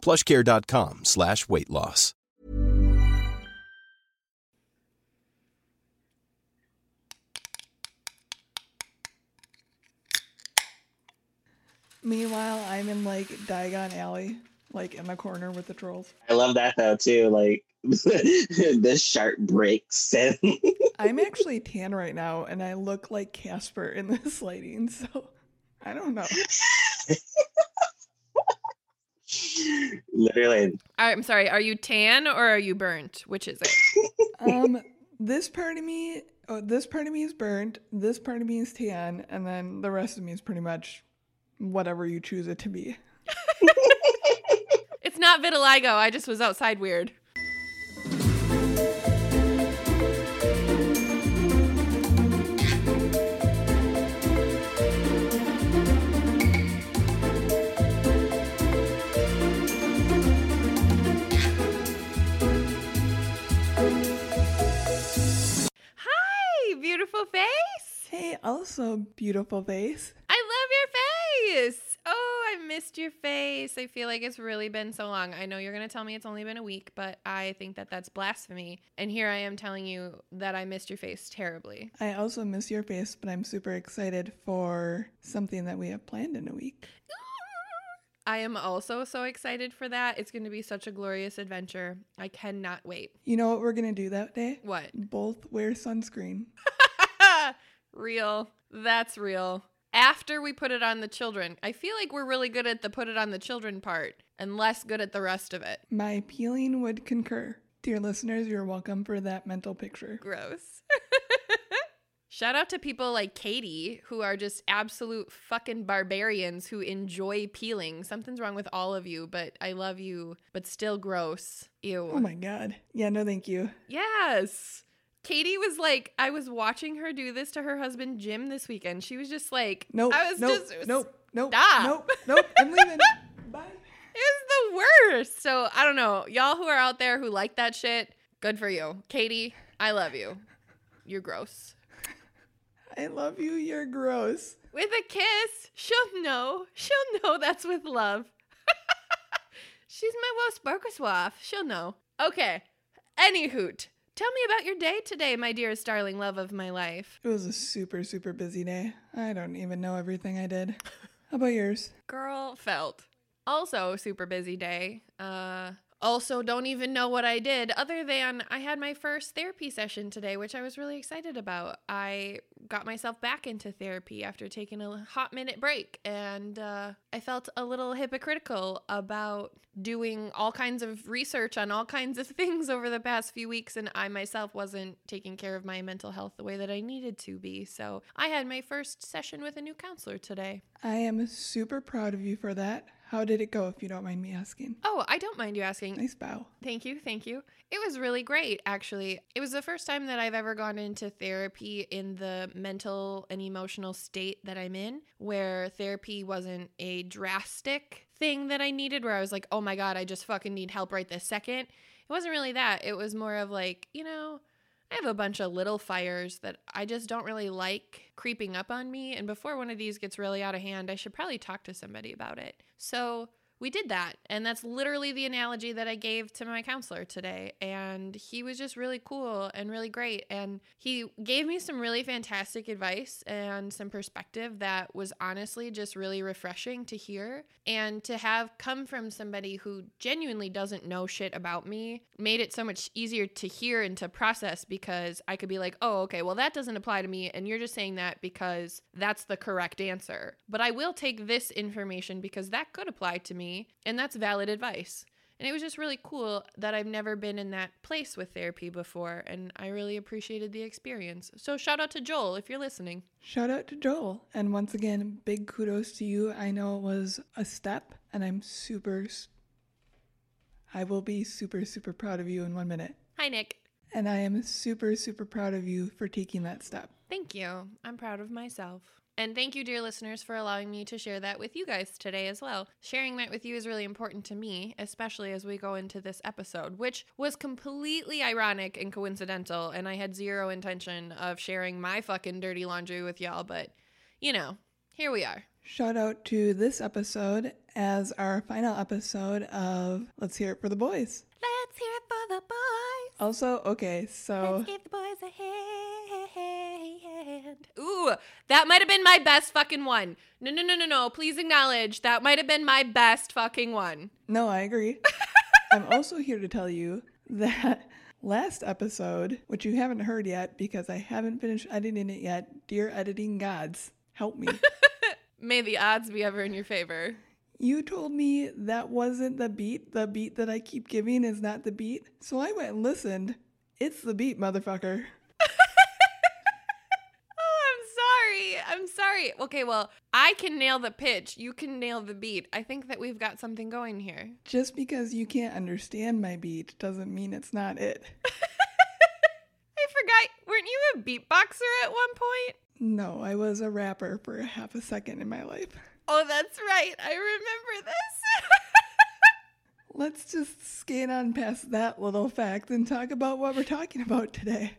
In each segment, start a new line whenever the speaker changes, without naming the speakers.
plushcare.com slash weight loss.
Meanwhile, I'm in like Diagon Alley, like in my corner with the trolls.
I love that though too. Like the sharp breaks and
I'm actually tan right now, and I look like Casper in this lighting. So I don't know.
Literally
I'm sorry. Are you tan or are you burnt? Which is it?
Um, this part of me, oh, this part of me is burnt. This part of me is tan, and then the rest of me is pretty much whatever you choose it to be.
It's not vitiligo. I just was outside weird. Beautiful face.
Hey, also beautiful face.
I love your face. Oh, I missed your face. I feel like it's really been so long. I know you're going to tell me it's only been a week, but I think that that's blasphemy. And here I am telling you that I missed your face terribly.
I also miss your face, but I'm super excited for something that we have planned in a week.
I am also so excited for that. It's going to be such a glorious adventure. I cannot wait.
You know what we're gonna do that day?
What?
Both wear sunscreen.
real. That's real. After we put it on the children, I feel like we're really good at the put it on the children part and less good at the rest of it.
My peeling would concur. Dear listeners, you're welcome for that mental picture.
Gross. Shout out to people like Katie who are just absolute fucking barbarians who enjoy peeling. Something's wrong with all of you, but I love you, but still gross. Ew.
Oh my god. Yeah, no thank you.
Yes. Katie was like, I was watching her do this to her husband Jim this weekend. She was just like,
Nope.
I was
nope,
just,
nope. Nope.
Stop.
Nope. Nope. I'm leaving. Bye.
It was the worst. So I don't know. Y'all who are out there who like that shit, good for you. Katie, I love you. You're gross.
I love you. You're gross.
With a kiss, she'll know. She'll know that's with love. She's my most Barkaswaff. She'll know. Okay. Any hoot. Tell me about your day today, my dearest darling love of my life.
It was a super, super busy day. I don't even know everything I did. How about yours?
Girl felt. Also, super busy day. Uh, also, don't even know what I did other than I had my first therapy session today, which I was really excited about. I got myself back into therapy after taking a hot minute break, and uh, I felt a little hypocritical about doing all kinds of research on all kinds of things over the past few weeks, and I myself wasn't taking care of my mental health the way that I needed to be. So I had my first session with a new counselor today.
I am super proud of you for that. How did it go, if you don't mind me asking?
Oh, I don't mind you asking.
Nice bow.
Thank you. Thank you. It was really great, actually. It was the first time that I've ever gone into therapy in the mental and emotional state that I'm in, where therapy wasn't a drastic thing that I needed, where I was like, oh my God, I just fucking need help right this second. It wasn't really that. It was more of like, you know, I have a bunch of little fires that I just don't really like creeping up on me. And before one of these gets really out of hand, I should probably talk to somebody about it. So we did that. And that's literally the analogy that I gave to my counselor today. And he was just really cool and really great. And he gave me some really fantastic advice and some perspective that was honestly just really refreshing to hear. And to have come from somebody who genuinely doesn't know shit about me made it so much easier to hear and to process because I could be like, oh, okay, well, that doesn't apply to me. And you're just saying that because that's the correct answer. But I will take this information because that could apply to me and that's valid advice. And it was just really cool that I've never been in that place with therapy before, and I really appreciated the experience. So, shout out to Joel if you're listening.
Shout out to Joel. And once again, big kudos to you. I know it was a step, and I'm super. I will be super, super proud of you in one minute.
Hi, Nick.
And I am super, super proud of you for taking that step.
Thank you. I'm proud of myself. And thank you, dear listeners, for allowing me to share that with you guys today as well. Sharing that with you is really important to me, especially as we go into this episode, which was completely ironic and coincidental. And I had zero intention of sharing my fucking dirty laundry with y'all, but you know, here we are.
Shout out to this episode as our final episode of Let's Hear It for the Boys.
Let's hear it for the boys.
Also, okay, so
Let's give the boys a hand. Ooh, that might have been my best fucking one. No, no, no, no, no. Please acknowledge that might have been my best fucking one.
no, I agree. I'm also here to tell you that last episode, which you haven't heard yet because I haven't finished editing it yet, dear editing gods, help me.
May the odds be ever in your favor.
You told me that wasn't the beat. The beat that I keep giving is not the beat. So I went and listened. It's the beat, motherfucker.
I'm sorry. Okay, well, I can nail the pitch. You can nail the beat. I think that we've got something going here.
Just because you can't understand my beat doesn't mean it's not it.
I forgot. Weren't you a beatboxer at one point?
No, I was a rapper for half a second in my life.
Oh, that's right. I remember this.
Let's just skate on past that little fact and talk about what we're talking about today.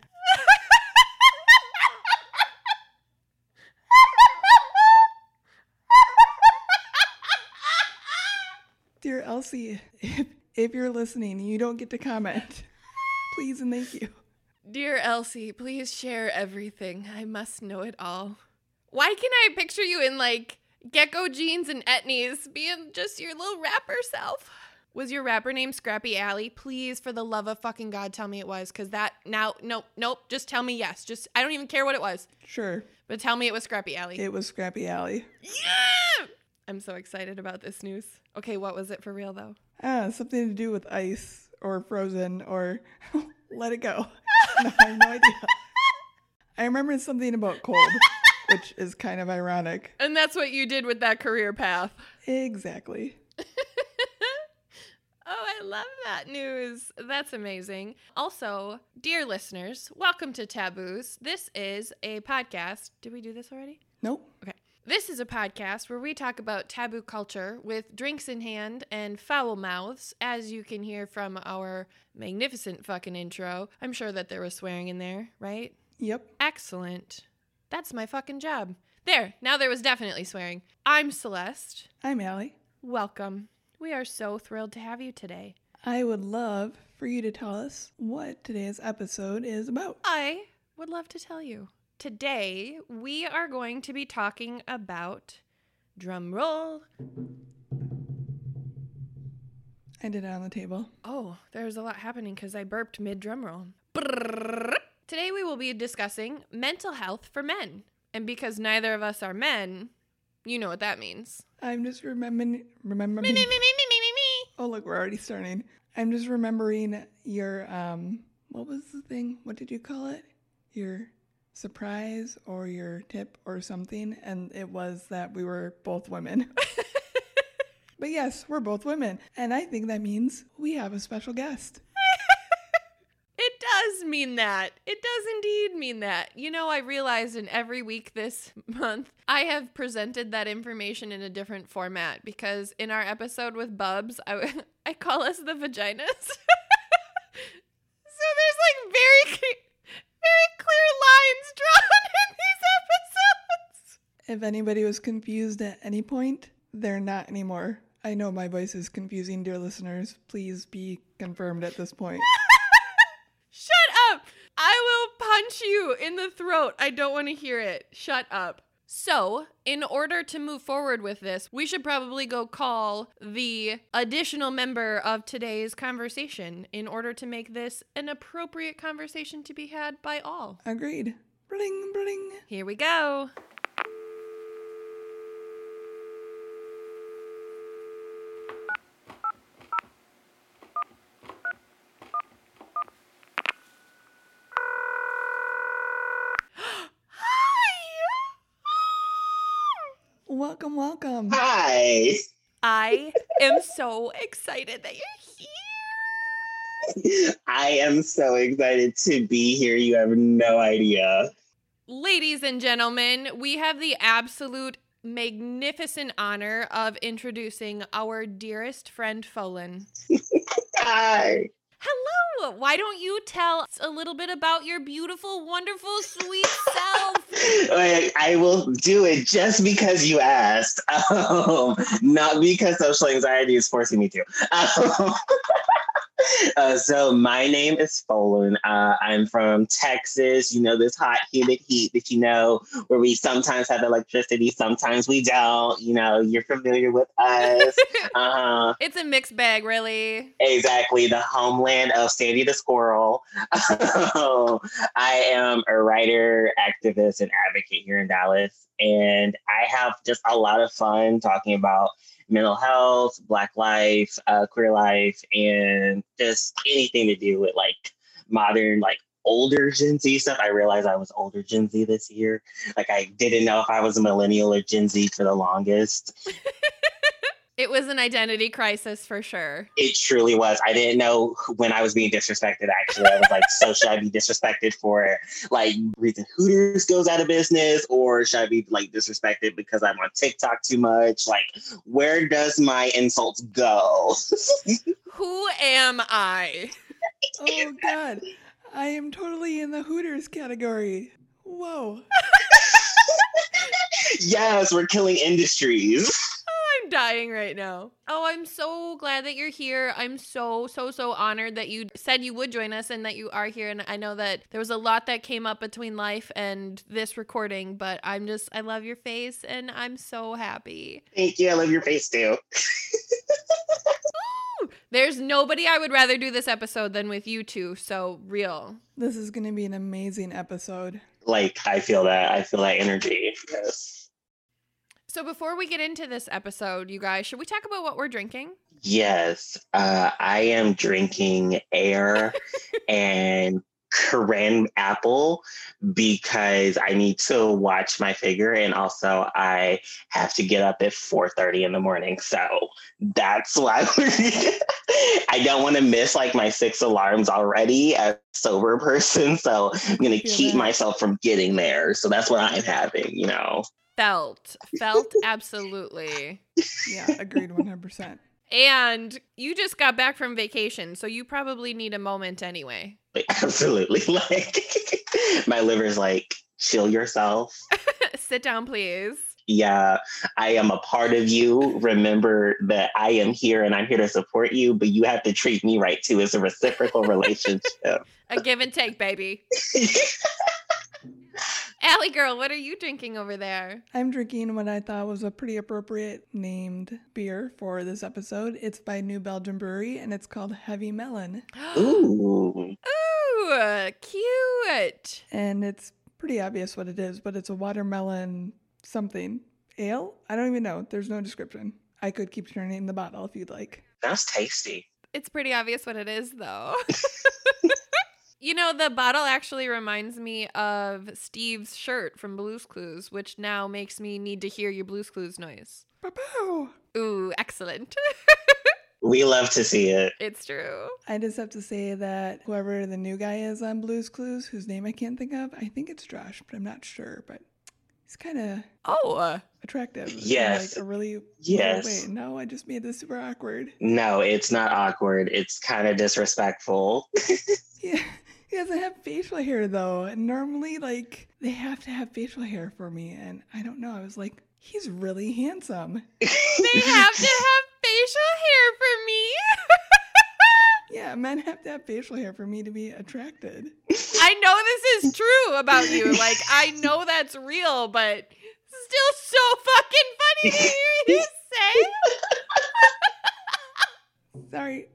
Dear Elsie, if, if you're listening and you don't get to comment, please and thank you.
Dear Elsie, please share everything. I must know it all. Why can I picture you in like JNCO jeans and etnies being just your little rapper self? Was your rapper name Scrappy Alley? Please, for the love of fucking God, tell me it was. Cause that now, nope, nope. Just tell me yes. Just I don't even care what it was,
Sure,
but tell me it was Scrappy Alley.
it was Scrappy Alley.
yeah! I'm so excited about this news. Okay, what was it for real though?
Ah, something to do with ice or frozen or let it go. No, I have no idea. I remember something about cold, which is kind of ironic.
And that's what you did with that career path.
Exactly.
Oh, I love that news. That's amazing. Also, dear listeners, welcome to Taboos. This is a podcast. Did we do this already?
Nope.
Okay. This is a podcast where we talk about taboo culture with drinks in hand and foul mouths, as you can hear from our magnificent fucking intro. I'm sure that there was swearing in there, right?
Yep.
Excellent. That's my fucking job. There, now there was definitely swearing. I'm Celeste.
I'm Allie.
Welcome. We are so thrilled to have you today.
I would love for you to tell us what today's episode is about.
I would love to tell you. Today, we are going to be talking about drum roll.
I did it on the table.
Oh, there's a lot happening because I burped mid drum roll. Today, we will be discussing mental health for men. And because neither of us are men, you know what that means.
I'm just remembering. Remember
Me, me, me, me, me, me, me, me.
Oh, look, we're already starting. I'm just remembering your um. What was the thing? What did you call it? Your surprise or your tip or something, and it was that we were both women. but yes, we're both women, and I think that means we have a special guest.
It does mean that. It does indeed mean that. You know, I realized in every week this month, I have presented that information in a different format because in our episode with Bubs, I, I call us the vaginas. so there's like very, very clear lines drawn in these episodes.
If anybody was confused at any point, they're not anymore. I know my voice is confusing, dear listeners. Please be confirmed at this point.
Shut up! I will punch you in the throat. I don't want to hear it. Shut up. So, in order to move forward with this, we should probably go call the additional member of today's conversation in order to make this an appropriate conversation to be had by all.
Agreed. Bling, bling.
Here we go.
Welcome, welcome.
Hi.
I am so excited that you're here.
I am so excited to be here. You have no idea.
Ladies and gentlemen, we have the absolute magnificent honor of introducing our dearest friend Folan.
Hi.
Hello! Why don't you tell us a little bit about your beautiful, wonderful, sweet self?
Like, I will do it just because you asked, um, not because social anxiety is forcing me to. Um, uh, so my name is Folan. Uh, I'm from Texas. You know this hot, humid heat that you know, where we sometimes have electricity, sometimes we don't. You know, you're familiar with us. Uh-huh.
it's a mixed bag, really.
Exactly, the homeland of Sandy the Squirrel. I am a writer, activist, and advocate here in Dallas. And I have just a lot of fun talking about mental health, Black life, uh, queer life, and just anything to do with like modern, like older Gen Z stuff. I realized I was older Gen Z this year. Like I didn't know if I was a millennial or Gen Z for the longest.
It was an identity crisis for sure.
It truly was. I didn't know when I was being disrespected. Actually, I was like, so should I be disrespected for like reason Hooters goes out of business, or should I be like disrespected because I'm on TikTok too much? Like, where does my insults go?
Who am I?
Oh God, I am totally in the Hooters category. Whoa.
yes, we're killing industries.
Oh, I'm dying right now. Oh, I'm so glad that you're here. I'm so, so, so honored that you said you would join us and that you are here. And I know that there was a lot that came up between life and this recording, but I'm just, I love your face and I'm so happy.
Thank you. I love your face too.
There's nobody I would rather do this episode than with you two. So real.
This is going to be an amazing episode.
Like, I feel that. I feel that energy. Yes.
So before we get into this episode, you guys, should we talk about what we're drinking?
Yes, uh, I am drinking air and Korean apple because I need to watch my figure and also I have to get up at 4:30 in the morning. So that's why I don't want to miss like my six alarms already as a sober person. So I'm gonna keep
that.
myself from getting there. So that's what I'm having, you know.
Felt. Felt absolutely.
Yeah, agreed 100%.
And you just got back from vacation, so you probably need a moment anyway.
Like, absolutely. Like my liver's like, chill yourself.
Sit down, please.
yeah, I am a part of you. Remember that I am here and I'm here to support you, but you have to treat me right too. It's a reciprocal relationship.
A give and take, baby. Allie girl, what are you drinking over there?
I'm drinking what I thought was a pretty appropriate named beer for this episode. It's by New Belgium Brewery and it's called Heavy Melon.
Ooh.
Ooh, cute.
And it's pretty obvious what it is, but it's a watermelon something. Ale? I don't even know. There's no description. I could keep turning the bottle if you'd like.
That's tasty.
It's pretty obvious what it is, though. you know, the bottle actually reminds me of Steve's shirt from Blue's Clues, which now makes me need to hear your Blue's Clues noise.
Pow!
Ooh, excellent.
We love to see it.
it's true.
I just have to say that whoever the new guy is on Blue's Clues, whose name I can't think of, I think it's Josh, but I'm not sure. But he's kind of
Oh, uh,
attractive. in,
Yes.
like a really weird
Yes.
way. No, I just made this super awkward.
No, it's not awkward. It's kind of disrespectful.
Yeah. He doesn't have facial hair though. And normally, like, they have to have facial hair for me. And I don't know. I was like, he's really handsome.
they have to have facial hair for me.
Yeah, men have to have facial hair for me to be attracted.
I know this is true about you. Like, I know that's real, but still so fucking funny to hear you say.
Sorry,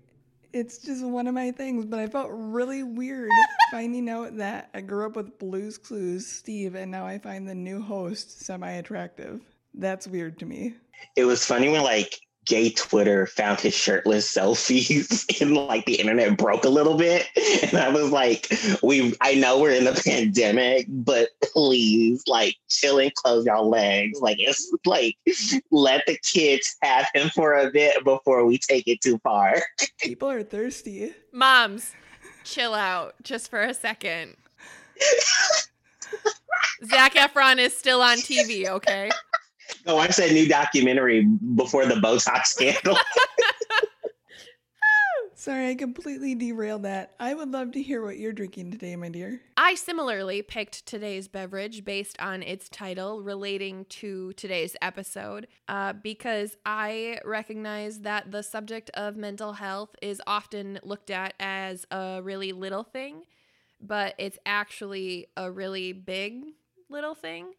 it's just one of my things, but I felt really weird finding out that I grew up with Blues Clues Steve, and now I find the new host semi attractive. That's weird to me.
it was funny when like gay Twitter found his shirtless selfies and like the internet broke a little bit. And I was like, we I know we're in the pandemic, but please like chill and close y'all legs. Like it's like let the kids have him for a bit before we take it too far.
People are thirsty.
Moms, chill out just for a second. Zac Efron is still on TV, okay?
Oh, I said new documentary before the Botox scandal.
Sorry, I completely derailed that. I would love to hear what you're drinking today, my dear.
I similarly picked today's beverage based on its title relating to today's episode uh, because I recognize that the subject of mental health is often looked at as a really little thing, but it's actually a really big little thing.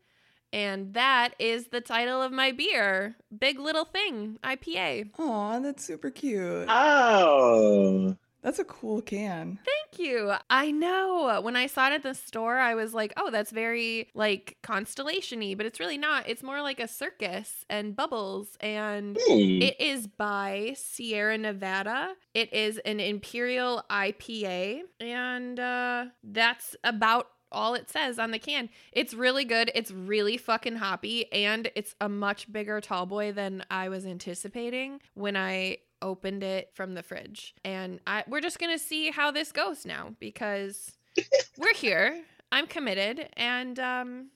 And that is the title of my beer, Big Little Thing IPA.
Aw, that's super cute.
oh.
That's a cool can.
Thank you. I know. When I saw it at the store, I was like, oh, that's very like constellation y, but it's really not. It's more like a circus and bubbles. And
Hmm.
it is by Sierra Nevada. It is an Imperial IPA. And uh, that's about all it says on the can. It's really good. It's really fucking hoppy. And it's a much bigger tall boy than I was anticipating when I opened it from the fridge. And I, we're just going to see how this goes now because we're here. I'm committed. And um,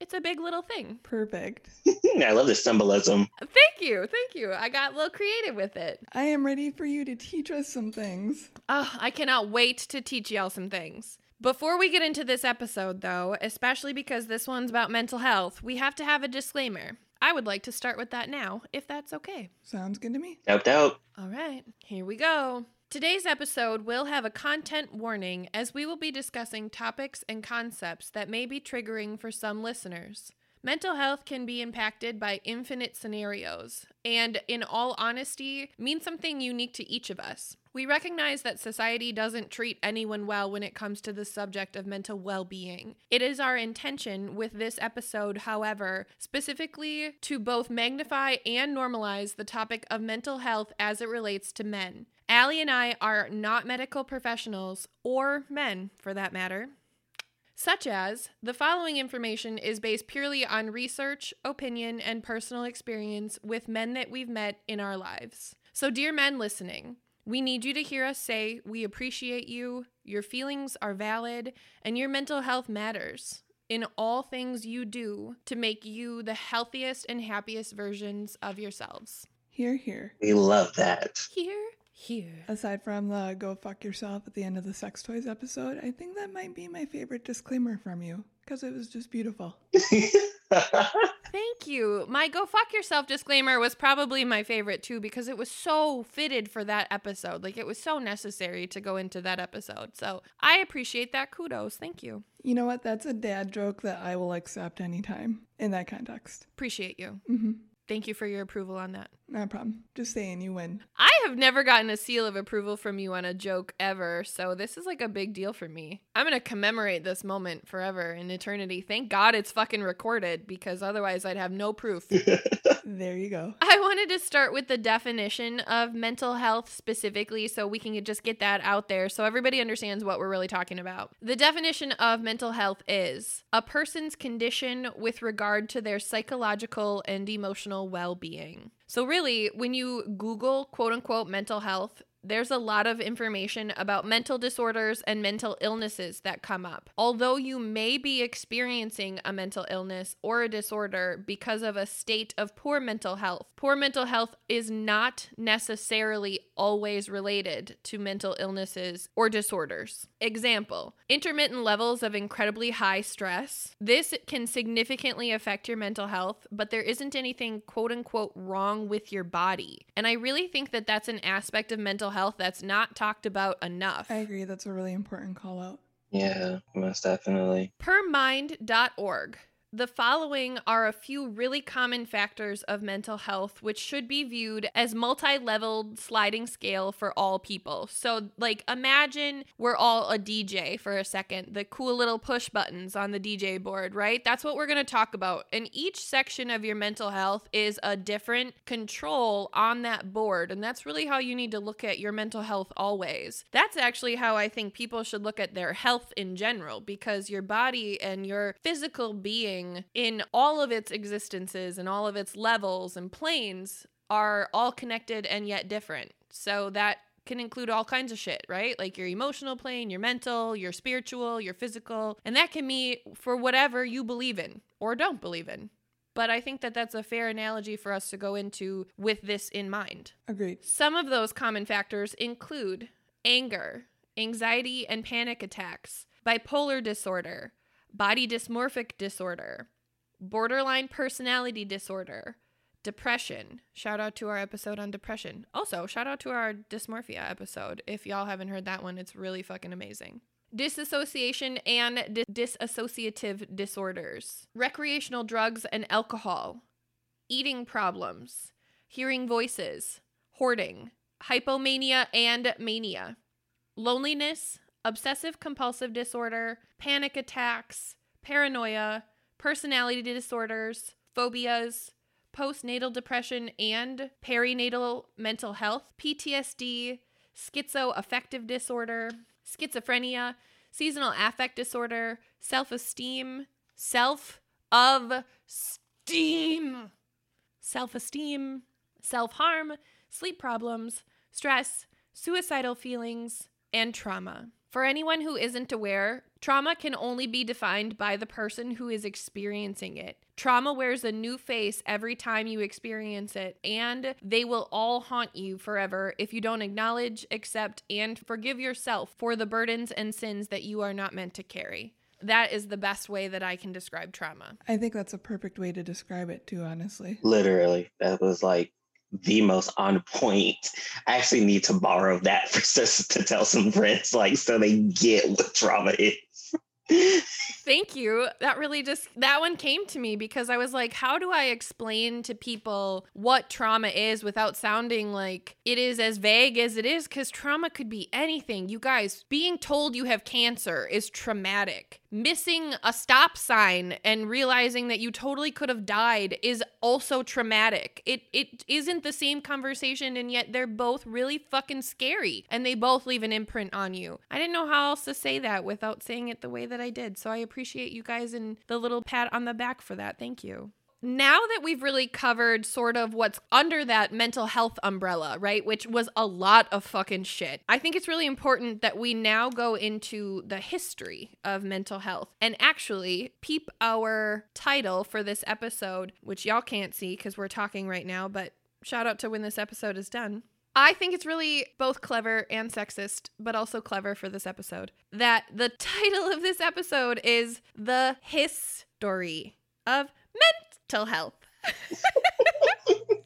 it's a big little thing.
Perfect.
I love the symbolism.
Thank you. Thank you. I got a little creative with it.
I am ready for you to teach us some things.
Oh, I cannot wait to teach y'all some things. Before we get into this episode, though, especially because this one's about mental health, we have to have a disclaimer. I would like to start with that now, if that's okay.
Sounds good to me.
Dope, dope.
All right, here we go. Today's episode will have a content warning as we will be discussing topics and concepts that may be triggering for some listeners. Mental health can be impacted by infinite scenarios, and in all honesty, means something unique to each of us. We recognize that society doesn't treat anyone well when it comes to the subject of mental well being. It is our intention with this episode, however, specifically to both magnify and normalize the topic of mental health as it relates to men. Allie and I are not medical professionals, or men for that matter. Such as, the following information is based purely on research, opinion, and personal experience with men that we've met in our lives. So, dear men listening, we need you to hear us say we appreciate you, your feelings are valid, and your mental health matters in all things you do to make you the healthiest and happiest versions of yourselves.
Here, here.
We love that.
Here, here.
Aside from the go fuck yourself at the end of the sex toys episode, I think that might be my favorite disclaimer from you because it was just beautiful.
Thank you. My go fuck yourself disclaimer was probably my favorite too because it was so fitted for that episode. Like it was so necessary to go into that episode. So I appreciate that. Kudos. Thank you.
You know what? That's a dad joke that I will accept anytime in that context.
Appreciate you.
Mm-hmm.
Thank you for your approval on that.
No problem. Just saying, you win.
I have never gotten a seal of approval from you on a joke ever, so this is like a big deal for me. I'm gonna commemorate this moment forever in eternity. Thank God it's fucking recorded because otherwise I'd have no proof.
There you go.
I wanted to start with the definition of mental health specifically so we can just get that out there so everybody understands what we're really talking about. The definition of mental health is a person's condition with regard to their psychological and emotional well being. So, really, when you Google quote unquote mental health, there's a lot of information about mental disorders and mental illnesses that come up. Although you may be experiencing a mental illness or a disorder because of a state of poor mental health, poor mental health is not necessarily always related to mental illnesses or disorders. Example intermittent levels of incredibly high stress. This can significantly affect your mental health, but there isn't anything quote unquote wrong with your body. And I really think that that's an aspect of mental health that's not talked about enough.
I agree. That's a really important call out.
yeah, most definitely.
Per mind.org, The following are a few really common factors of mental health, which should be viewed as multi leveled sliding scale for all people. So, like, imagine we're all a DJ for a second, the cool little push buttons on the DJ board, right? That's what we're going to talk about. And each section of your mental health is a different control on that board. And that's really how you need to look at your mental health always. That's actually how I think people should look at their health in general, because your body and your physical being in all of its existences and all of its levels and planes are all connected and yet different. So that can include all kinds of shit, right? Like your emotional plane, your mental, your spiritual, your physical, and that can be for whatever you believe in or don't believe in. But I think that that's a fair analogy for us to go into with this in mind.
Agreed.
Some of those common factors include anger, anxiety and panic attacks, bipolar disorder, body dysmorphic disorder, borderline personality disorder, depression. Shout out to our episode on depression. Also, shout out to our dysmorphia episode. If y'all haven't heard that one, it's really fucking amazing. Disassociation and di- disassociative disorders, recreational drugs and alcohol, eating problems, hearing voices, hoarding, hypomania and mania, loneliness, obsessive compulsive disorder, panic attacks, paranoia, personality disorders, phobias, postnatal depression and perinatal mental health, PTSD, schizoaffective disorder, schizophrenia, seasonal affect disorder, self esteem, self of steam, self esteem, self harm, sleep problems, stress, suicidal feelings, and trauma. For anyone who isn't aware, trauma can only be defined by the person who is experiencing it. Trauma wears a new face every time you experience it, and they will all haunt you forever if you don't acknowledge, accept, and forgive yourself for the burdens and sins that you are not meant to carry. That is the best way that I can describe trauma.
I think that's a perfect way to describe it too, honestly.
Literally, that was like the most on point. I actually need to borrow that for to tell some friends, like so they get what trauma is.
Thank you. That really just that one came to me because I was like, how do I explain to people what trauma is without sounding like it is as vague as it is cuz trauma could be anything. You guys, being told you have cancer is traumatic missing a stop sign and realizing that you totally could have died is also traumatic. It it isn't the same conversation and yet they're both really fucking scary and they both leave an imprint on you. I didn't know how else to say that without saying it the way that I did. So I appreciate you guys and the little pat on the back for that. Thank you now that we've really covered sort of what's under that mental health umbrella, right, which was a lot of fucking shit, I think it's really important that we now go into the history of mental health and actually peep our title for this episode, which y'all can't see because we're talking right now, but shout out to when this episode is done. I think it's really both clever and sexist, but also clever for this episode. That the title of this episode is The History of Mental Till health.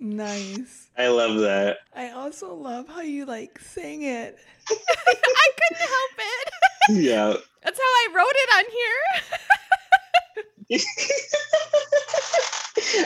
Nice.
I love that.
I also love how you like sing it.
I couldn't help it.
Yeah.
That's how I wrote it on here.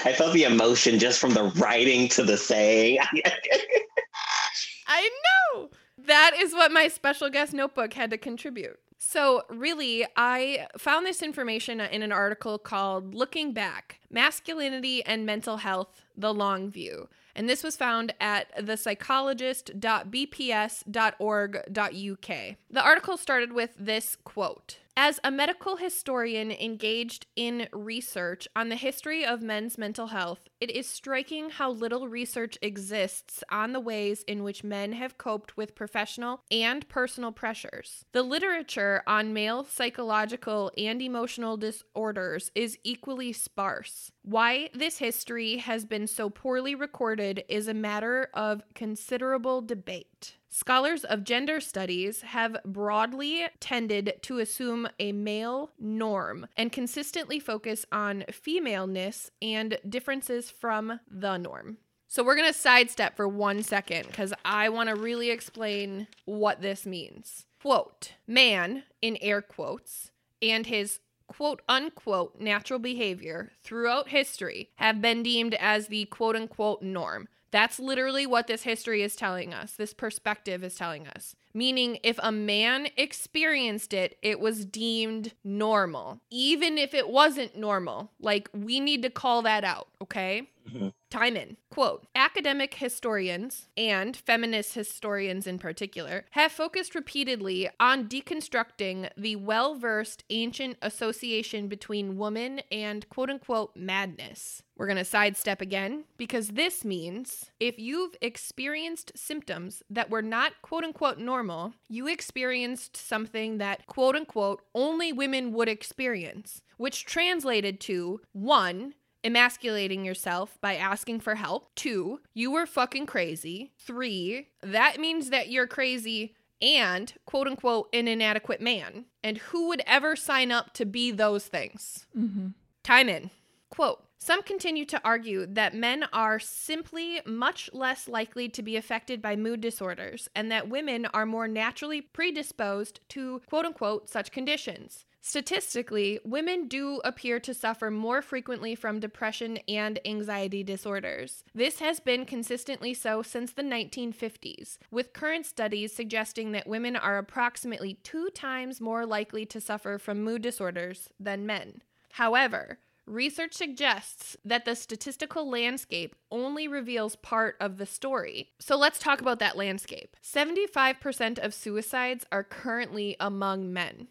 I felt the emotion just from the writing to the saying.
I know. That is what my special guest notebook had to contribute. So, really, I found this information in an article called Looking Back Masculinity and Mental Health The Long View. And this was found at thepsychologist.bps.org.uk. The article started with this quote As a medical historian engaged in research on the history of men's mental health, it is striking how little research exists on the ways in which men have coped with professional and personal pressures. The literature on male psychological and emotional disorders is equally sparse. Why this history has been so poorly recorded is a matter of considerable debate. Scholars of gender studies have broadly tended to assume a male norm and consistently focus on femaleness and differences from the norm. So we're going to sidestep for one second because I want to really explain what this means. Quote, man, in air quotes, and his quote unquote natural behavior throughout history have been deemed as the quote unquote norm. That's literally what this history is telling us. This perspective is telling us. Meaning, if a man experienced it, it was deemed normal. Even if it wasn't normal, like we need to call that out, okay?
Mm-hmm.
Timon, quote, academic historians and feminist historians in particular have focused repeatedly on deconstructing the well versed ancient association between woman and quote unquote madness. We're going to sidestep again because this means if you've experienced symptoms that were not quote unquote normal, you experienced something that quote unquote only women would experience, which translated to one, emasculating yourself by asking for help. Two, you were fucking crazy. Three, that means that you're crazy and quote unquote an inadequate man. And who would ever sign up to be those things?
Mm-hmm.
Timon. Quote Some continue to argue that men are simply much less likely to be affected by mood disorders and that women are more naturally predisposed to quote unquote such conditions. Statistically, women do appear to suffer more frequently from depression and anxiety disorders. This has been consistently so since the 1950s, with current studies suggesting that women are approximately two times more likely to suffer from mood disorders than men. However, Research suggests that the statistical landscape only reveals part of the story. So let's talk about that landscape. 75% of suicides are currently among men.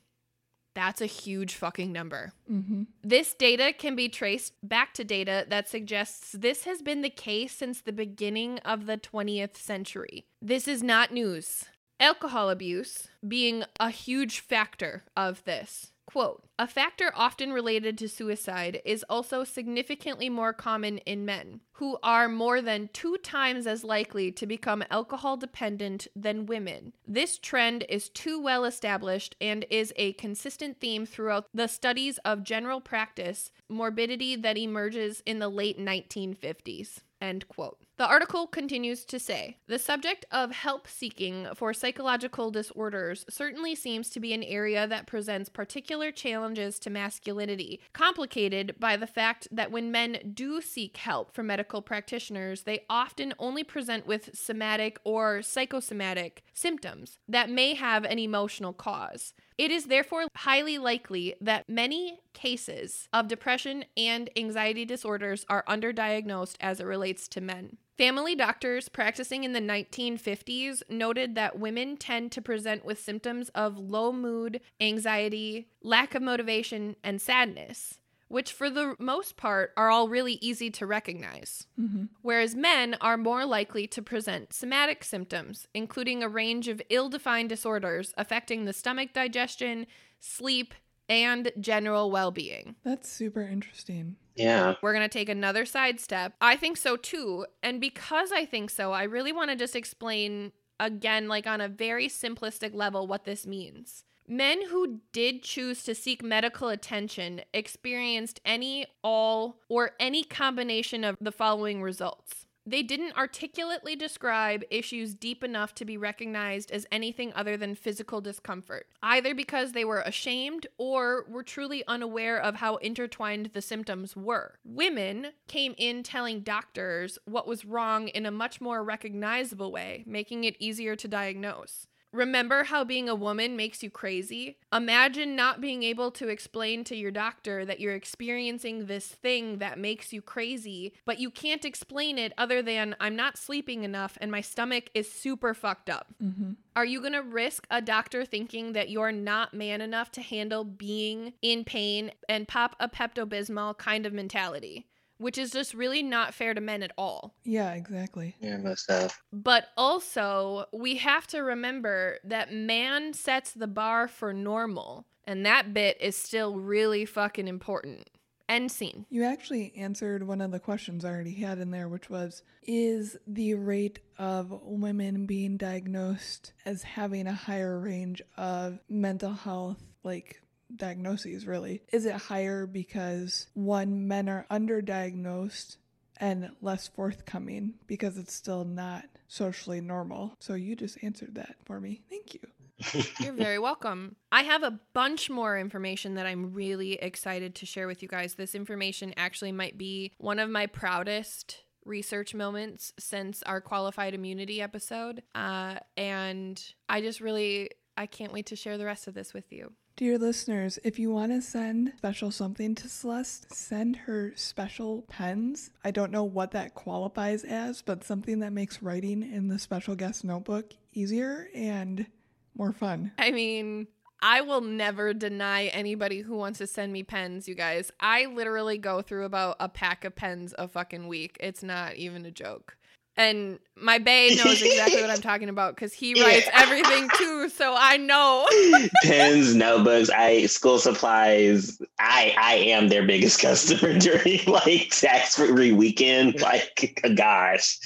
That's a huge fucking number.
Mm-hmm.
This data can be traced back to data that suggests this has been the case since the beginning of the 20th century. This is not news. Alcohol abuse being a huge factor of this. Quote, a factor often related to suicide is also significantly more common in men, who are more than two times as likely to become alcohol dependent than women. This trend is too well established and is a consistent theme throughout the studies of general practice morbidity that emerges in the late 1950s. End quote. The article continues to say the subject of help seeking for psychological disorders certainly seems to be an area that presents particular challenges to masculinity, complicated by the fact that when men do seek help from medical practitioners, they often only present with somatic or psychosomatic symptoms that may have an emotional cause. It is therefore highly likely that many cases of depression and anxiety disorders are underdiagnosed as it relates to men. Family doctors practicing in the 1950s noted that women tend to present with symptoms of low mood, anxiety, lack of motivation, and sadness, which for the most part are all really easy to recognize.
Mm-hmm.
Whereas men are more likely to present somatic symptoms, including a range of ill defined disorders affecting the stomach digestion, sleep, and general well being.
That's super interesting.
Yeah.
We're going to take another sidestep. I think so too. And because I think so, I really want to just explain again, like on a very simplistic level, what this means. Men who did choose to seek medical attention experienced any, all, or any combination of the following results. They didn't articulately describe issues deep enough to be recognized as anything other than physical discomfort, either because they were ashamed or were truly unaware of how intertwined the symptoms were. Women came in telling doctors what was wrong in a much more recognizable way, making it easier to diagnose. Remember how being a woman makes you crazy? Imagine not being able to explain to your doctor that you're experiencing this thing that makes you crazy, but you can't explain it other than I'm not sleeping enough and my stomach is super fucked up.
Mm-hmm.
Are you going to risk a doctor thinking that you're not man enough to handle being in pain and pop a Pepto Bismol kind of mentality? Which is just really not fair to men at all.
Yeah, exactly.
Yeah, most of.
But also, we have to remember that man sets the bar for normal, and that bit is still really fucking important. End scene.
You actually answered one of the questions I already had in there, which was Is the rate of women being diagnosed as having a higher range of mental health, like diagnoses, really? Is it higher because one, men are underdiagnosed and less forthcoming because it's still not socially normal? So you just answered that for me. Thank you.
You're very welcome. I have a bunch more information that I'm really excited to share with you guys. This information actually might be one of my proudest research moments since our qualified immunity episode. Uh, and I just really, I can't wait to share the rest of this with you.
Dear listeners, if you want to send special something to Celeste, send her special pens. I don't know what that qualifies as, but something that makes writing in the special guest notebook easier and more fun.
I mean, I will never deny anybody who wants to send me pens, you guys. I literally go through about a pack of pens a fucking week. It's not even a joke. And my bae knows exactly what I'm talking about because he
Yeah.
writes everything too, so I know.
Pens, notebooks, I school supplies. I I am their biggest customer during like tax free weekend. Like gosh.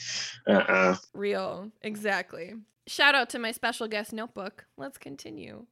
Uh-uh.
Real, exactly. Shout out to my special guest notebook. Let's continue.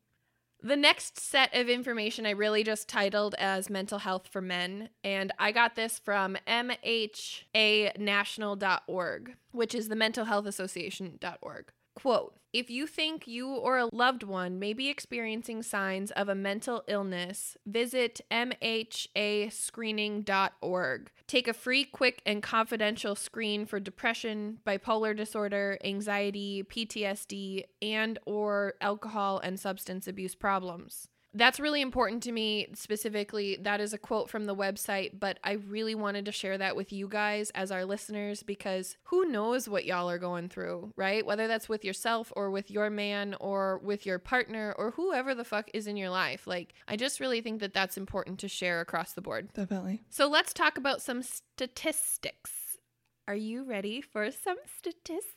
The next set of information I really just titled as Mental Health for Men, and I got this from MHAnational.org, which is the Mental Health Association.org. Quote If you think you or a loved one may be experiencing signs of a mental illness, visit MHAscreening.org. Take a free, quick, and confidential screen for depression, bipolar disorder, anxiety, PTSD, and or alcohol and substance abuse problems. That's really important to me specifically. That is a quote from the website, but I really wanted to share that with you guys as our listeners because who knows what y'all are going through, right? Whether that's with yourself or with your man or with your partner or whoever the fuck is in your life. Like, I just really think that that's important to share across the board.
Definitely.
So let's talk about some statistics. Are you ready for some statistics?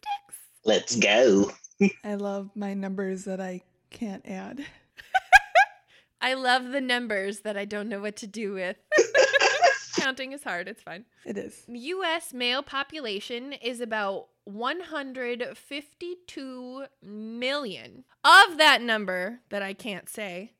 Let's go.
I love my numbers that I can't add.
I love the numbers that I don't know what to do with. Counting is hard, it's fine.
It is.
US male population is about 152 million. Of that number that I can't say,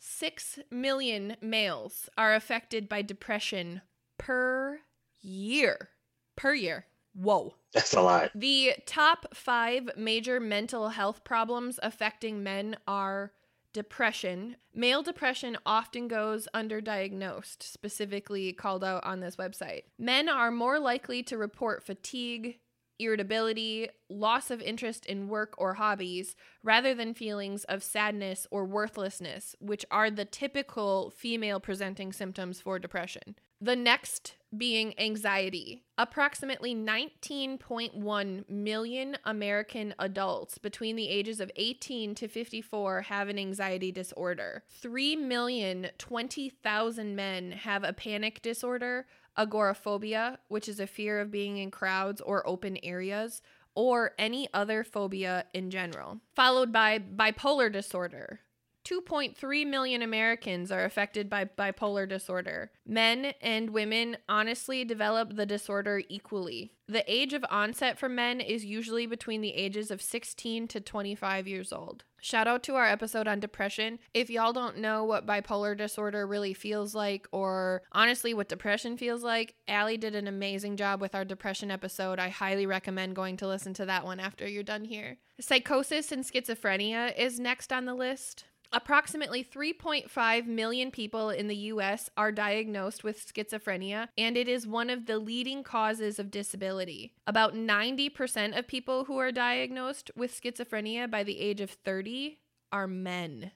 6 million males are affected by depression per year. Per year. Whoa.
That's a lot.
The top five major mental health problems affecting men are depression. Male depression often goes underdiagnosed, specifically called out on this website. Men are more likely to report fatigue, irritability, loss of interest in work or hobbies, rather than feelings of sadness or worthlessness, which are the typical female presenting symptoms for depression. The next being anxiety. Approximately 19.1 million American adults between the ages of 18 to 54 have an anxiety disorder. 3 million 20,000 men have a panic disorder, agoraphobia, which is a fear of being in crowds or open areas, or any other phobia in general, followed by bipolar disorder. 2.3 million Americans are affected by bipolar disorder. Men and women honestly develop the disorder equally. The age of onset for men is usually between the ages of 16 to 25 years old. Shout out to our episode on depression. If y'all don't know what bipolar disorder really feels like, or honestly what depression feels like, Allie did an amazing job with our depression episode. I highly recommend going to listen to that one after you're done here. Psychosis and schizophrenia is next on the list. Approximately 3.5 million people in the US are diagnosed with schizophrenia, and it is one of the leading causes of disability. About 90% of people who are diagnosed with schizophrenia by the age of 30 are men.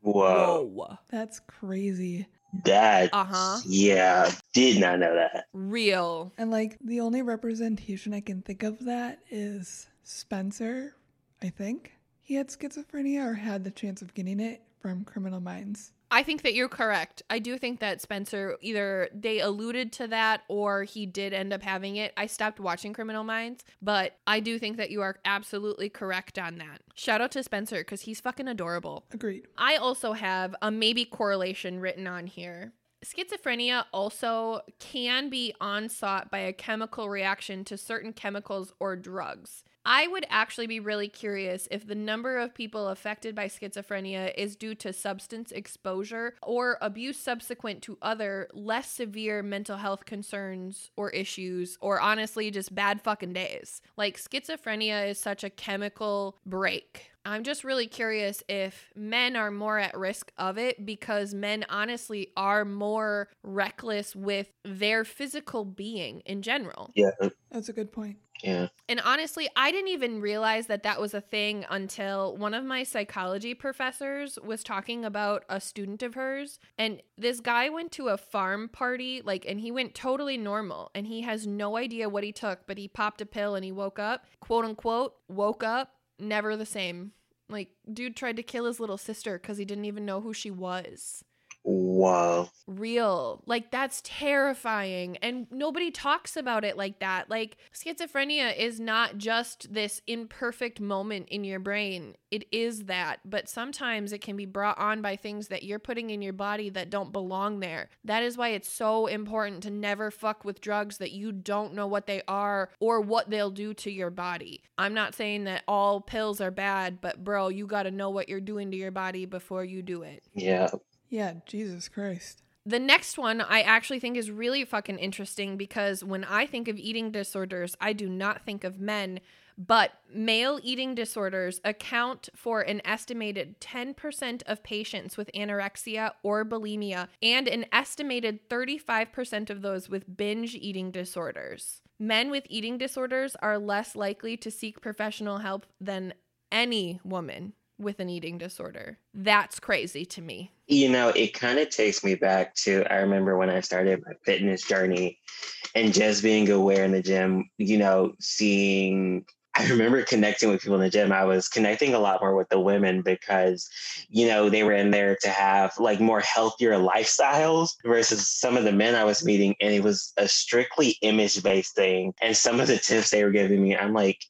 Whoa.
That's crazy.
That
Uh-huh.
yeah, did not know that.
Real.
And like the only representation I can think of that is Spencer, I think. He had schizophrenia or had the chance of getting it from Criminal Minds.
I think that you're correct. I do think that Spencer either they alluded to that or he did end up having it. I stopped watching Criminal Minds, but I do think that you are absolutely correct on that. Shout out to Spencer because he's fucking adorable.
Agreed.
I also have a maybe correlation written on here. Schizophrenia also can be onsought by a chemical reaction to certain chemicals or drugs. I would actually be really curious if the number of people affected by schizophrenia is due to substance exposure or abuse subsequent to other less severe mental health concerns or issues, or honestly, just bad fucking days. Like, schizophrenia is such a chemical break I'm just really curious if men are more at risk of it because men honestly are more reckless with their physical being in general.
Yeah.
That's a good point.
Yeah.
And honestly, I didn't even realize that that was a thing until one of my psychology professors was talking about a student of hers. And this guy went to a farm party, like, and he went totally normal. And he has no idea what he took, but he popped a pill and he woke up, quote unquote, woke up never the same. Like, dude tried to kill his little sister because he didn't even know who she was.
Wow.
Real. Like, that's terrifying. And nobody talks about it like that. Like, schizophrenia is not just this imperfect moment in your brain, it is that. But sometimes it can be brought on by things that you're putting in your body that don't belong there. That is why it's so important to never fuck with drugs that you don't know what they are or what they'll do to your body. I'm not saying that all pills are bad, but bro, you got to know what you're doing to your body before you do it.
Yeah.
Yeah, Jesus Christ.
The next one I actually think is really fucking interesting because when I think of eating disorders, I do not think of men, but male eating disorders account for an estimated 10% of patients with anorexia or bulimia and an estimated 35% of those with binge eating disorders. Men with eating disorders are less likely to seek professional help than any woman with an eating disorder. That's crazy to me.
You know, it kind of takes me back to I remember when I started my fitness journey and just being aware in the gym, you know, seeing I remember connecting with people in the gym. I was connecting a lot more with the women because, you know, they were in there to have like more healthier lifestyles versus some of the men I was meeting. And it was a strictly image based thing. And some of the tips they were giving me, I'm like,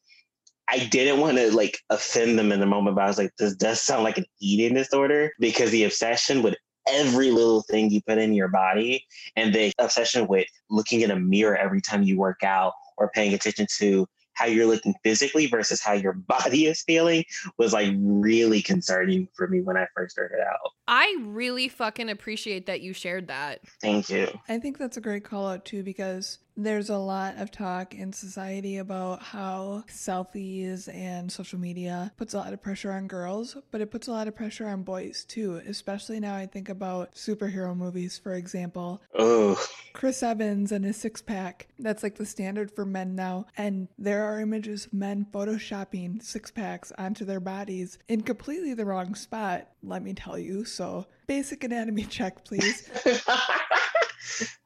I didn't want to like offend them in the moment, but I was like, this does sound like an eating disorder because the obsession with every little thing you put in your body and the obsession with looking in a mirror every time you work out or paying attention to how you're looking physically versus how your body is feeling was like really concerning for me when I first started out.
I really fucking appreciate that you shared that.
Thank you.
I think that's a great call out too because there's a lot of talk in society about how selfies and social media puts a lot of pressure on girls, but it puts a lot of pressure on boys too, especially now I think about superhero movies, for example.
Oh,
Chris Evans and his six pack. That's like the standard for men now. And there are images of men photoshopping six packs onto their bodies in completely the wrong spot, let me tell you. So, basic anatomy check, please.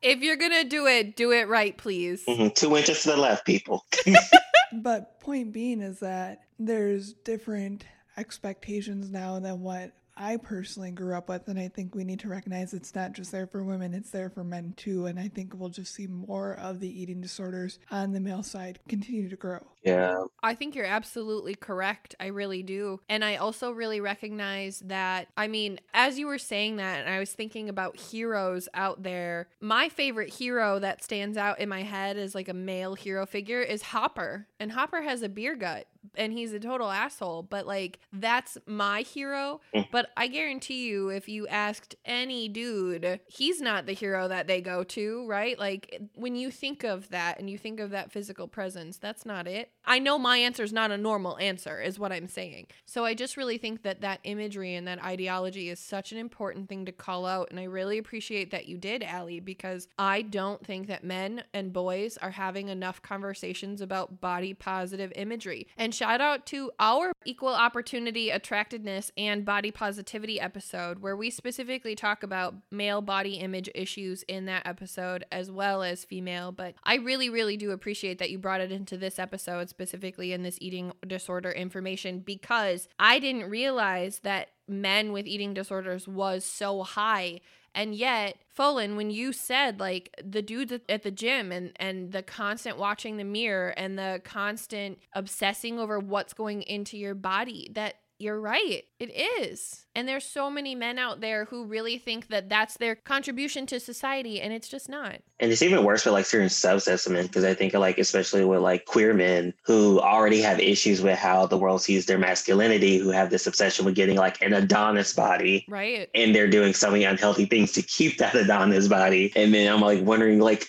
If you're gonna do it, do it right, please.
Mhm, two inches to the left, people.
But point being is that there's different expectations now than what I personally grew up with, and I think we need to recognize it's not just there for women, it's there for men too. And I think we'll just see more of the eating disorders on the male side continue to grow.
yeah.
I think you're absolutely correct. I really do. And I also really recognize that, I mean, as you were saying that, and I was thinking about heroes out there, my favorite hero that stands out in my head as like a male hero figure is Hopper. And Hopper has a beer gut and he's a total asshole, but like that's my hero. Mm. But I guarantee you, if you asked any dude, he's not the hero that they go to, right? Like when you think of that and you think of that physical presence, that's not it. I know my answer is not a normal answer, is what I'm saying. So I just really think that that imagery and that ideology is such an important thing to call out. And I really appreciate that you did, Allie, because I don't think that men and boys are having enough conversations about body positive imagery. And shout out to our equal opportunity attractiveness and body positivity episode, where we specifically talk about male body image issues in that episode as well as female. But I really, really do appreciate that you brought it into this episode, specifically in this eating disorder information, because I didn't realize that men with eating disorders was so high. And yet, Folan, when you said like the dudes at- the gym and and the constant watching the mirror and the constant obsessing over what's going into your body, that you're right. It is. And there's so many men out there who really think that that's their contribution to society, and it's just not.
And it's even worse for like certain subsets of men, because I think like especially with like queer men who already have issues with how the world sees their masculinity, who have this obsession with getting like an Adonis body.
Right.
And they're doing so many unhealthy things to keep that Adonis body. And then I'm like wondering like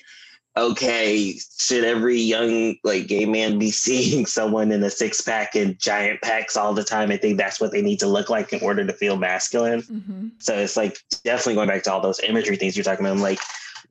okay, should every young like gay man be seeing someone in a six pack and giant packs all the time and think that's what they need to look like in order to feel masculine?
Mm-hmm.
So it's like definitely going back to all those imagery things you're talking about. I'm like,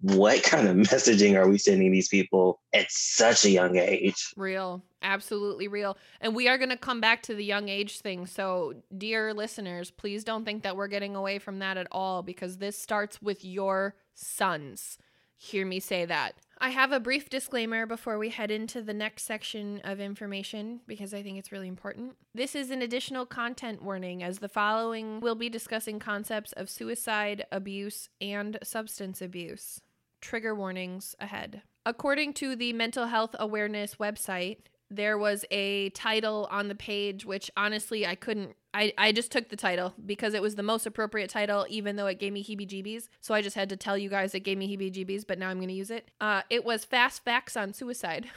what kind of messaging are we sending these people at such a young age?
Real. Absolutely real. And we are going to come back to the young age thing. So, dear listeners, please don't think that we're getting away from that at all because this starts with your sons. Hear me say that. I have a brief disclaimer before we head into the next section of information because I think it's really important. This is an additional content warning as the following will be discussing concepts of suicide, abuse, and substance abuse. Trigger warnings ahead. According to the Mental Health Awareness website, there was a title on the page which honestly I couldn't I, I just took the title because it was the most appropriate title even though it gave me heebie jeebies so I just had to tell you guys it gave me heebie jeebies but now I'm gonna use it uh it was fast facts on suicide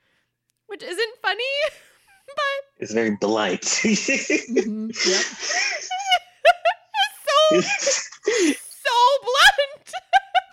which isn't funny but
It's very blunt.
Mm-hmm. Yep.
so so blunt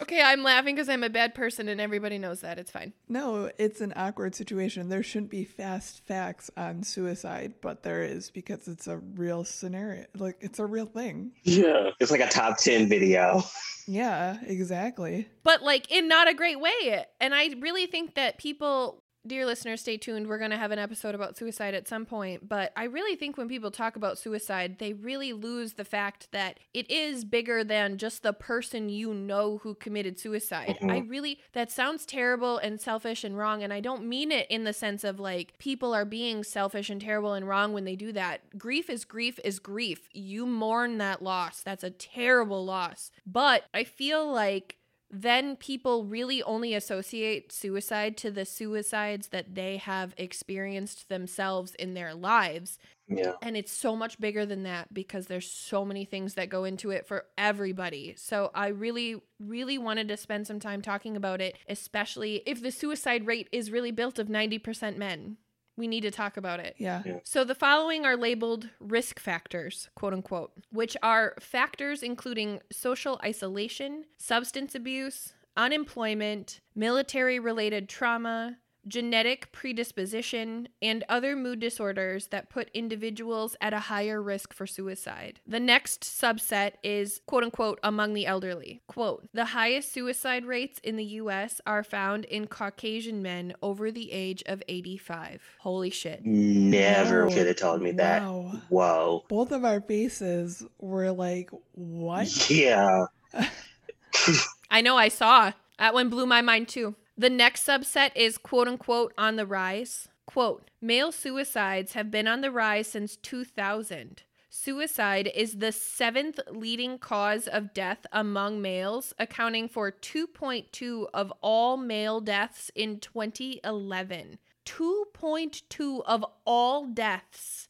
okay I'm laughing because I'm a bad person and everybody knows that it's fine
No, it's an awkward situation. There shouldn't be fast facts on suicide, but there is because it's a real scenario. Like it's a real thing.
yeah. It's like a top 10 video.
Yeah, exactly.
but like in not a great way. And I really think that people, dear listeners, stay tuned. We're going to have an episode about suicide at some point. But I really think when people talk about suicide, they really lose the fact that it is bigger than just the person you know who committed suicide.
Mhm.
I really, that sounds terrible and selfish and wrong. And I don't mean it in the sense of like people are being selfish and terrible and wrong when they do that. Grief is grief is grief. You mourn that loss. That's a terrible loss. But I feel like then people really only associate suicide to the suicides that they have experienced themselves in their lives.
Yeah.
And it's so much bigger than that because there's so many things that go into it for everybody. So I really, really wanted to spend some time talking about it, especially if the suicide rate is really built of 90% men. We need to talk about it.
Yeah.
Yeah.
So the following are labeled risk factors, quote unquote, which are factors including social isolation, substance abuse, unemployment, military related trauma, genetic predisposition, and other mood disorders that put individuals at a higher risk for suicide. The next subset is quote unquote among the elderly. Quote, the highest suicide rates in the US are found in Caucasian men over the age of 85. Holy shit.
Never
Wow.
could have told me that.
Wow.
Whoa.
Both of our faces were like, what?
Yeah.
I know I saw. That one blew my mind too. The next subset is quote unquote on the rise. Quote, male suicides have been on the rise since 2000. Suicide is the seventh leading cause of death among males, accounting for 2.2 of all male deaths in 2011. 2.2 of all deaths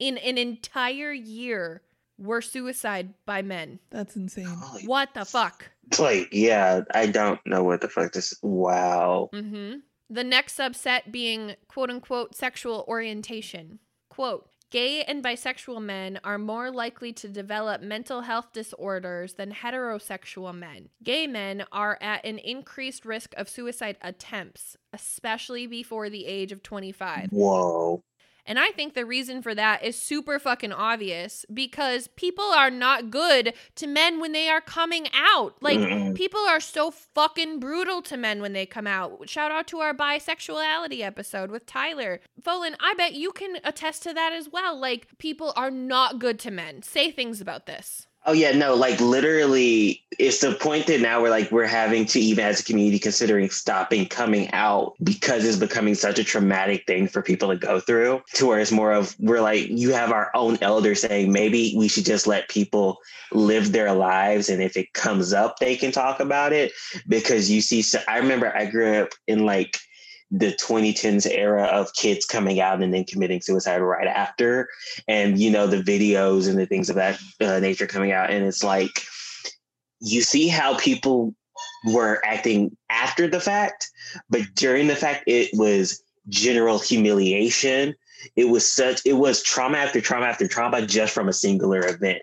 in an entire year were suicide by men.
That's insane.
Holy-
What the fuck?
Like, yeah, I don't know what the fuck this. Wow.
Mm-hmm. The next subset being quote unquote sexual orientation. Quote, gay and bisexual men are more likely to develop mental health disorders than heterosexual men. Gay men are at an increased risk of suicide attempts, especially before the age of 25.
Whoa.
And I think the reason for that is super fucking obvious because people are not good to men when they are coming out. Like, people are so fucking brutal to men when they come out. Shout out to our bisexuality episode with Tyler. Folan, I bet you can attest to that as well. Like, people are not good to men. Say things about this.
Oh yeah, no, like literally, it's the point that now we're like we're having to even as a community considering stopping coming out because it's becoming such a traumatic thing for people to go through. To where it's more of we're like you have our own elders saying maybe we should just let people live their lives, and if it comes up, they can talk about it. Because you see, so I remember I grew up in like the 2010s era of kids coming out and then committing suicide right after, and you know the videos and the things of that uh, nature coming out, and it's like you see how people were acting after the fact, but during the fact, it was general humiliation. It was such it was trauma after trauma after trauma just from a singular event.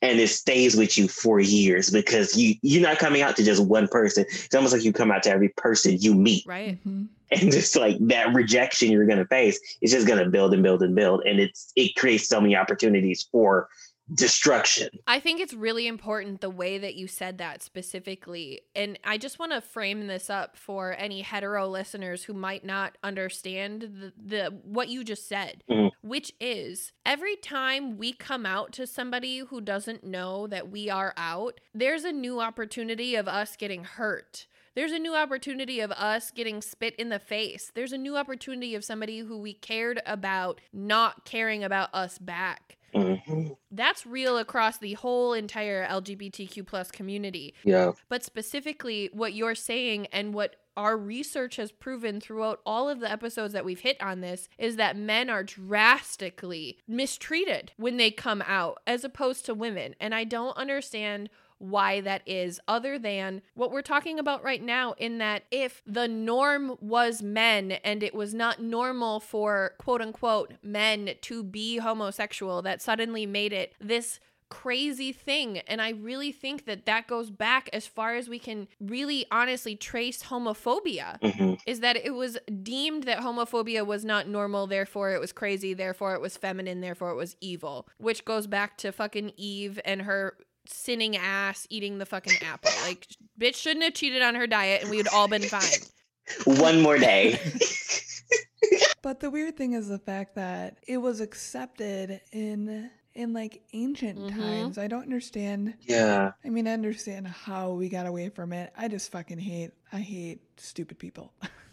And it stays with you for years because you you're not coming out to just one person. It's almost like you come out to every person you meet.
Right.
Mhm.
and just like that rejection you're going to face is just going to build and build and build and it's it creates so many opportunities for destruction
I think it's really important the way that you said that specifically. And I just want to frame this up for any hetero listeners who might not understand the, the what you just said,
Mhm.
which is every time we come out to somebody who doesn't know that we are out, there's a new opportunity of us getting hurt. There's a new opportunity of us getting spit in the face. There's a new opportunity of somebody who we cared about not caring about us back
Mhm.
that's real across the whole entire lgbtq plus community
yeah
but specifically what you're saying and what our research has proven throughout all of the episodes that we've hit on this is that men are drastically mistreated when they come out as opposed to women and i don't understand why that is, other than what we're talking about right now, in that if the norm was men and it was not normal for quote unquote men to be homosexual, that suddenly made it this crazy thing. And I really think that that goes back as far as we can really honestly trace homophobia
Mhm.
is that it was deemed that homophobia was not normal, therefore it was crazy, therefore it was feminine, therefore it was evil, which goes back to fucking Eve and her sinning ass eating the fucking apple. Like, bitch shouldn't have cheated on her diet and we would all been fine.
one more day
But the weird thing is the fact that it was accepted in in like ancient
Mhm.
times. I don't understand.
yeah
I mean, I understand how we got away from it. I just fucking hate I hate stupid people.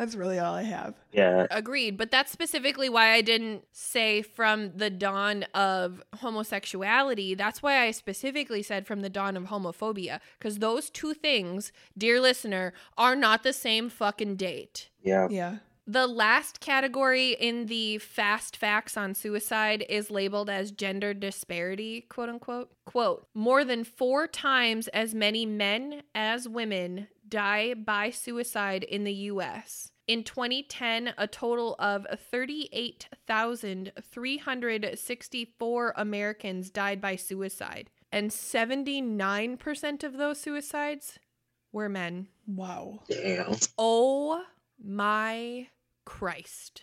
That's really all I have.
yeah
Agreed, but that's specifically why I didn't say from the dawn of homosexuality. That's why I specifically said from the dawn of homophobia because those two things, dear listener, are not the same fucking date.
yeah
Yeah.
The last category in the fast facts on suicide is labeled as gender disparity, quote unquote. Quote, more than four times as many men as women die by suicide in the US. In 2010, a total of 38,364 Americans died by suicide, and 79% of those suicides were men.
Wow.
damn
Oh my Christ.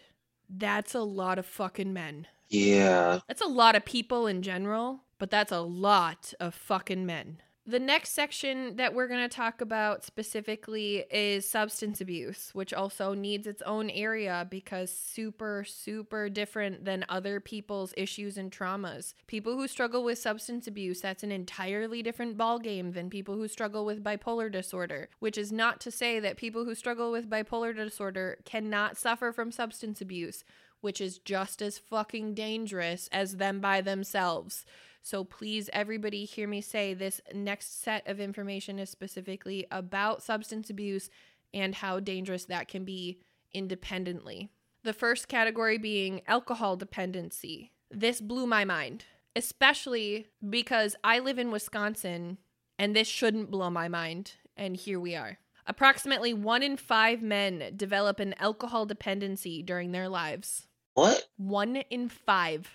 That's a lot of fucking men.
yeah
That's a lot of people in general, but that's a lot of fucking men. The next section that we're going to talk about specifically is substance abuse, which also needs its own area because super, super different than other people's issues and traumas. People who struggle with substance abuse, that's an entirely different ballgame than people who struggle with bipolar disorder, which is not to say that people who struggle with bipolar disorder cannot suffer from substance abuse, which is just as fucking dangerous as them by themselves. So please, everybody, hear me say this next set of information is specifically about substance abuse and how dangerous that can be independently. The first category being alcohol dependency. This blew my mind, especially because I live in Wisconsin and this shouldn't blow my mind. And here we are. Approximately one in five men develop an alcohol dependency during their lives.
what
One in five.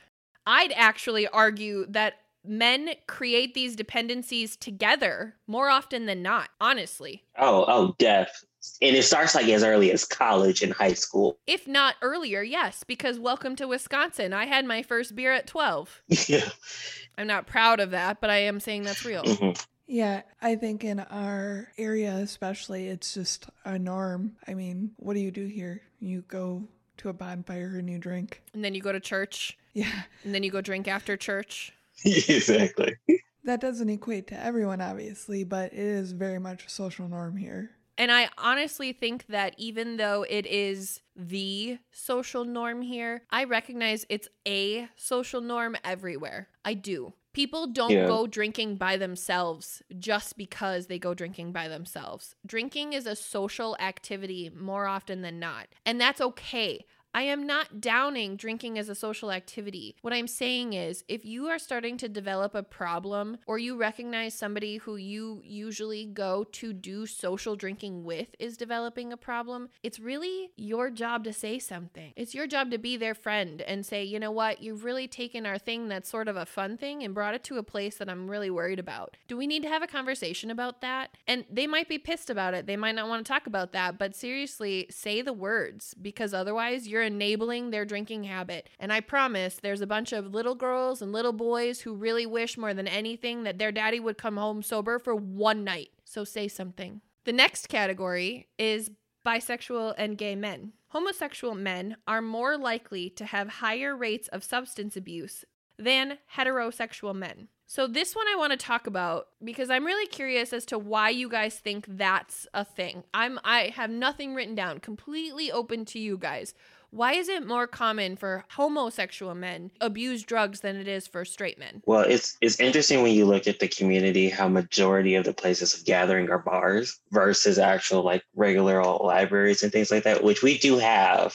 I'd actually argue that men create these dependencies together more often than not, honestly.
oh oh death and it starts like as early as college and high school
If not earlier, yes, because welcome to Wisconsin. I had my first beer at 12.
yeah
I'm not proud of that, but I am saying that's real.
Mhm.
Yeah, I think in our area especially, it's just a norm. I mean, what do you do here? You go to a bonfire and you drink.
And then you go to church,
Yeah,
and then you go drink after church.
exactly
that doesn't equate to everyone, obviously, but it is very much a social norm here.
And I honestly think that even though it is the social norm here, I recognize it's a social norm everywhere. I do. People don't
Yeah.
go drinking by themselves just because they go drinking by themselves. Drinking is a social activity more often than not, and that's okay. I am not downing drinking as a social activity. What I'm saying is, if you are starting to develop a problem or you recognize somebody who you usually go to do social drinking with is developing a problem, it's really your job to say something. It's your job to be their friend and say, you know what, you've really taken our thing that's sort of a fun thing and brought it to a place that I'm really worried about. Do we need to have a conversation about that? And they might be pissed about it. They might not want to talk about that, but seriously, say the words because otherwise you're enabling their drinking habit. And I promise there's a bunch of little girls and little boys who really wish more than anything that their daddy would come home sober for one night. So say something. The next category is bisexual and gay men. Homosexual men are more likely to have higher rates of substance abuse than heterosexual men. So, this one I want to talk about because I'm really curious as to why you guys think that's a thing. I'm I have nothing written down, completely open to you guys. Why is it more common for homosexual men abuse drugs than it is for straight men?
Well, it's it's interesting when you look at the community how majority of the places of gathering are bars versus actual like regular old libraries and things like that, which we do have.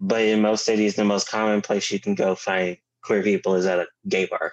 But in most cities, the most common place you can go find queer people is at a gay bar.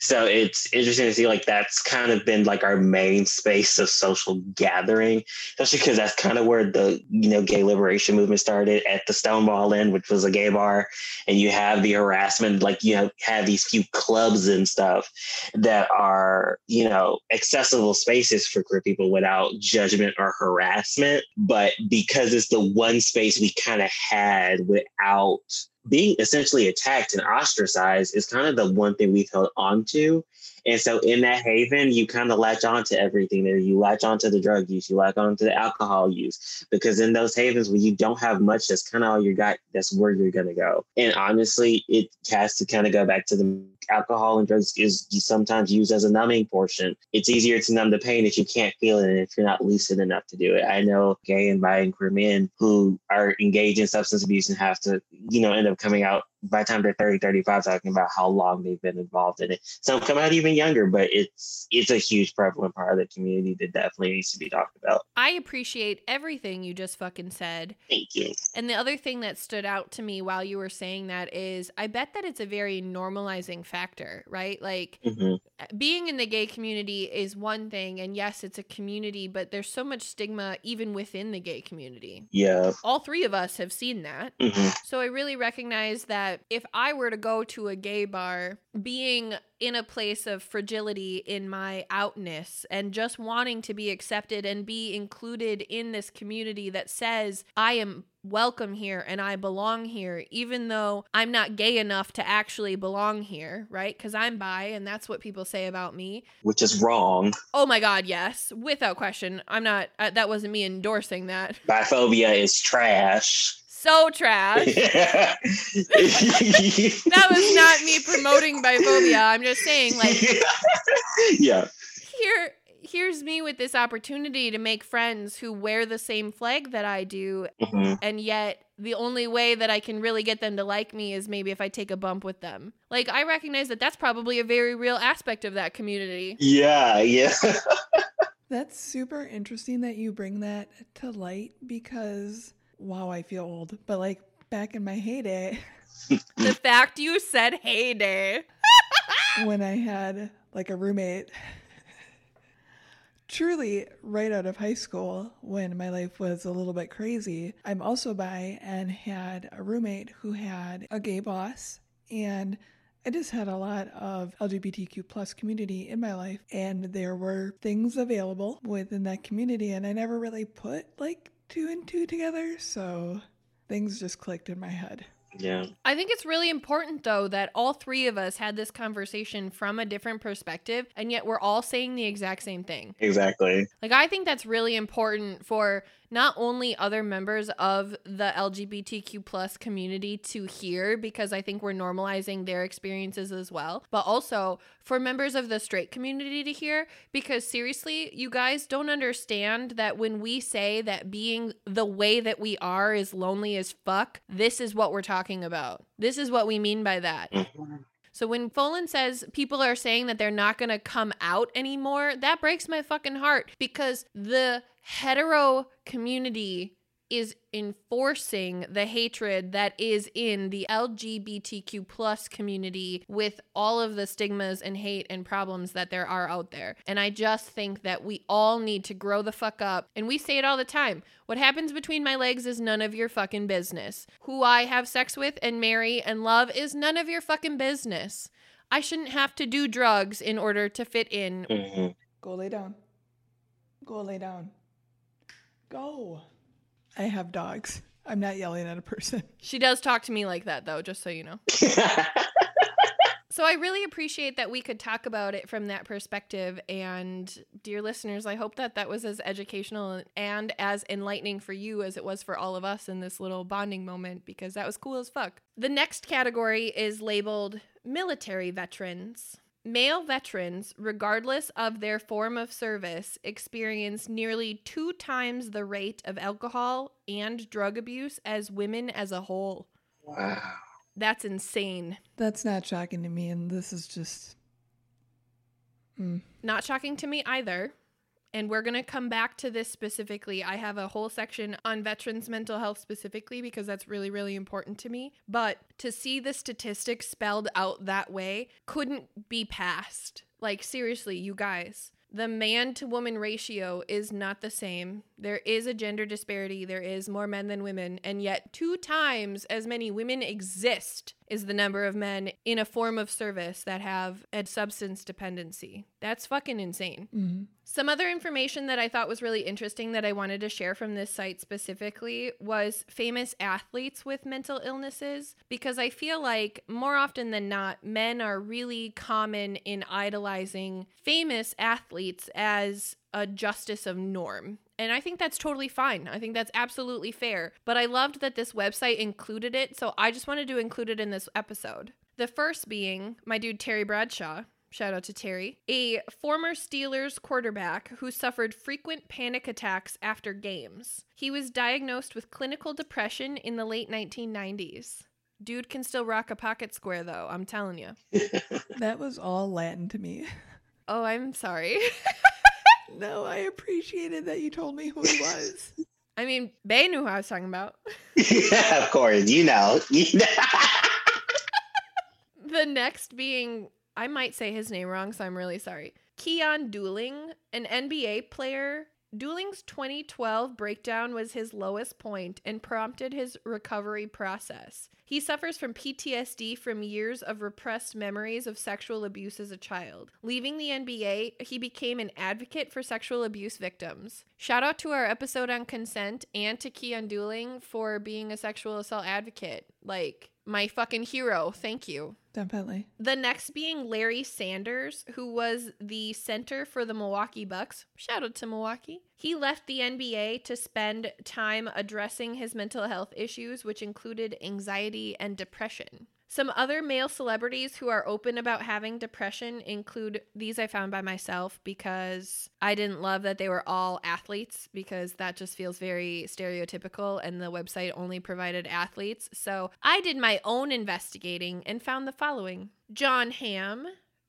So it's interesting to see like that's kind of been like our main space of social gathering, especially because that's kind of where the you know gay liberation movement started at the Stonewall Inn, which was a gay bar, and you have the harassment, like you know have these few clubs and stuff that are you know accessible spaces for queer people without judgment or harassment. But because it's the one space we kind of had without being essentially attacked and ostracized is kind of the one thing we've held on to. And so in that haven, you kind of latch on to everything there. You latch on to the drug use, you latch on to the alcohol use, because in those havens where you don't have much, that's kind of all you got, that's where you're going to go. And honestly, it has to kind of go back to the alcohol and drugs is sometimes used as a numbing portion. It's easier to numb the pain if you can't feel it and if you're not lucid enough to do it. I know gay and bi and queer men who are engaged in substance abuse and have to, you know, end up coming out by the time they're 30, 35, talking about how long they've been involved in it. Some come out even younger, but it's it's a huge prevalent part of the community that definitely needs to be talked about.
I appreciate everything you just fucking said.
Thank you.
And the other thing that stood out to me while you were saying that is I bet that it's a very normalizing factor, right? Like
hmm
being in the gay community is one thing, and yes, it's a community, but there's so much stigma even within the gay community.
Yeah.
All three of us have seen that.
hmm
So I really recognize that if I were to go to a gay bar, being in a place of fragility in my outness and just wanting to be accepted and be included in this community that says I am welcome here and I belong here, even though I'm not gay enough to actually belong here, right? Because I'm bi and that's what people say about me.
Which is wrong.
Oh my God, yes, without question. I'm not, uh, that wasn't me endorsing that.
Biphobia is trash.
So trash. that was not me promoting biphobia. I'm just saying, like,
yeah.
here here's me with this opportunity to make friends who wear the same flag that I do
hmm
and yet the only way that I can really get them to like me is maybe if I take a bump with them. Like I recognize that that's probably a very real aspect of that community.
Yeah, yeah.
That's super interesting that you bring that to light because, wow, I feel old. But like back in my heyday,
the fact you said heyday.
when I had like a roommate, truly right out of high school when my life was a little bit crazy, I'm also bi and had a roommate who had a gay boss. And I just had a lot of LGBTQ plus community in my life, and there were things available within that community, and I never really put like two and two together, so things just clicked in my head.
Yeah.
I think it's really important, though, that all three of us had this conversation from a different perspective, and yet we're all saying the exact same thing.
Exactly.
Like, I think that's really important for not only other members of the LGBTQ plus community to hear, because I think we're normalizing their experiences as well, but also for members of the straight community to hear, because seriously, you guys don't understand that when we say that being the way that we are is lonely as fuck, this is what we're talking about. This is what we mean by that.
Mm-hmm.
So when Folan says people are saying that they're not going to come out anymore, that breaks my fucking heart because the hetero community is enforcing the hatred that is in the LGBTQ plus community with all of the stigmas and hate and problems that there are out there. And I just think that we all need to grow the fuck up. And we say it all the time. What happens between my legs is none of your fucking business. Who I have sex with and marry and love is none of your fucking business. I shouldn't have to do drugs in order to fit in.
hmm
Go lay down. Go lay down. Go. I have dogs. I'm not yelling at a person.
She does talk to me like that though, just so you know. So I really appreciate that we could talk about it from that perspective. And dear listeners, I hope that that was as educational and as enlightening for you as it was for all of us in this little bonding moment because that was cool as fuck. The next category is labeled military veterans. Male veterans, regardless of their form of service, experience nearly two times the rate of alcohol and drug abuse as women as a whole.
wow.
That's insane.
That's not shocking to me, and this is just. Mm.
Not shocking to me either. And we're going to come back to this specifically. I have a whole section on veterans' mental health specifically because that's really, really important to me. But to see the statistics spelled out that way couldn't be passed. Like, seriously, you guys, the man to woman ratio is not the same. There is a gender disparity. There is more men than women. And yet, two times as many women exist is the number of men in a form of service that have a substance dependency. That's fucking insane.
hmm
Some other information that I thought was really interesting that I wanted to share from this site specifically was famous athletes with mental illnesses, because I feel like more often than not, men are really common in idolizing famous athletes as a justice of norm. And I think that's totally fine. I think that's absolutely fair. But I loved that this website included it, so I just wanted to include it in this episode. The first being my dude Terry Bradshaw. Shout out to Terry, a former Steelers quarterback who suffered frequent panic attacks after games. He was diagnosed with clinical depression in the late 1990s. Dude can still rock a pocket square, though, I'm telling you.
That was all Latin to me.
Oh, I'm sorry.
No, I appreciated that you told me who he was.
I mean, Bay knew who I was talking about.
yeah, of course. You know. You know.
The next being, I might say his name wrong, so I'm really sorry. Keyon Dooling, an NBA player. Dooling's 2012 breakdown was his lowest point and prompted his recovery process. He suffers from PTSD from years of repressed memories of sexual abuse as a child. Leaving the NBA, he became an advocate for sexual abuse victims. Shout out to our episode on consent and to Keyon Dooling for being a sexual assault advocate. Like, my fucking hero. Thank you.
Definitely.
The next being Larry Sanders, who was the center for the Milwaukee Bucks. Shout out to Milwaukee. He left the NBA to spend time addressing his mental health issues, which included anxiety and depression. Some other male celebrities who are open about having depression include these I found by myself because I didn't love that they were all athletes because that just feels very stereotypical and the website only provided athletes. So I did my own investigating and found the following Jon Hamm,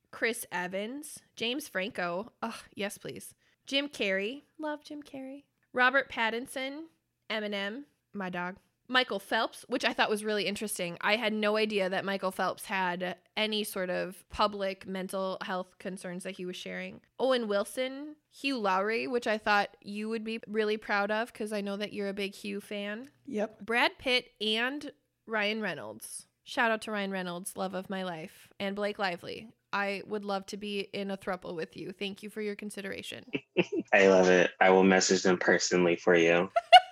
Chris Evans, James Franco, oh, yes, please, Jim Carrey, love Jim Carrey, Robert Pattinson, Eminem, my dog. Michael Phelps, which I thought was really interesting. I had no idea that Michael Phelps had any sort of public mental health concerns that he was sharing. Owen Wilson, Hugh Laurie, which I thought you would be really proud of because I know that you're a big Hugh fan.
Yep.
Brad Pitt and Ryan Reynolds. Shout out to Ryan Reynolds, love of my life, and Blake Lively. I would love to be in a thruple with you. Thank you for your consideration.
I love it. I will message them personally for you.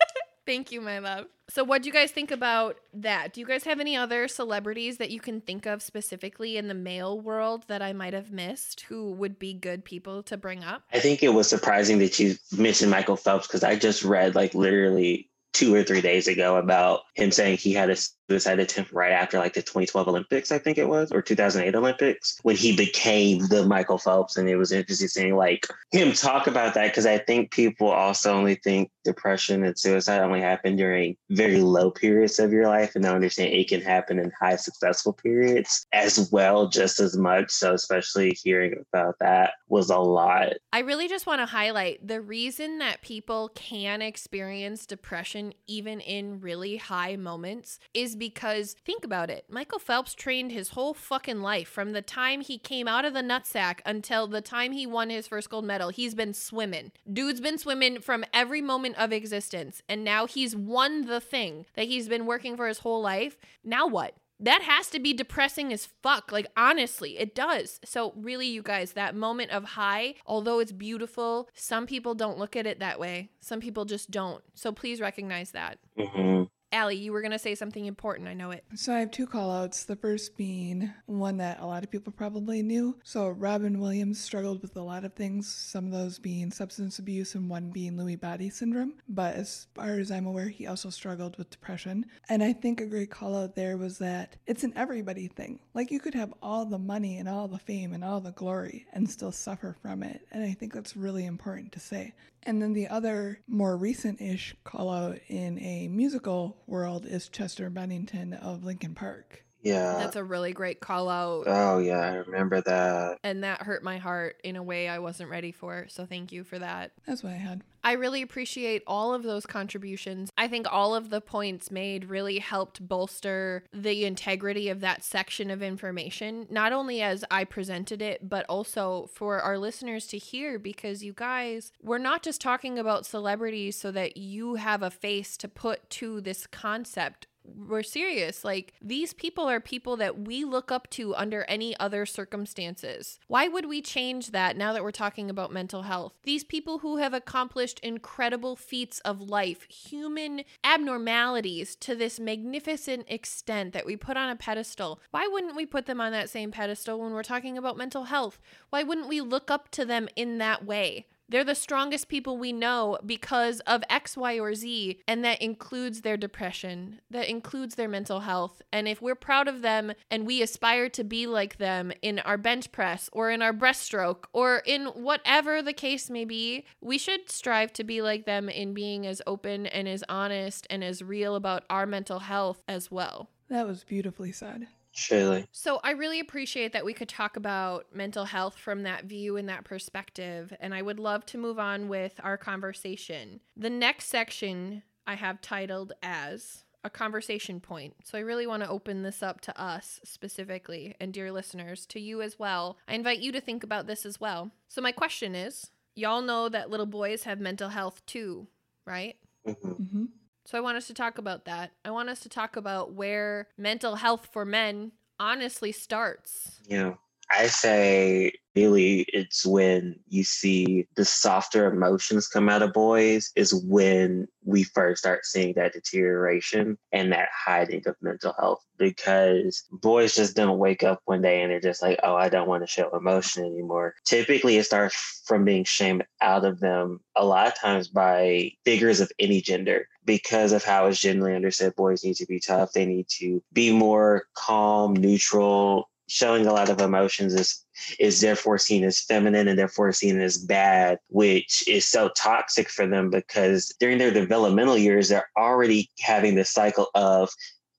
Thank you, my love. So, what do you guys think about that? Do you guys have any other celebrities that you can think of specifically in the male world that I might have missed who would be good people to bring up?
I think it was surprising that you mentioned Michael Phelps because I just read like literally two or three days ago about him saying he had a suicide attempt right after like the 2012 Olympics, I think it was, or 2008 Olympics, when he became the Michael Phelps. And it was interesting seeing like him talk about that because I think people also only think depression and suicide only happen during very low periods of your life and don't understand it can happen in high successful periods as well, just as much. So, especially hearing about that was a lot.
I really just want to highlight the reason that people can experience depression even in really high moments is because think about it. Michael Phelps trained his whole fucking life from the time he came out of the nutsack until the time he won his first gold medal. He's been swimming. Dude's been swimming from every moment of existence. And now he's won the thing that he's been working for his whole life. Now what? That has to be depressing as fuck. Like, honestly, it does. So, really, you guys, that moment of high, although it's beautiful, some people don't look at it that way. Some people just don't. So, please recognize that.
Mm-hmm.
Allie, you were going to say something important. I know it.
So I have two call outs. The first being one that a lot of people probably knew. So Robin Williams struggled with a lot of things, some of those being substance abuse and one being Lewy body syndrome. But as far as I'm aware, he also struggled with depression. And I think a great call out there was that it's an everybody thing. Like you could have all the money and all the fame and all the glory and still suffer from it. And I think that's really important to say. And then the other more recent ish call out in a musical world is Chester Bennington of Linkin Park.
Yeah.
That's a really great call out.
Oh, yeah. I remember that.
And that hurt my heart in a way I wasn't ready for. So thank you for that.
That's what I had.
I really appreciate all of those contributions. I think all of the points made really helped bolster the integrity of that section of information, not only as I presented it, but also for our listeners to hear because you guys, we're not just talking about celebrities so that you have a face to put to this concept we're serious. Like, these people are people that we look up to under any other circumstances. Why would we change that now that we're talking about mental health? These people who have accomplished incredible feats of life, human abnormalities to this magnificent extent that we put on a pedestal, why wouldn't we put them on that same pedestal when we're talking about mental health? Why wouldn't we look up to them in that way? They're the strongest people we know because of X, Y, or Z, and that includes their depression, that includes their mental health. And if we're proud of them and we aspire to be like them in our bench press or in our breaststroke or in whatever the case may be, we should strive to be like them in being as open and as honest and as real about our mental health as well.
That was beautifully said.
Surely.
So I really appreciate that we could talk about mental health from that view and that perspective. And I would love to move on with our conversation. The next section I have titled as a conversation point. So I really want to open this up to us specifically and dear listeners, to you as well. I invite you to think about this as well. So my question is, y'all know that little boys have mental health too, right?
Mm-hmm.
Mm-hmm.
So I want us to talk about that. I want us to talk about where mental health for men honestly starts.
Yeah. I say really it's when you see the softer emotions come out of boys is when we first start seeing that deterioration and that hiding of mental health because boys just don't wake up one day and they're just like oh i don't want to show emotion anymore. Typically it starts from being shamed out of them a lot of times by figures of any gender because of how it's generally understood. Boys need to be tough. They need to be more calm neutral showing a lot of emotions is is therefore seen as feminine and therefore seen as bad, which is so toxic for them because during their developmental years, they're already having this cycle of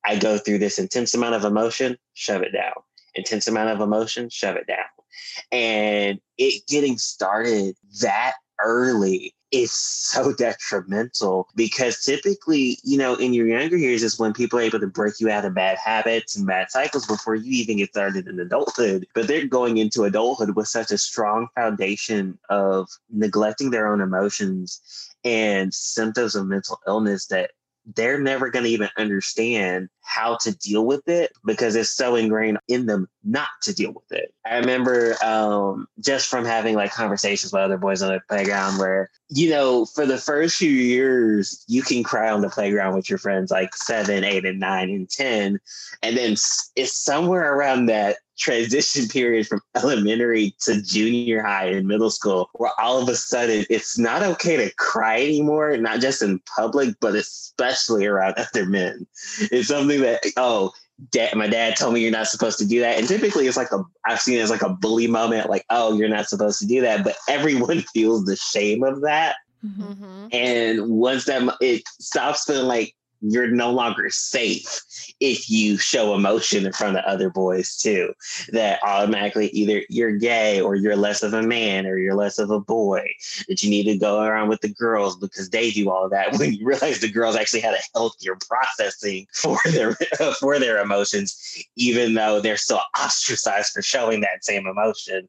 I go through this intense amount of emotion, shove it down. Intense amount of emotion, shove it down. And it getting started that early is so detrimental because typically, you know, in your younger years is when people are able to break you out of bad habits and bad cycles before you even get started in adulthood. But they're going into adulthood with such a strong foundation of neglecting their own emotions and symptoms of mental illness that they're never going to even understand how to deal with it because it's so ingrained in them not to deal with it. I remember um, just from having like conversations with other boys on the playground where, you know, for the first few years, you can cry on the playground with your friends like seven, eight, and nine, and 10. And then it's somewhere around that transition period from elementary to junior high and middle school where all of a sudden it's not okay to cry anymore, not just in public, but especially around other men. It's something that, oh, dad, my dad told me you're not supposed to do that. And typically it's like a, I've seen it as like a bully moment, like, oh, you're not supposed to do that. But everyone feels the shame of that.
Mhm.
Mm-hmm.
And once that, it stops feeling like you're no longer safe if you show emotion in front of other boys too. That automatically either you're gay or you're less of a man or you're less of a boy. That you need to go around with the girls because they do all that. When you realize the girls actually had a healthier processing for their for their emotions, even though they're still ostracized for showing that same emotion.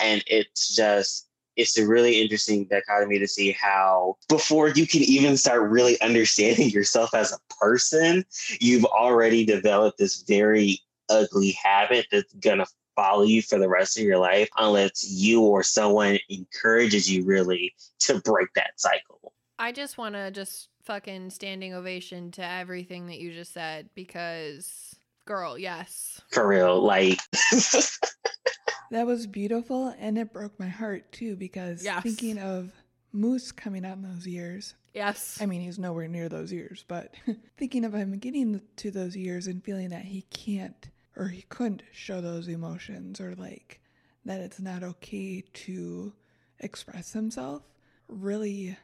And it's just it's a really interesting dichotomy to see how before you can even start really understanding yourself as a person, you've already developed this very ugly habit that's gonna follow you for the rest of your life unless you or someone encourages you really to break that cycle.
I just want to just fucking standing ovation to everything that you just said because, girl, yes.
For real. Like
That was beautiful, and it broke my heart too because
Yes.
thinking of Moose coming out in those years.
Yes.
I mean, he's nowhere near those years, but thinking of him getting to those years and feeling that he can't or he couldn't show those emotions or like that it's not okay to express himself really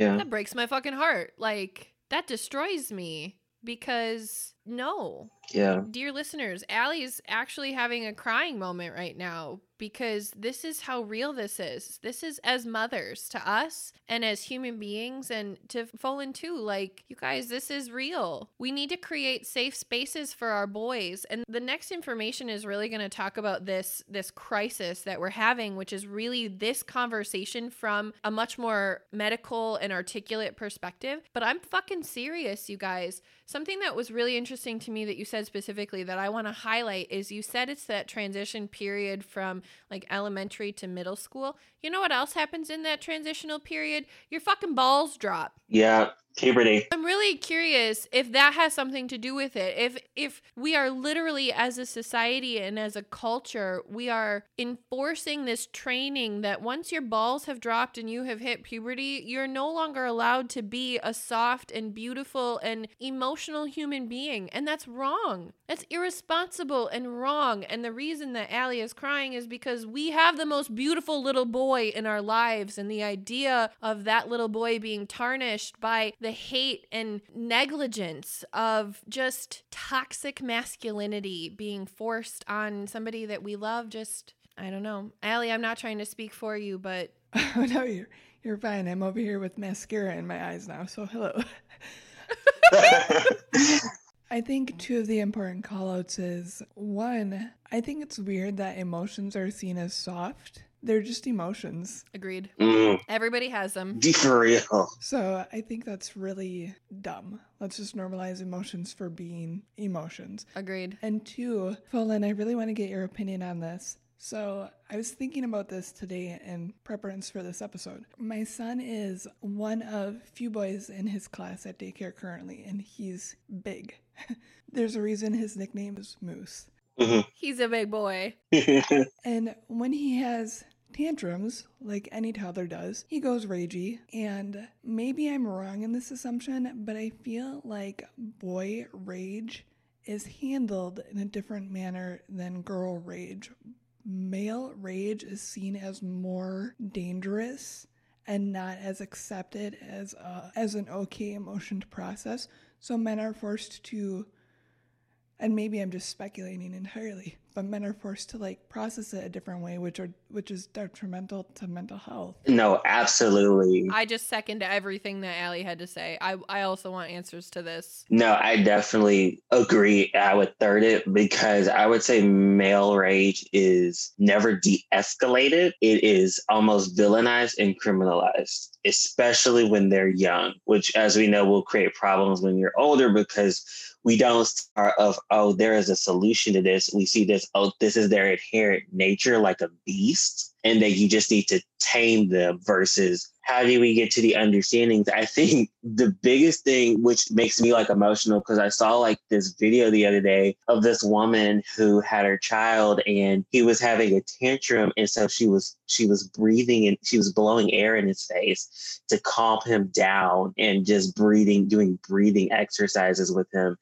yeah.
that breaks my fucking heart. Like, that destroys me because no.
Yeah.
Dear listeners, Allie's actually having a crying moment right now because this is how real this is. This is as mothers to us and as human beings and to Folan too. Like, you guys, this is real. We need to create safe spaces for our boys. And the next information is really going to talk about this this crisis that we're having, which is really this conversation from a much more medical and articulate perspective. But I'm fucking serious, you guys. Something that was really interesting to me that you said specifically that I want to highlight is you said it's that transition period from like elementary to middle school. You know what else happens in that transitional period? Your fucking balls drop.
Yeah. Puberty.
I'm really curious if that has something to do with it. If if we are literally as a society and as a culture, we are enforcing this training that once your balls have dropped and you have hit puberty, you're no longer allowed to be a soft and beautiful and emotional human being. And that's wrong. That's irresponsible and wrong. And the reason that Allie is crying is because we have the most beautiful little boy in our lives. And the idea of that little boy being tarnished by the hate and negligence of just toxic masculinity being forced on somebody that we love just I don't know. Allie, I'm not trying to speak for you, but
oh no you're you're fine i'm over here with mascara in my eyes now so hello I think two of the important callouts is one, I think it's weird that emotions are seen as soft. They're just emotions.
agreed.
Mm,
Everybody has them.
for real.
So I think that's really dumb. Let's just normalize emotions for being emotions.
Agreed.
And two, Folan, I really want to get your opinion on this. So I was thinking about this today in preference for this episode. My son is one of few boys in his class at daycare currently, and he's big. There's a reason his nickname is Moose.
He's a big boy.
And when he has tantrums, like any toddler does, he goes ragey. And maybe I'm wrong in this assumption, but I feel like boy rage is handled in a different manner than girl rage. Male rage is seen as more dangerous and not as accepted as a, as an okay emotion to process. So men are forced to and maybe I'm just speculating entirely, but men are forced to like process it a different way, which are which is detrimental to mental health.
no, absolutely.
I just second everything that Allie had to say. I, I also want answers to this.
No, I definitely agree. I would third it because I would say male rage is never de escalated. It is almost villainized and criminalized, especially when they're young, which, as we know, will create problems when you're older because we don't start of, oh, there is a solution to this. We see this, oh, this is their inherent nature, like a beast, and that you just need to tame them versus how do we get to the understandings? I think the biggest thing, which makes me like emotional, because I saw like this video the other day of this woman who had her child and he was having a tantrum. And so she was, she was breathing and she was blowing air in his face to calm him down and just breathing, doing breathing exercises with him.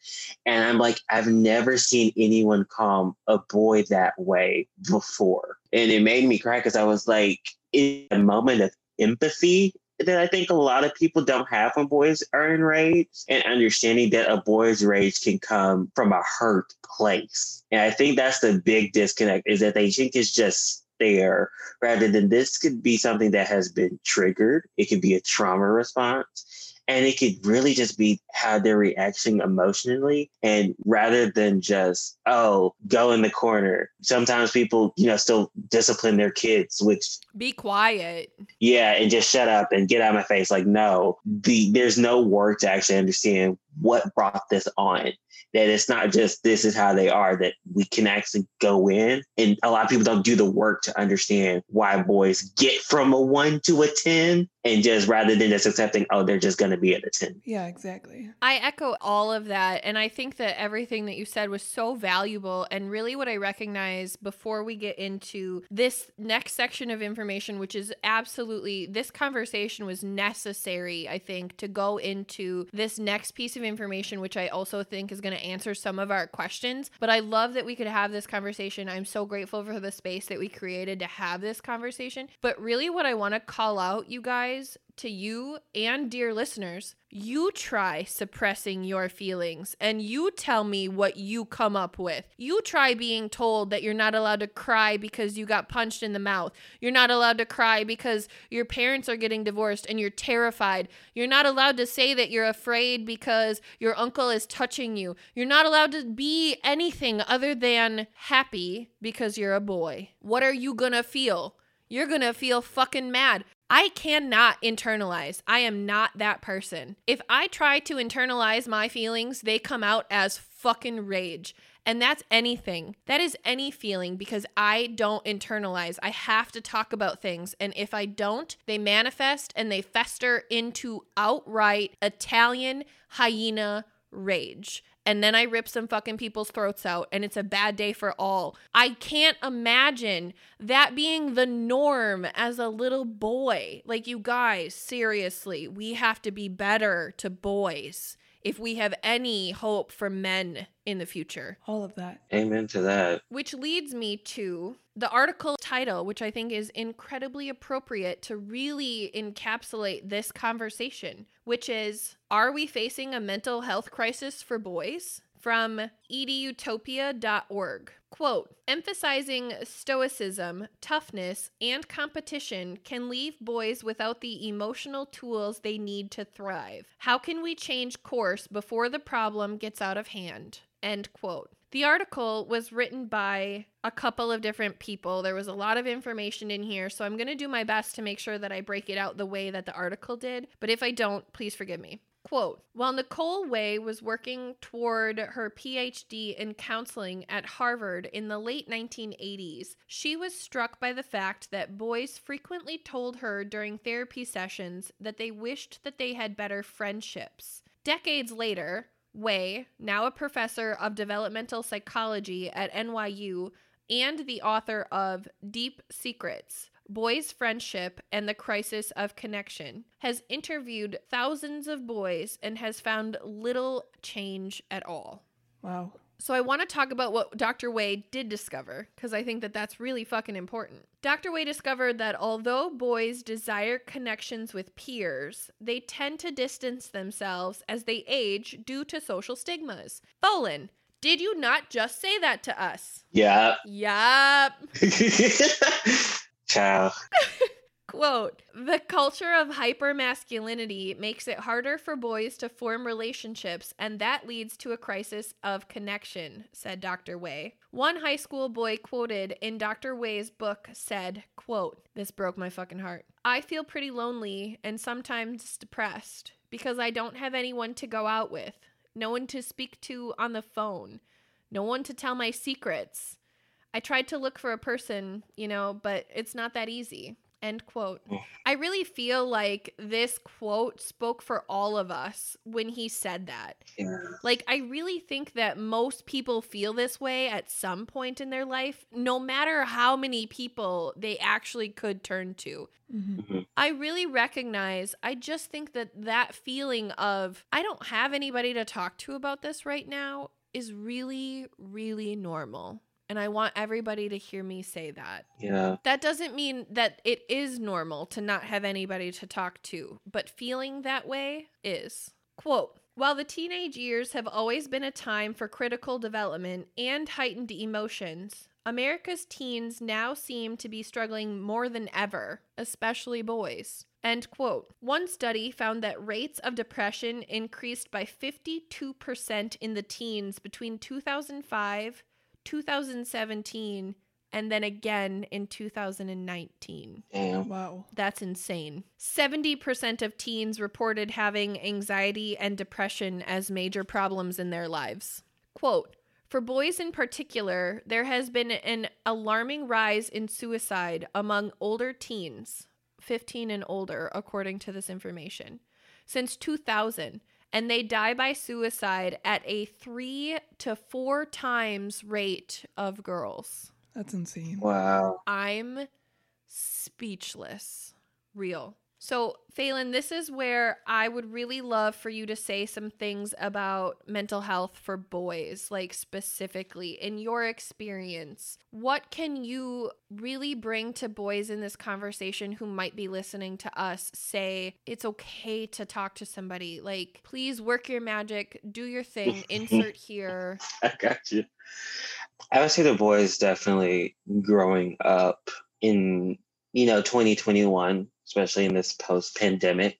And I'm like, I've never seen anyone calm a boy that way before. And it made me cry because I was like, in a moment of empathy that I think a lot of people don't have when boys are enraged and understanding that a boy's rage can come from a hurt place. And I think that's the big disconnect is that they think it's just there rather than this could be something that has been triggered. It could be a trauma response and it could really just be how they're reacting emotionally and rather than just oh go in the corner. Sometimes people you know still discipline their kids which
be quiet.
Yeah and just shut up and get out of my face. Like no the there's no work to actually understand what brought this on. That it's not just this is how they are, that we can actually go in. And a lot of people don't do the work to understand why boys get from a one to a 10 and just rather than just accepting, oh, they're just going to be at a 10.
Yeah, exactly.
I echo all of that. And I think that everything that you said was so valuable. And really, what I recognize before we get into this next section of information, which is absolutely this conversation was necessary, I think, to go into this next piece of information, which I also think is going to answer some of our questions. But I love that we could have this conversation. I'm so grateful for the space that we created to have this conversation. But really, what I want to call out, you guys, to you and dear listeners, you try suppressing your feelings and you tell me what you come up with. You try being told that you're not allowed to cry because you got punched in the mouth. You're not allowed to cry because your parents are getting divorced and you're terrified. You're not allowed to say that you're afraid because your uncle is touching you. You're not allowed to be anything other than happy because you're a boy. What are you gonna feel? You're gonna feel fucking mad. I cannot internalize. I am not that person. If I try to internalize my feelings, they come out as fucking rage. And that's anything. That is any feeling because I don't internalize. I have to talk about things. And if I don't, they manifest and they fester into outright Italian hyena rage and then I rip some fucking people's throats out and it's a bad day for all. I can't imagine that being the norm as a little boy. Like, you guys, seriously, we have to be better to boys if we have any hope for men in the future.
All of that.
Amen to that.
Which leads me to the article title, which I think is incredibly appropriate to really encapsulate this conversation, which is Are we facing a mental health crisis for boys? From edutopia.org. Quote Emphasizing stoicism, toughness, and competition can leave boys without the emotional tools they need to thrive. How can we change course before the problem gets out of hand? End quote. The article was written by a couple of different people. There was a lot of information in here, so I'm going to do my best to make sure that I break it out the way that the article did. But if I don't, please forgive me. Quote While Niobe Way was working toward her PhD in counseling at Harvard in the late 1980s, she was struck by the fact that boys frequently told her during therapy sessions that they wished that they had better friendships. Decades later, Way, now a professor of developmental psychology at NYU and the author of Deep Secrets Boys' Friendship and the Crisis of Connection, has interviewed thousands of boys and has found little change at all.
Wow.
So I want to talk about what Dr. Way did discover because I think that that's really fucking important. Dr. Way discovered that although boys desire connections with peers, they tend to distance themselves as they age due to social stigmas. Bolin, did you not just say that to us?
Yeah.
Yup.
Ciao.
Quote The culture of hypermasculinity makes it harder for boys to form relationships, and that leads to a crisis of connection, said Dr. Way. One high school boy quoted in Dr. Way's book said, quote, This broke my fucking heart. I feel pretty lonely and sometimes depressed because I don't have anyone to go out with, no one to speak to on the phone, no one to tell my secrets. I tried to look for a person, you know, but it's not that easy. End quote.
Mm.
I really feel like this quote spoke for all of us when he said that.
Yeah.
Like, I really think that most people feel this way at some point in their life, no matter how many people they actually could turn to.
Mhm.
I really recognize, I just think that that feeling of, I don't have anybody to talk to about this right now is really, really normal. And I want everybody to hear me say that.
Yeah.
That doesn't mean that it is normal to not have anybody to talk to, but feeling that way is. Quote While the teenage years have always been a time for critical development and heightened emotions, America's teens now seem to be struggling more than ever, especially boys. End quote. One study found that rates of depression increased by 52% in the teens between 2005, 2017, and then again in 2019.
Damn.
Wow.
That's insane. 70% of teens reported having anxiety and depression as major problems in their lives. Quote For boys in particular, there has been an alarming rise in suicide among older teens, 15 and older, according to this information, since 2000. And they die by suicide at a three to four times rate of girls.
That's insane.
Wow.
I'm speechless. Real. So, Phelan, this is where I would really love for you to say some things about mental health for boys, like specifically in your experience. What can you really bring to boys in this conversation who might be listening to us say it's okay to talk to somebody? Like, please work your magic, do your thing, insert here.
I got you. I would say the boys definitely growing up in, you know, 2021, especially in this post pandemic,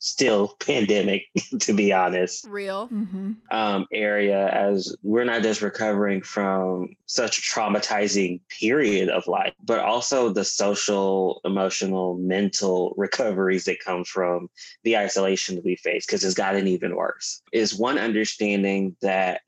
still pandemic, to be honest,
Real.
Mm-hmm.
um, area, as we're not just recovering from such a traumatizing period of life, but also the social, emotional, mental recoveries that come from the isolation that we face, because it's gotten even worse. Is one understanding that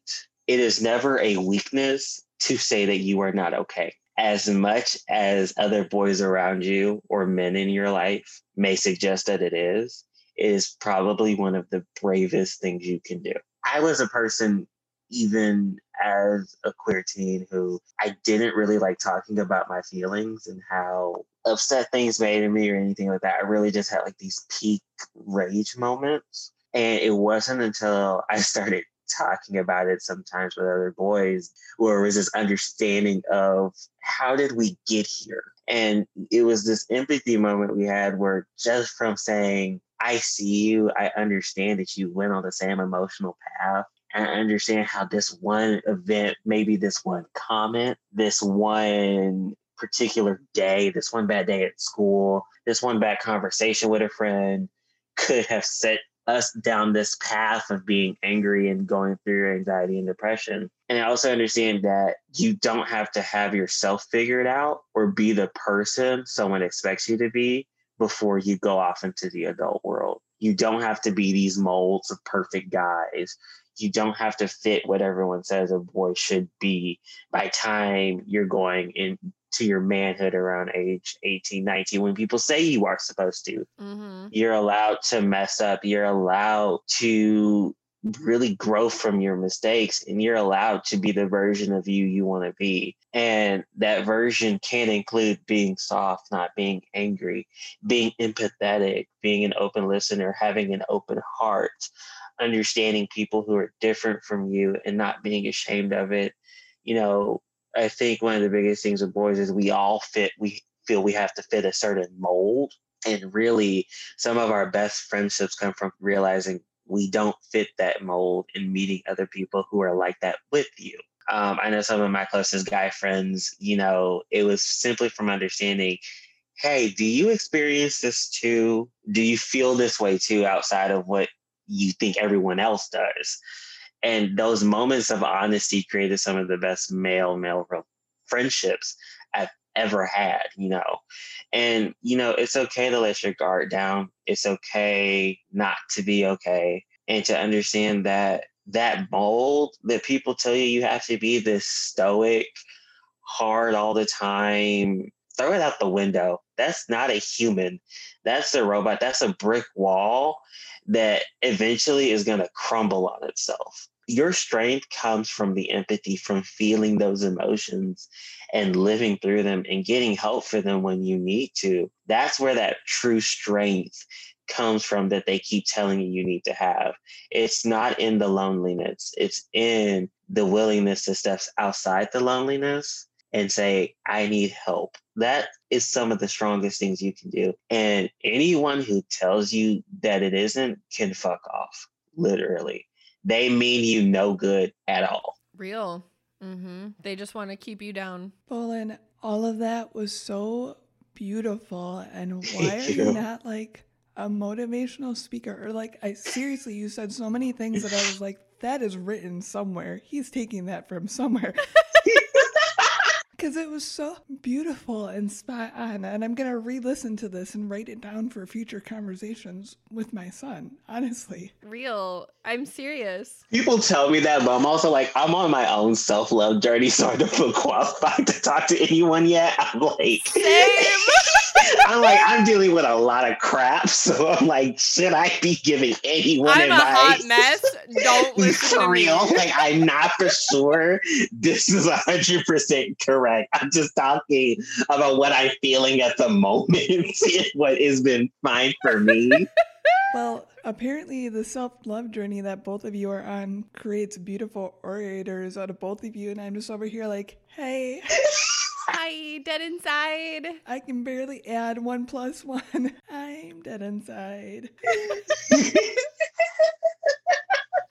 it is never a weakness to say that you are not okay. As much as other boys around you or men in your life may suggest that it is, it is probably one of the bravest things you can do. I was a person, even as a queer teen, who I didn't really like talking about my feelings and how upset things made me or anything like that. I really just had like these peak rage moments. And it wasn't until I started talking about it sometimes with other boys where it was this understanding of how did we get here? And it was this empathy moment we had where just from saying, I see you, I understand that you went on the same emotional path. I understand how this one event, maybe this one comment, this one particular day, this one bad day at school, this one bad conversation with a friend could have set us down this path of being angry and going through anxiety and depression. And I also understand that you don't have to have yourself figured out or be the person someone expects you to be before you go off into the adult world. You don't have to be these molds of perfect guys. You don't have to fit what everyone says a boy should be by time you're going into your manhood around age 18, 19, when people say you are supposed to.
Mm-hmm.
you're allowed to mess up. You're allowed to really grow from your mistakes and you're allowed to be the version of you you want to be. And that version can include being soft not being angry being empathetic being an open listener having an open heart understanding people who are different from you and not being ashamed of it. You know i think one of the biggest things with boys is we all fit we feel we have to fit a certain mold. And really some of our best friendships come from realizing we don't fit that mold and meeting other people who are like that with you. Um, i know some of my closest guy friends you know it was simply from understanding hey do you experience this too? Do you feel this way too outside of what you think everyone else does and those moments of honesty created some of the best male male friendships i've ever had you know and, you know, it's okay to let your guard down. It's okay not to be okay. And to understand that that mold that people tell you you have to be this stoic, hard all the time, throw it out the window. That's not a human. That's a robot. That's a brick wall that eventually is going to crumble on itself. Your strength comes from the empathy, from feeling those emotions and living through them and getting help for them when you need to. That's where that true strength comes from that they keep telling you you need to have. It's not in the loneliness, it's in the willingness to step outside the loneliness and say, I need help. That is some of the strongest things you can do. And anyone who tells you that it isn't can fuck off, literally. They mean you no good at all.
Real. Mm-hmm. They just want to keep you down.
Bolin, all of that was so beautiful. And why are you not like a motivational speaker? Or like, I seriously, you said so many things that I was like, that is written somewhere. He's taking that from somewhere. because it was so beautiful and spot on. And I'm going to re listen to this and write it down for future conversations with my son, honestly.
Real. I'm serious.
People tell me that, but I'm also like, I'm on my own self love journey, so I don't feel qualified to talk to anyone yet. I'm like,
Same.
I'm like, I'm dealing with a lot of crap, so I'm like, should I be giving anyone
I'm a
advice?
hot mess. Don't listen
for
to me.
real. Like, I'm not for sure this is 100% correct. I'm just talking about what I'm feeling at the moment, what has been fine for me.
Well, apparently, the self love journey that both of you are on creates beautiful orators out of both of you. And I'm just over here like, hey,
Hi, dead inside.
I can barely add one plus one. I'm dead inside.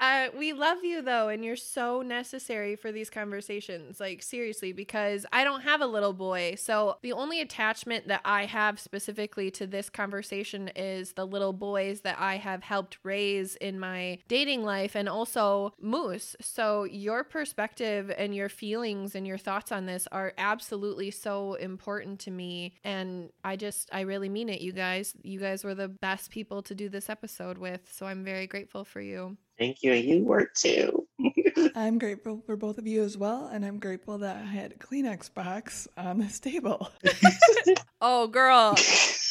Uh, we love you though, and you're so necessary for these conversations. Like, seriously, because I don't have a little boy. So, the only attachment that I have specifically to this conversation is the little boys that I have helped raise in my dating life and also Moose. So, your perspective and your feelings and your thoughts on this are absolutely so important to me. And I just, I really mean it, you guys. You guys were the best people to do this episode with. So, I'm very grateful for you.
Thank you. And you work too.
I'm grateful for both of you as well. And I'm grateful that I had a Kleenex box on this table.
Oh, girl.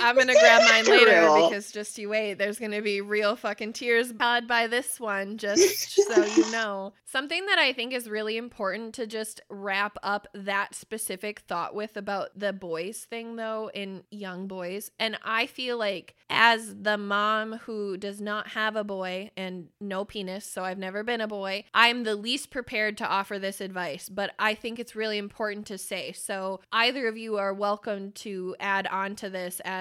I'm gonna grab mine later because just you wait. There's gonna be real fucking tears had by this one, just so you know. Something that I think is really important to just wrap up that specific thought with about the boys thing, though, in young boys. And I feel like, as the mom who does not have a boy and no penis, so I've never been a boy, I'm the least prepared to offer this advice, but I think it's really important to say. So either of you are welcome to add on to this as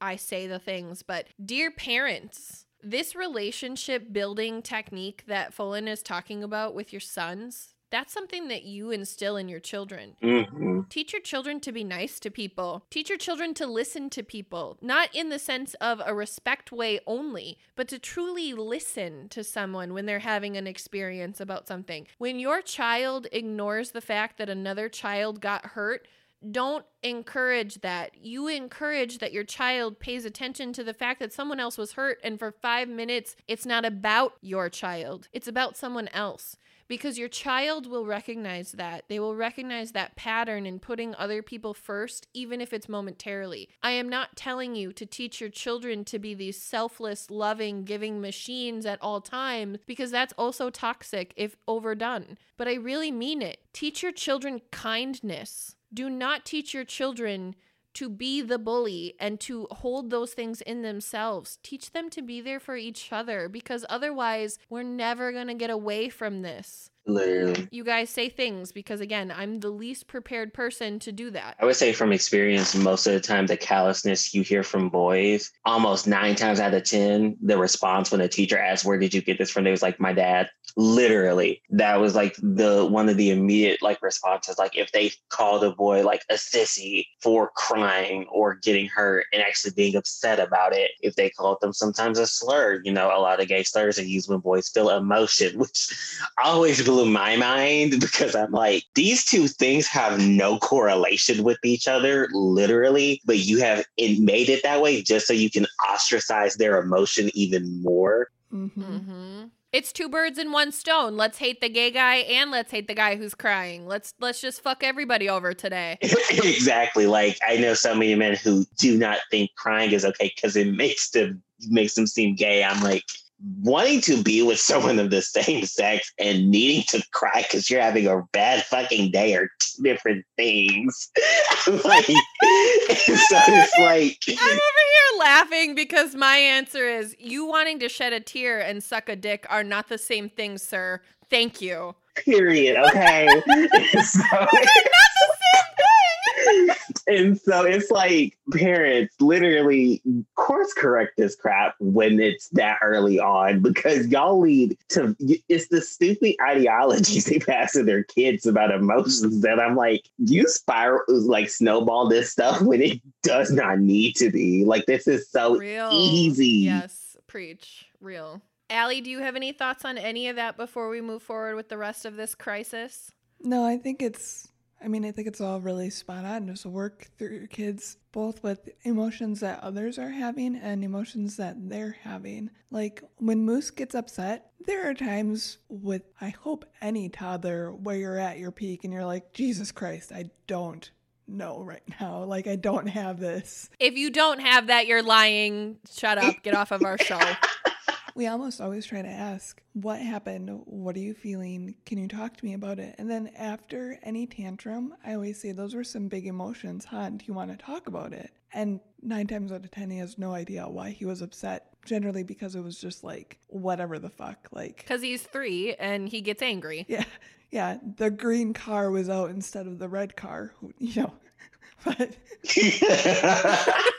I say the things. But dear parents, this relationship building technique that Fullen is talking about with your sons, that's something that you instill in your children.
hmm
Teach your children to be nice to people. Teach your children to listen to people, not in the sense of a respect way only, but to truly listen to someone when they're having an experience about something. When your child ignores the fact that another child got hurt, don't encourage that. You encourage that your child pays attention to the fact that someone else was hurt, and for five minutes, it's not about your child, it's about someone else because your child will recognize that. They will recognize that pattern in putting other people first, even if it's momentarily. I am not telling you to teach your children to be these selfless, loving, giving machines at all times, because that's also toxic if overdone. But I really mean it. Teach your children kindness. Do not teach your children to be the bully and to hold those things in themselves. Teach them to be there for each other because otherwise, we're never going to get away from this.
Literally.
You guys say things because, again, I'm the least prepared person to do that.
I would say from experience, most of the time, the callousness you hear from boys, almost nine times out of 10, the response when a teacher asks, Where did you get this from? They was like, My dad. Literally, that was like the one of the immediate like responses. Like, if they called a boy like a sissy for crying or getting hurt and actually being upset about it, if they called them sometimes a slur, you know, a lot of gay slurs are used when boys feel emotion, which always blew my mind because I'm like, these two things have no correlation with each other, literally, but you have it made it that way just so you can ostracize their emotion even more.
hmm
hmm It's two birds in one stone. Let's hate the gay guy and let's hate the guy who's crying. Let's let's just fuck everybody over today.
exactly. Like I know so many men who do not think crying is okay because it makes them makes them seem gay. I'm like, wanting to be with someone of the same sex and needing to cry because you're having a bad fucking day are two different things. like, so it's like
I'm over here laughing because my answer is you wanting to shed a tear and suck a dick are not the same thing, sir. Thank you.
Period. Okay. so,
not the same thing.
and so it's like parents literally course correct this crap when it's that early on because y'all lead to it's the stupid ideologies they pass to their kids about emotions that I'm like, you spiral like snowball this stuff when it does not need to be. Like this is so
Real.
easy.
Yes, preach. Real. Allie, do you have any thoughts on any of that before we move forward with the rest of this crisis?
No, I think it's I mean, I think it's all really spot on. Just work through your kids both with emotions that others are having and emotions that they're having. Like when Moose gets upset, there are times with, I hope, any toddler where you're at your peak and you're like, Jesus Christ, I don't know right now. Like, I don't have this.
If you don't have that, you're lying. Shut up. Get off of our show.
We almost always try to ask, What happened? What are you feeling? Can you talk to me about it? And then after any tantrum, I always say, Those were some big emotions, huh? Do you want to talk about it? And nine times out of ten, he has no idea why he was upset. Generally, because it was just like, whatever the fuck. Like,
Because he's three and he gets angry.
yeah, yeah, the green car was out instead of the red car, you know. But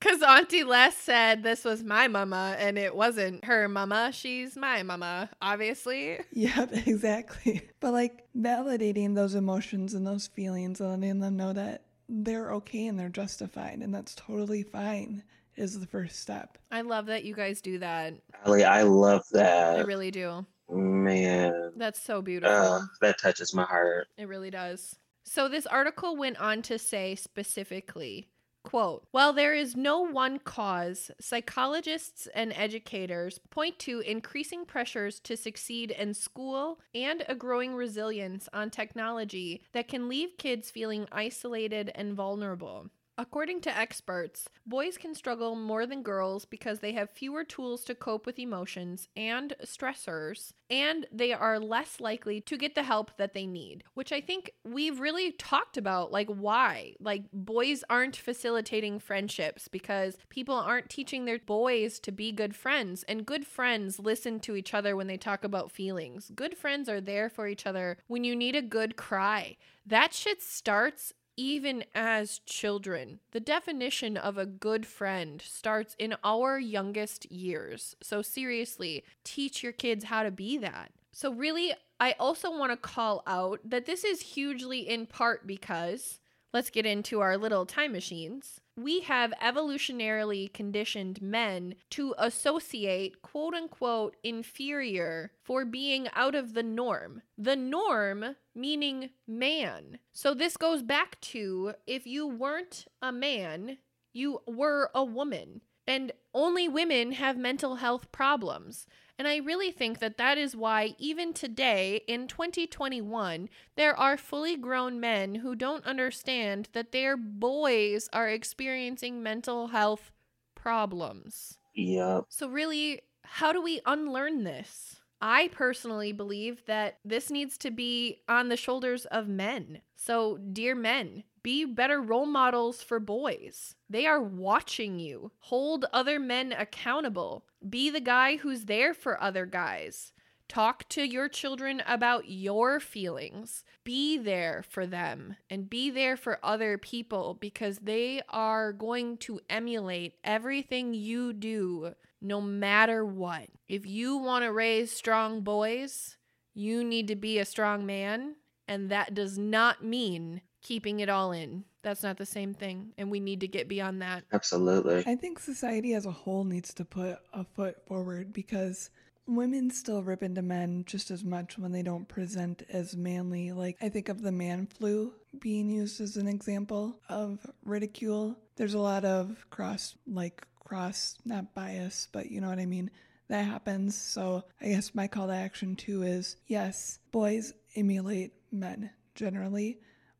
Because Auntie Les said this was my mama and it wasn't her mama. She's my mama, obviously.
Yep, exactly. But like validating those emotions and those feelings and letting them know that they're okay and they're justified and that's totally fine is the first step.
I love that you guys do that.
Allie, I love that.
I really do.
Man.
That's so beautiful.
Uh, that touches my heart.
It really does. So this article went on to say specifically, quote, while there is no one cause, psychologists and educators point to increasing pressures to succeed in school and a growing resilience on technology that can leave kids feeling isolated and vulnerable. According to experts, boys can struggle more than girls because they have fewer tools to cope with emotions and stressors, and they are less likely to get the help that they need, which I think we've really talked about. Like, why? Like, boys aren't facilitating friendships because people aren't teaching their boys to be good friends, and good friends listen to each other when they talk about feelings. Good friends are there for each other when you need a good cry. That shit starts even as children. The definition of a good friend starts in our youngest years. So, seriously, teach your kids how to be that. So, really, I also want to call out that this is hugely in part because, let's get into our little time machines. We have evolutionarily conditioned men to associate quote unquote inferior for being out of the norm. The norm meaning man. So this goes back to if you weren't a man, you were a woman. And only women have mental health problems. And I really think that that is why, even today in 2021, there are fully grown men who don't understand that their boys are experiencing mental health problems.
Yep.
So, really, how do we unlearn this? I personally believe that this needs to be on the shoulders of men. So, dear men, be better role models for boys. They are watching you. Hold other men accountable. Be the guy who's there for other guys. Talk to your children about your feelings. Be there for them and be there for other people because they are going to emulate everything you do no matter what. If you want to raise strong boys, you need to be a strong man. And that does not mean keeping it all in. That's not the same thing. And we need to get beyond that.
Absolutely.
I think society as a whole needs to put a foot forward because women still rip into men just as much when they don't present as manly. Like, I think of the man flu being used as an example of ridicule. There's a lot of cross, like, cross, not bias, but you know what I mean? that happens. So I guess my call to action too is yes, boys emulate men generally,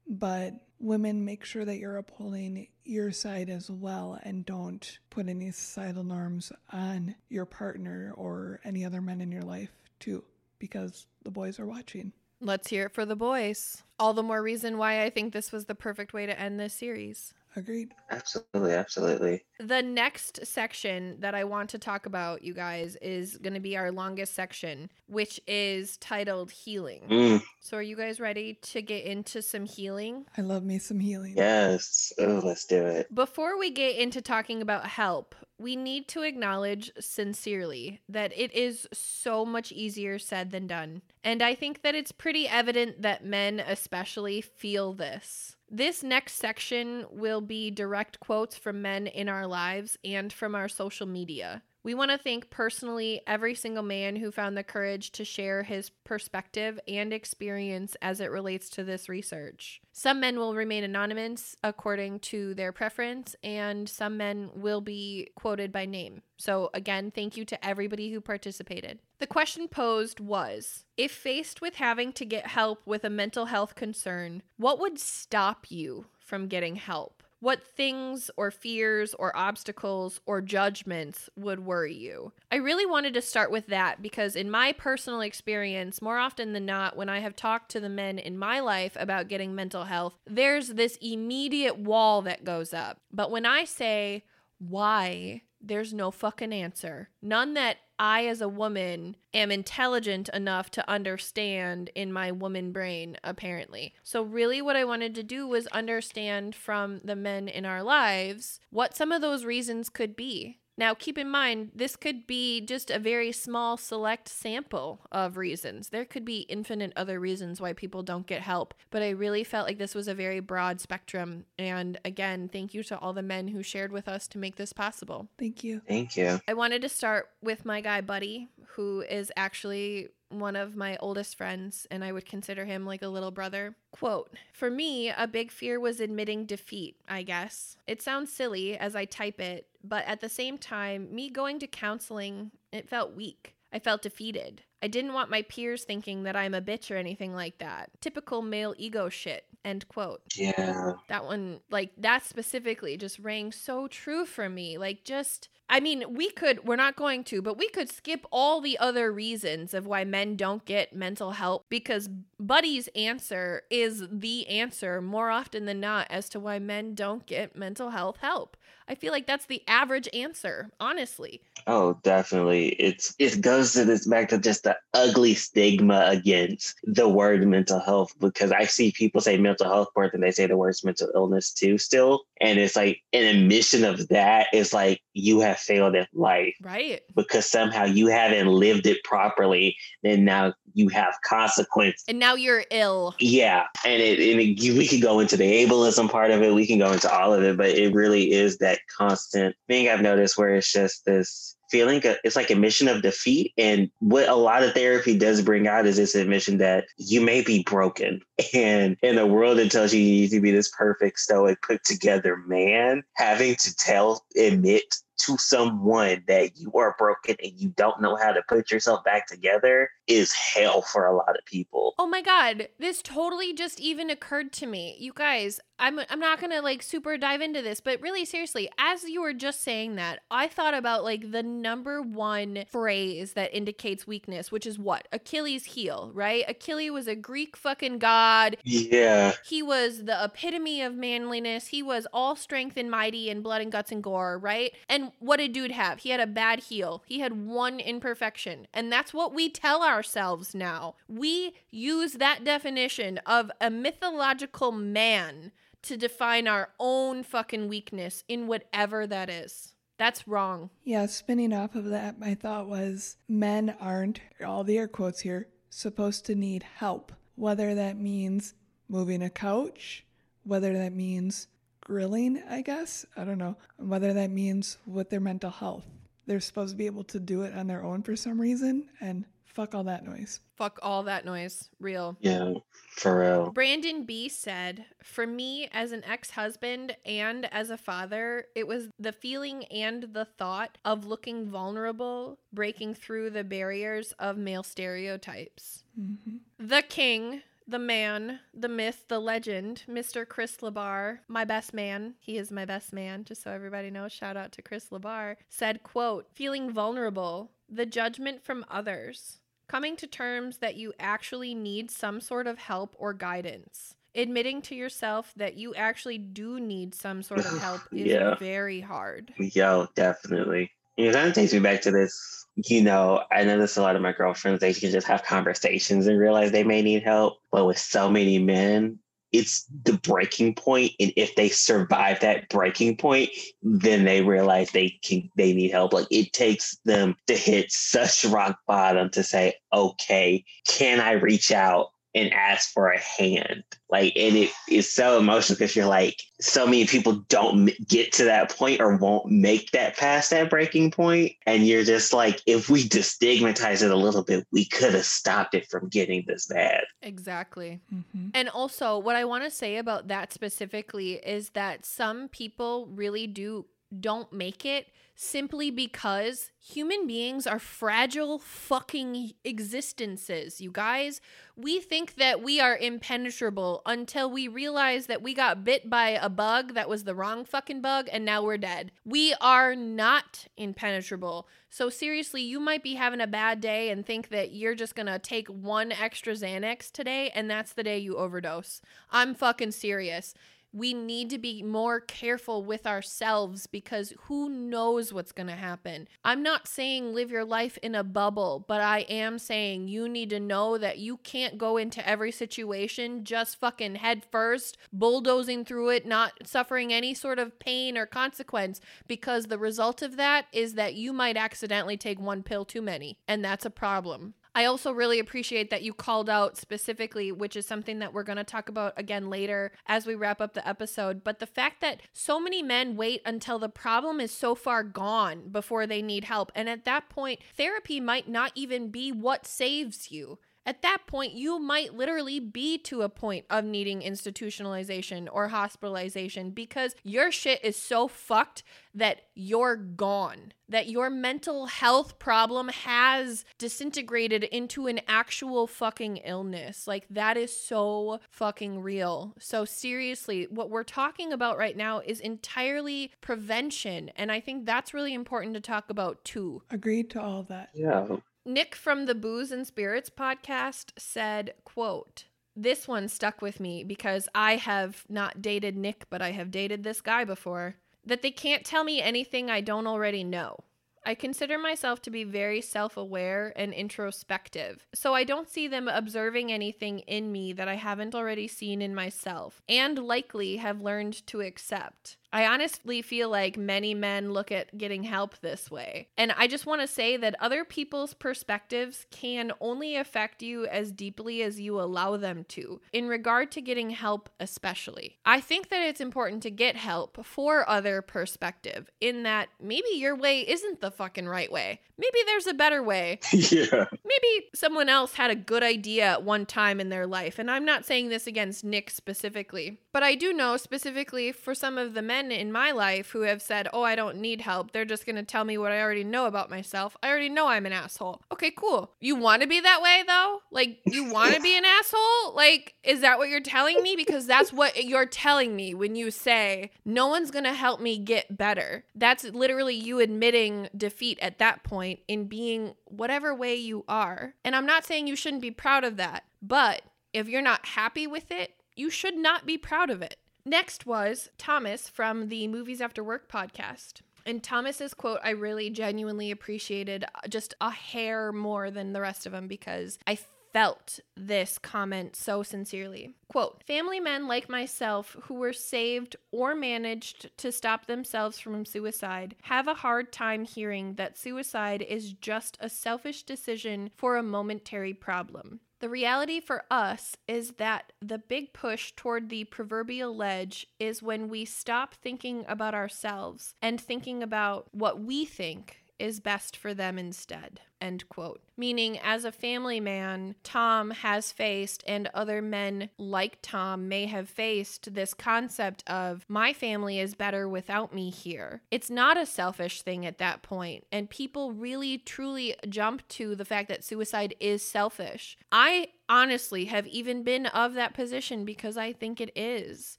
but women make sure that you're upholding your side as well and don't put any societal norms on your partner or any other men in your life too because the boys are watching.
Let's hear it for the boys. All the more reason why I think this was the perfect way to end this series.
Agreed.
Absolutely, absolutely.
The next section that I want to talk about, you guys, is going to be our longest section, which is titled Healing.
Mm,
So, are you guys ready to get into some healing?
I love me some healing.
yes. Oh, let's do it.
Before we get into talking about help, we need to acknowledge sincerely that it is so much easier said than done. And I think that it's pretty evident that men, especially, feel this. This next section will be direct quotes from men in our lives and from our social media. We want to thank personally every single man who found the courage to share his perspective and experience as it relates to this research. Some men will remain anonymous according to their preference, and some men will be quoted by name. So, again, thank you to everybody who participated. The question posed was If faced with having to get help with a mental health concern, what would stop you from getting help? What things or fears or obstacles or judgments would worry you? I really wanted to start with that because, in my personal experience, more often than not, when I have talked to the men in my life about getting mental health, there's this immediate wall that goes up. But when I say, why? There's no fucking answer. None that I, as a woman, am intelligent enough to understand in my woman brain, apparently. So, really, what I wanted to do was understand from the men in our lives what some of those reasons could be. Now, keep in mind, this could be just a very small, select sample of reasons. There could be infinite other reasons why people don't get help, but I really felt like this was a very broad spectrum. And again, thank you to all the men who shared with us to make this possible.
Thank you.
Thank you.
I wanted to start with my guy, Buddy, who is actually one of my oldest friends, and I would consider him like a little brother. Quote For me, a big fear was admitting defeat, I guess. It sounds silly as I type it, but at the same time, me going to counseling, it felt weak. I felt defeated. I didn't want my peers thinking that I'm a bitch or anything like that. Typical male ego shit. End quote.
Yeah.
That one, like that specifically, just rang so true for me. Like, just, I mean, we could, we're not going to, but we could skip all the other reasons of why men don't get mental help because Buddy's answer is the answer more often than not as to why men don't get mental health help. I feel like that's the average answer, honestly.
Oh, definitely. It's it goes to this back to just the ugly stigma against the word mental health because I see people say mental health more than they say the words mental illness too still. And it's like an admission of that is like you have failed at life
Right.
because somehow you haven't lived it properly. Then now you have consequence.
And now you're ill.
Yeah, and it, and it, we could go into the ableism part of it. We can go into all of it, but it really is that constant thing I've noticed where it's just this feeling. Uh, it's like admission of defeat, and what a lot of therapy does bring out is this admission that you may be broken, and in a world that tells you you need to be this perfect, stoic, put together man, having to tell, admit to someone that you are broken and you don't know how to put yourself back together is hell for a lot of people.
Oh my god, this totally just even occurred to me. You guys, I'm I'm not going to like super dive into this, but really seriously, as you were just saying that, I thought about like the number one phrase that indicates weakness, which is what? Achilles heel, right? Achilles was a Greek fucking god.
Yeah.
He was the epitome of manliness. He was all strength and mighty and blood and guts and gore, right? And what did dude have? He had a bad heel. He had one imperfection. And that's what we tell ourselves now. We use that definition of a mythological man to define our own fucking weakness in whatever that is. That's wrong.
Yeah, spinning off of that, my thought was men aren't, all the air quotes here, supposed to need help. Whether that means moving a couch, whether that means grilling, I guess, I don't know, whether that means with their mental health. They're supposed to be able to do it on their own for some reason, and Fuck all that noise.
Fuck all that noise. Real.
Yeah, for real.
Brandon B said, For me, as an ex husband and as a father, it was the feeling and the thought of looking vulnerable, breaking through the barriers of male stereotypes.
hmm
The king, the man, the myth, the legend, Mr. Chris Labar, my best man, he is my best man, just so everybody knows, shout out to Chris Labar, said, quote, feeling vulnerable, the judgment from others, coming to terms that you actually need some sort of help or guidance. Admitting to yourself that you actually do need some sort of help is
Yeah.
very hard.
Yo, definitely. It kind of takes me back to this. You know, I notice a lot of my girlfriends, they can just have conversations and realize they may need help. But with so many men, it's the breaking. And if they survive that breaking point, then they realize they can they need help. Like it takes them to hit such rock bottom to say, okay, can I reach out and ask for a hand? Like, and it is so emotional because you're like, so many people don't m- get to that point or won't make that past that breaking point. And you're just like, if we destigmatize it a little bit, we could have stopped it from getting this bad.
Exactly.
hmm
And also, what I want to say about that specifically is that some people really do don't make it simply because human beings are fragile fucking existences, you guys. We think that we are impenetrable until we realize that we got bit by a bug that was the wrong fucking bug and now we're dead. We are not impenetrable. So, seriously, you might be having a bad day and think that you're just gonna take one extra Xanax today and that's the day you overdose. I'm fucking serious. We need to be more careful with ourselves because who knows what's going to happen. I'm not saying live your life in a bubble, but I am saying you need to know that you can't go into every situation just fucking head first, bulldozing through it, not suffering any sort of pain or consequence because the result of that is that you might accidentally take one pill too many, and that's a problem. I also really appreciate that you called out specifically, which is something that we're going to talk about again later as we wrap up the episode. But the fact that so many men wait until the problem is so far gone before they need help. And at that point, therapy might not even be what saves you. At that point, you might literally be to a point of needing institutionalization or hospitalization because your shit is so fucked that you're gone. That your mental health problem has disintegrated into an actual fucking illness. Like, that is so fucking real. So, seriously, what we're talking about right now is entirely prevention. And I think that's really important to talk about too.
Agreed to all that.
Yeah.
Nick from the Booze and Spirits podcast said, quote, this one stuck with me because I have not dated Nick, but I have dated this guy before. That they can't tell me anything I don't already know. I consider myself to be very self aware and introspective, so I don't see them observing anything in me that I haven't already seen in myself and likely have learned to accept. I honestly feel like many men look at getting help this way. And I just want to say that other people's perspectives can only affect you as deeply as you allow them to, in regard to getting help, especially. I think that it's important to get help for other perspective, in that maybe your way isn't the fucking right way. Maybe there's a better way
yeah.
maybe someone else had a good idea at one time in their life. And I'm not saying this against Nick specifically, but I do know specifically for some of the men in my life who have said, Oh, I don't need help. They're just going to tell me what I already know about myself. I already know I'm an asshole. Okay, cool. You want to be that way though? Like, you want to be an asshole? Like, is that what you're telling me? Because that's what you're telling me when you say, No one's going to help me get better. That's literally you admitting defeat at that point in being whatever way you are. And I'm not saying you shouldn't be proud of that, but if you're not happy with it, you should not be proud of it. Next was Thomas from the Movies After Work podcast. And Thomas's quote, I really genuinely appreciated uh, just a hair more than the rest of them because I felt this comment so sincerely. Quote Family men like myself who were saved or managed to stop themselves from suicide have a hard time hearing that suicide is just a selfish decision for a momentary problem. The reality for us is that the big push toward the proverbial ledge is when we stop thinking about ourselves and thinking about what we think is best for them instead. End quote. Meaning, as a family man, Tom has faced, and other men like Tom may have faced, this concept of my family is better without me here. It's not a selfish thing at that point, and people really truly jump to the fact that suicide is selfish. I honestly have even been of that position because I think it is.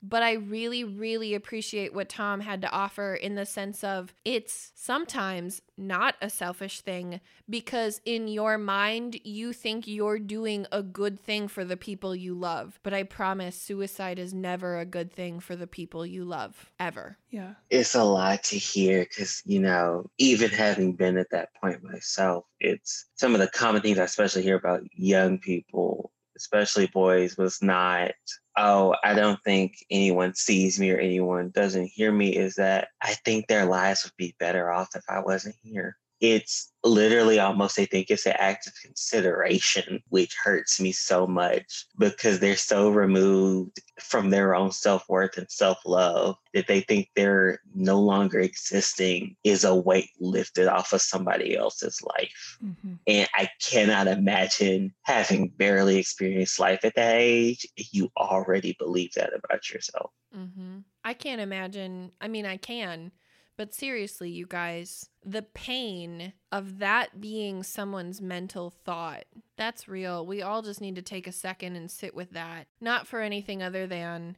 But I really, really appreciate what Tom had to offer in the sense of it's sometimes not a selfish thing because in your mind, you think you're doing a good thing for the people you love. But I promise suicide is never a good thing for the people you love, ever.
Yeah.
It's a lot to hear because, you know, even having been at that point myself, it's some of the common things I especially hear about young people, especially boys, was not, oh, I don't think anyone sees me or anyone doesn't hear me, is that I think their lives would be better off if I wasn't here it's literally almost I think it's an act of consideration, which hurts me so much because they're so removed from their own self worth and self love that they think they're no longer existing is a weight lifted off of somebody else's life. Mm-hmm. And I cannot imagine having barely experienced life at that age, you already believe that about yourself.
Mm-hmm. I can't imagine. I mean, I can but seriously, you guys, the pain of that being someone's mental thought, that's real. We all just need to take a second and sit with that. Not for anything other than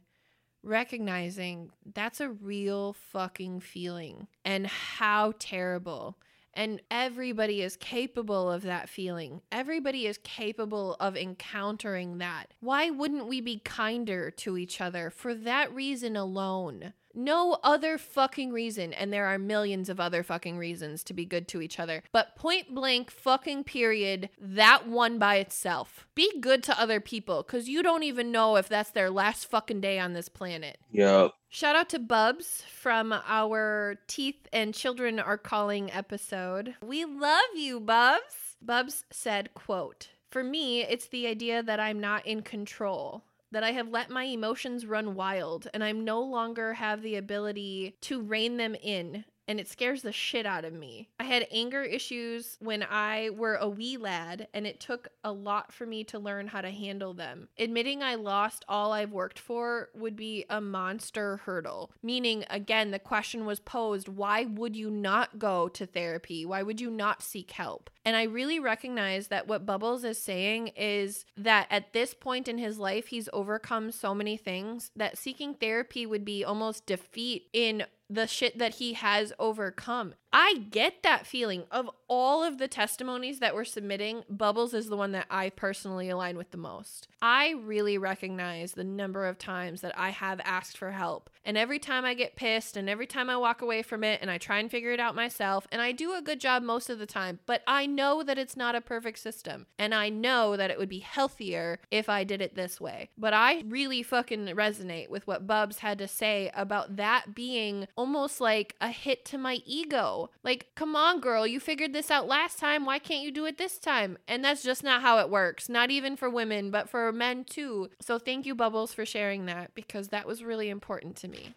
recognizing that's a real fucking feeling and how terrible. And everybody is capable of that feeling. Everybody is capable of encountering that. Why wouldn't we be kinder to each other for that reason alone? No other fucking reason, and there are millions of other fucking reasons to be good to each other. But point blank, fucking period, that one by itself. Be good to other people, because you don't even know if that's their last fucking day on this planet.
Yep.
Shout out to Bubs from our Teeth and Children Are Calling episode. We love you, Bubs. Bubs said, quote, For me, it's the idea that I'm not in control that I have let my emotions run wild and I'm no longer have the ability to rein them in and it scares the shit out of me. I had anger issues when I were a wee lad, and it took a lot for me to learn how to handle them. Admitting I lost all I've worked for would be a monster hurdle. Meaning, again, the question was posed why would you not go to therapy? Why would you not seek help? And I really recognize that what Bubbles is saying is that at this point in his life, he's overcome so many things that seeking therapy would be almost defeat in the shit that he has overcome. I get that feeling of all of the testimonies that we're submitting. Bubbles is the one that I personally align with the most. I really recognize the number of times that I have asked for help. And every time I get pissed and every time I walk away from it and I try and figure it out myself, and I do a good job most of the time, but I know that it's not a perfect system. And I know that it would be healthier if I did it this way. But I really fucking resonate with what Bubs had to say about that being almost like a hit to my ego like, come on, girl, you figured this out last time. Why can't you do it this time? And that's just not how it works. Not even for women, but for men too. So thank you, Bubbles, for sharing that because that was really important to me.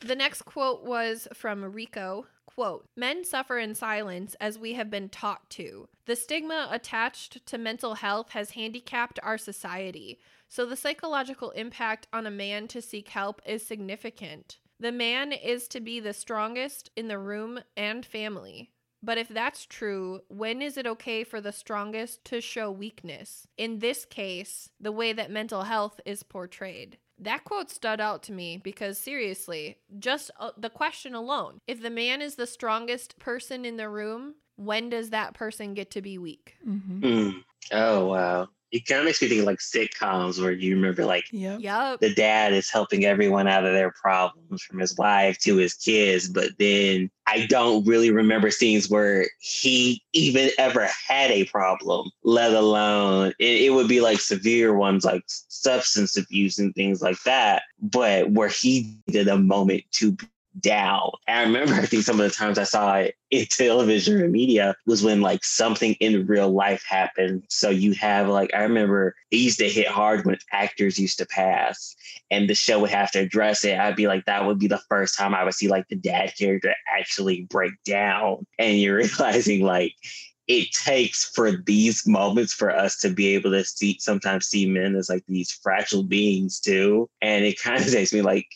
The next quote was from Rico. Quote, Men suffer in silence as we have been taught to. The stigma attached to mental health has handicapped our society, so the psychological impact on a man to seek help is significant. The man is to be the strongest in the room and family. But if that's true, when is it okay for the strongest to show weakness? In this case, the way that mental health is portrayed. That quote stood out to me because seriously, just uh, the question alone if the man is the strongest person in the room, when does that person get to be weak?
Mm-hmm. Mm. Oh, wow it kind of makes me think of like sitcoms where you remember like
yep. Yep.
the dad is helping everyone out of their problems from his wife to his kids but then i don't really remember scenes where he even ever had a problem let alone it, it would be like severe ones like substance abuse and things like that but where he did a moment to down. I remember, I think some of the times I saw it in television or media was when like something in real life happened. So you have like, I remember it used to hit hard when actors used to pass and the show would have to address it. I'd be like, that would be the first time I would see like the dad character actually break down. And you're realizing like, it takes for these moments for us to be able to see sometimes see men as like these fragile beings too. And it kind of takes me like,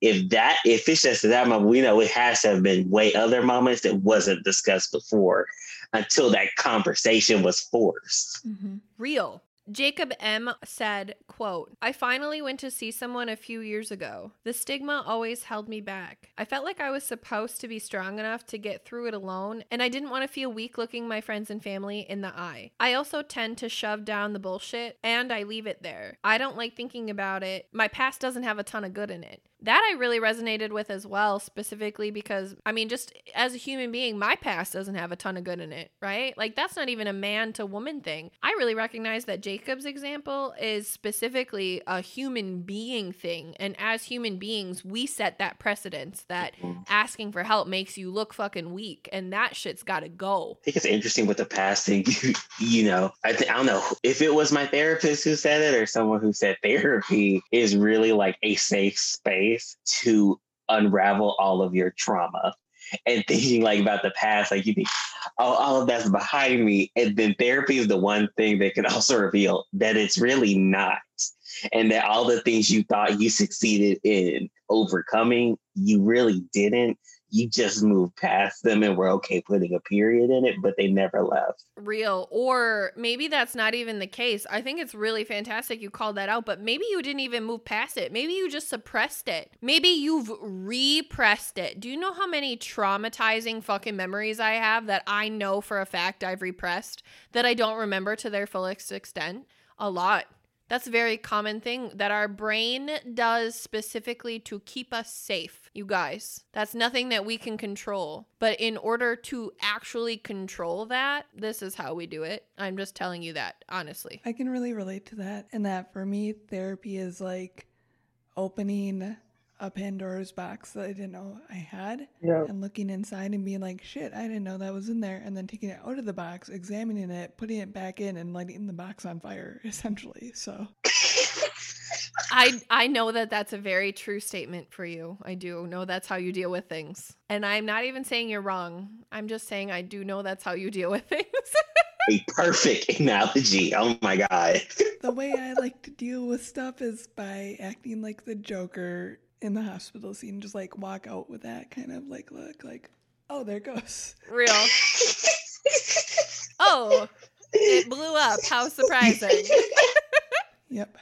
if that if it's just that moment, we know it has to have been way other moments that wasn't discussed before until that conversation was forced.
Mm-hmm.
Real. Jacob M said, quote, I finally went to see someone a few years ago. The stigma always held me back. I felt like I was supposed to be strong enough to get through it alone, and I didn't want to feel weak looking my friends and family in the eye. I also tend to shove down the bullshit, and I leave it there. I don't like thinking about it. My past doesn't have a ton of good in it. That I really resonated with as well, specifically because, I mean, just as a human being, my past doesn't have a ton of good in it, right? Like, that's not even a man to woman thing. I really recognize that Jacob's example is specifically a human being thing. And as human beings, we set that precedence that asking for help makes you look fucking weak. And that shit's gotta go.
I think it's interesting with the past thing. You, know, I, th- I don't know if it was my therapist who said it or someone who said therapy is really like a safe space to unravel all of your trauma. And thinking like about the past, like you think, oh, all of that's behind me. And then therapy is the one thing that can also reveal that it's really not. And that all the things you thought you succeeded in overcoming, you really didn't you just moved past them and we're okay putting a period in it, but they never left.
Real. Or maybe that's not even the case. I think it's really fantastic you called that out, but maybe you didn't even move past it. Maybe you just suppressed it. Maybe you've repressed it. Do you know how many traumatizing fucking memories I have that I know for a fact I've repressed that I don't remember to their fullest extent? A lot. That's a very common thing that our brain does specifically to keep us safe, you guys. That's nothing that we can control. But in order to actually control that, this is how we do it. I'm just telling you that, honestly.
I can really relate to that. And that for me, therapy is like opening a Pandora's box that I didn't know I had
Yeah.
and looking inside and being like, shit, I didn't know that was in there. And then taking it out of the box, examining it, putting it back in, and lighting the box on fire, essentially. So,
I I know that that's a very true statement for you. I do know that's how you deal with things. And I'm not even saying you're wrong. I'm just saying I do know that's how you deal with things.
A perfect analogy. Oh my God.
the way I like to deal with stuff is by acting like the Joker in the hospital scene, just like walk out with that kind of like look, like, oh, there it goes.
Real. Oh, it blew up. How surprising.
Yep.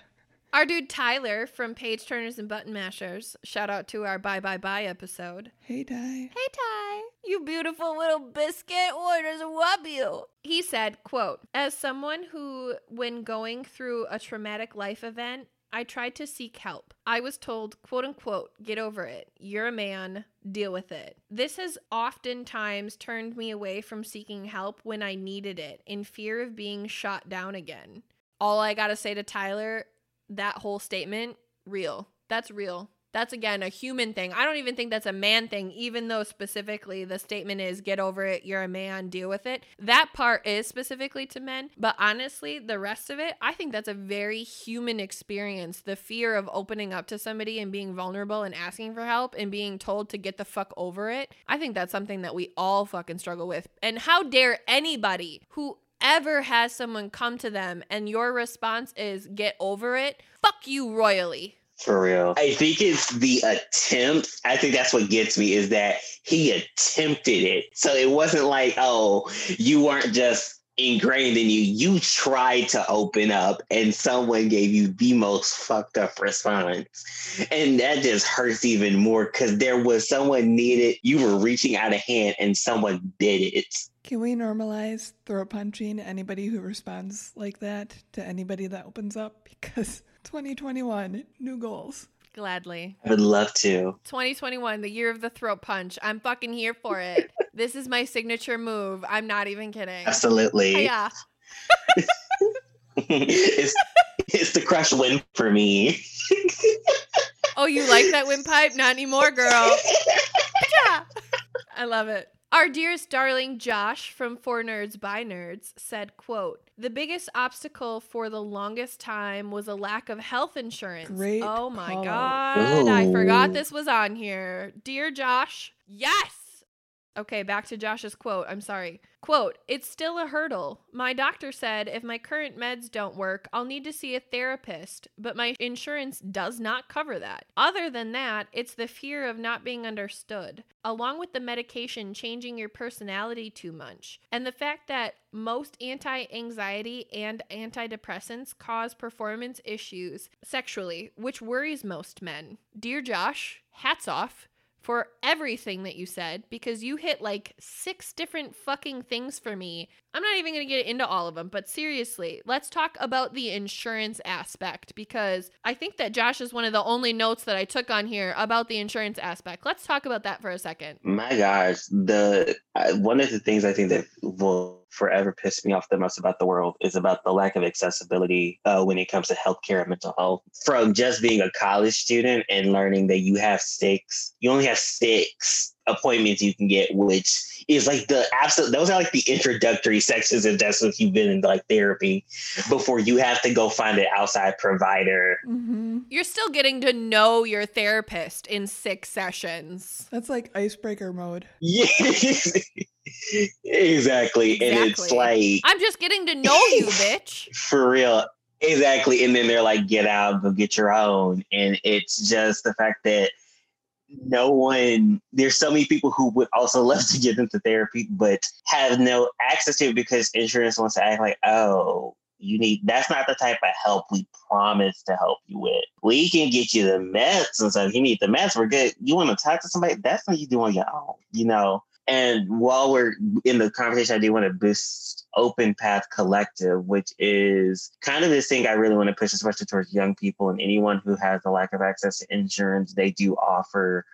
Our dude Tyler from Page Turners and Button Mashers, shout out to our Bye Bye Bye episode.
Hey, Ty.
Hey Ty, you beautiful little biscuit, does whoop you? He said, quote, as someone who, when going through a traumatic life event, I tried to seek help. I was told, quote unquote, get over it. You're a man, deal with it. This has oftentimes turned me away from seeking help when I needed it in fear of being shot down again. All I gotta say to Tyler, that whole statement, real. That's real. That's again a human thing. I don't even think that's a man thing, even though specifically the statement is get over it, you're a man, deal with it. That part is specifically to men, but honestly, the rest of it, I think that's a very human experience. The fear of opening up to somebody and being vulnerable and asking for help and being told to get the fuck over it. I think that's something that we all fucking struggle with. And how dare anybody who ever has someone come to them and your response is get over it, fuck you royally.
For real. I think it's the attempt. I think that's what gets me is that he attempted it. So it wasn't like, oh, you weren't just ingrained in you. You tried to open up and someone gave you the most fucked up response. And that just hurts even more because there was someone needed. You were reaching out a hand and someone did it.
Can we normalize throat punching anybody who responds like that to anybody that opens up? Because 2021, new goals.
Gladly.
I would love to.
2021, the year of the throat punch. I'm fucking here for it. this is my signature move. I'm not even kidding.
Absolutely.
Yeah.
it's, it's the crush win for me.
Oh, you like that windpipe? Not anymore, girl. Yeah. I love it. Our dearest darling Josh from For Nerds by Nerds said, quote, The biggest obstacle for the longest time was a lack of health insurance.
Great
oh my
call.
god. I forgot this was on here. Dear Josh, yes. Okay, back to Josh's quote. I'm sorry. Quote, it's still a hurdle. My doctor said if my current meds don't work, I'll need to see a therapist, but my insurance does not cover that. Other than that, it's the fear of not being understood, along with the medication changing your personality too much, and the fact that most anti anxiety and antidepressants cause performance issues sexually, which worries most men. Dear Josh, hats off for everything that you said because you hit like six different fucking things for me. I'm not even going to get into all of them, but seriously, let's talk about the insurance aspect because I think that Josh is one of the only notes that I took on here about the insurance aspect. Let's talk about that for a second.
My gosh, the uh, one of the things I think that will forever piss me off the most about the world is about the lack of accessibility uh, when it comes to healthcare and mental health. From just being a college student and learning that you have six, you only have six appointments you can get, which is like the absolute, those are like the introductory sections if that's what you've been in like therapy before you have to go find an outside provider.
Mm-hmm.
You're still getting to know your therapist in six sessions.
That's like icebreaker mode.
Yeah. exactly. And it's like,
I'm just getting to know you, bitch.
for real. Exactly. And then they're like, get out, go get your own. And it's just the fact that no one, there's so many people who would also love to get into therapy, but have no access to it because insurance wants to act like, oh, you need, that's not the type of help we promise to help you with. We can get you the meds and stuff. You need the meds, we're good. You want to talk to somebody? That's what you do on your own, you know? And while we're in the conversation, I do want to boost Open Path Collective, which is kind of this thing I really want to push, especially towards young people and anyone who has a lack of access to insurance. They do offer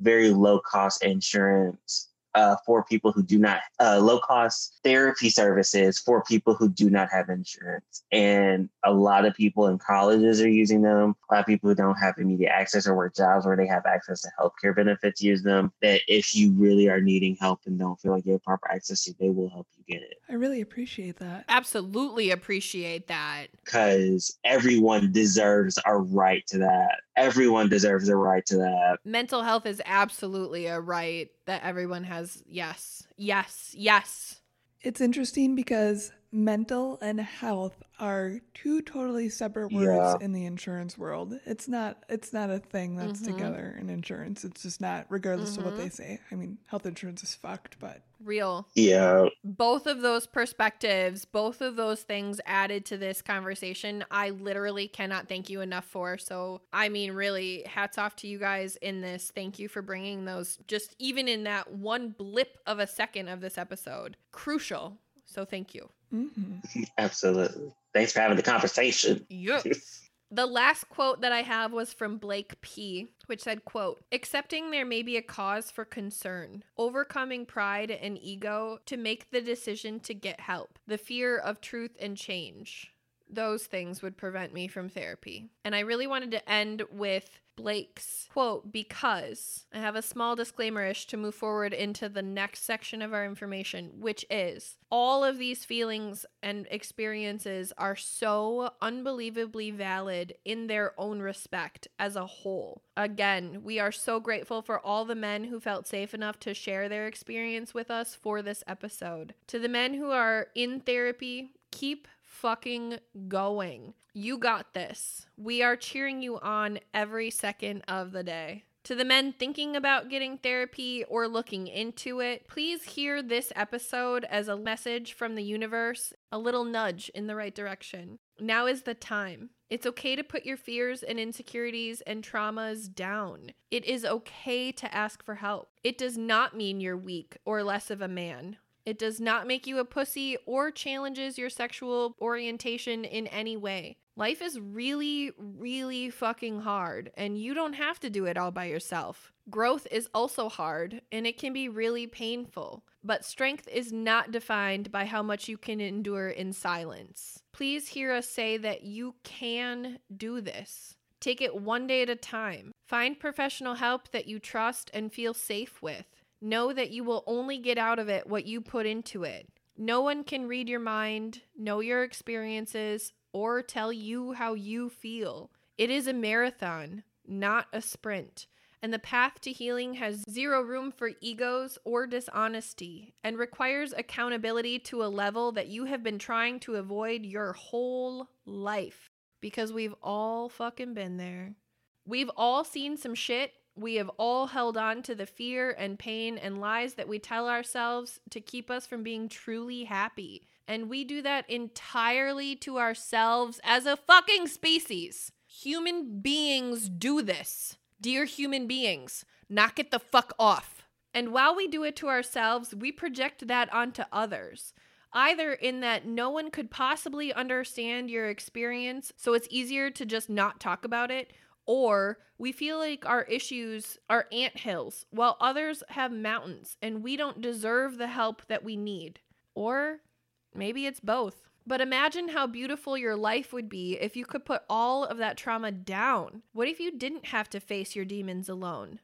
very low cost insurance uh, for people who do not, uh, low cost therapy services for people who do not have insurance. And a lot of people in colleges are using them. A lot of people who don't have immediate access or work jobs where they have access to healthcare benefits use them. That if you really are needing help and don't feel like you have proper access to, they will help you get it.
I really appreciate that.
Absolutely appreciate that.
Because everyone deserves a right to that. Everyone deserves a right to that.
Mental health is absolutely a right that everyone has. Yes, yes, yes.
It's interesting because mental and health are two totally separate words
Yeah.
in the insurance world. It's not it's not a thing that's
Mhm.
together in insurance. It's just not regardless of what
Mhm.
they say. I mean, health insurance is fucked, but
Real.
Yeah.
Both of those perspectives, both of those things added to this conversation, I literally cannot thank you enough for. So, I mean, really, hats off to you guys in this. Thank you for bringing those, just even in that one blip of a second of this episode. Crucial. So, thank you.
Mhm.
Absolutely. Thanks for having the conversation.
Yes. The last quote that I have was from Blake P, which said, quote, accepting there may be a cause for concern, overcoming pride and ego to make the decision to get help, the fear of truth and change. Those things would prevent me from therapy. And I really wanted to end with Blake's quote because I have a small disclaimer ish to move forward into the next section of our information, which is all of these feelings and experiences are so unbelievably valid in their own respect as a whole. Again, we are so grateful for all the men who felt safe enough to share their experience with us for this episode. To the men who are in therapy, keep fucking going. You got this. We are cheering you on every second of the day. To the men thinking about getting therapy or looking into it, please hear this episode as a message from the universe, a little nudge in the right direction. Now is the time. It's okay to put your fears and insecurities and traumas down. It is okay to ask for help. It does not mean you're weak or less of a man. It does not make you a pussy or challenges your sexual orientation in any way. Life is really, really fucking hard, and you don't have to do it all by yourself. Growth is also hard, and it can be really painful, but strength is not defined by how much you can endure in silence. Please hear us say that you can do this. Take it one day at a time. Find professional help that you trust and feel safe with. Know that you will only get out of it what you put into it. No one can read your mind, know your experiences, or tell you how you feel. It is a marathon, not a sprint. and the path to healing has zero room for egos or dishonesty and requires accountability to a level that you have been trying to avoid your whole life because we've all fucking been there. We've all seen some shit. We have all held on to the fear and pain and lies that we tell ourselves to keep us from being truly happy. And we do that entirely to ourselves as a fucking species. Human beings do this. Dear human beings, knock it the fuck off. And while we do it to ourselves, we project that onto others. Either in that no one could possibly understand your experience, so it's easier to just not talk about it, or we feel like our issues are ant hills while others have mountains and we don't deserve the help that we need. Or maybe it's both. But imagine how beautiful your life would be if you could put all of that trauma down. What if you didn't have to face your demons alone?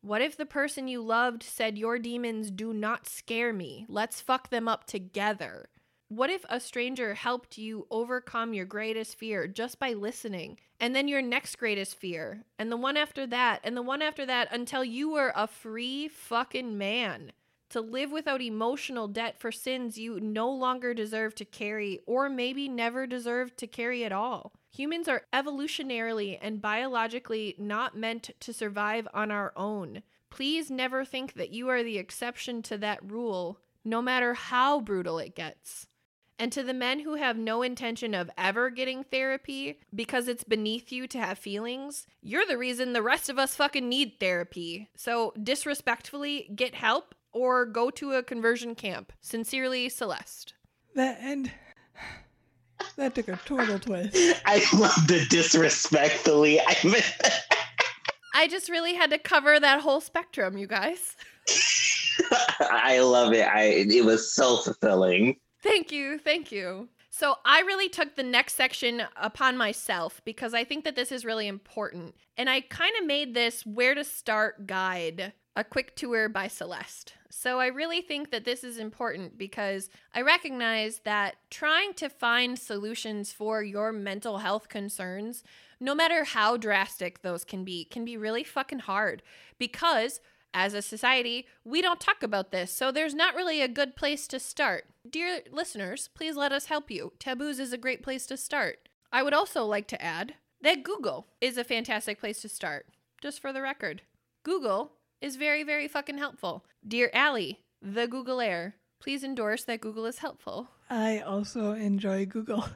What if the person you loved said, Your demons do not scare me? Let's fuck them up together. What if a stranger helped you overcome your greatest fear just by listening, and then your next greatest fear, and the one after that, and the one after that until you were a free fucking man? To live without emotional debt for sins you no longer deserve to carry, or maybe never deserved to carry at all. Humans are evolutionarily and biologically not meant to survive on our own. Please never think that you are the exception to that rule, no matter how brutal it gets. And to the men who have no intention of ever getting therapy because it's beneath you to have feelings, you're the reason the rest of us fucking need therapy. So, disrespectfully, get help or go to a conversion camp. Sincerely, Celeste.
That end. That took a total twist.
I love the disrespectfully. I mean,
I just really had to cover that whole spectrum, you guys.
I love it. I it was so fulfilling.
Thank you. Thank you. So, I really took the next section upon myself because I think that this is really important. And I kind of made this where to start guide a quick tour by Celeste. So I really think that this is important because I recognize that trying to find solutions for your mental health concerns, no matter how drastic those can be, can be really fucking hard because as a society, we don't talk about this, so there's not really a good place to start. Dear listeners, please let us help you. Taboos is a great place to start. I would also like to add that Google is a fantastic place to start, just for the record. Google is very, very fucking helpful. Dear Allie, the Google Air, please endorse that Google is helpful.
I also enjoy Google.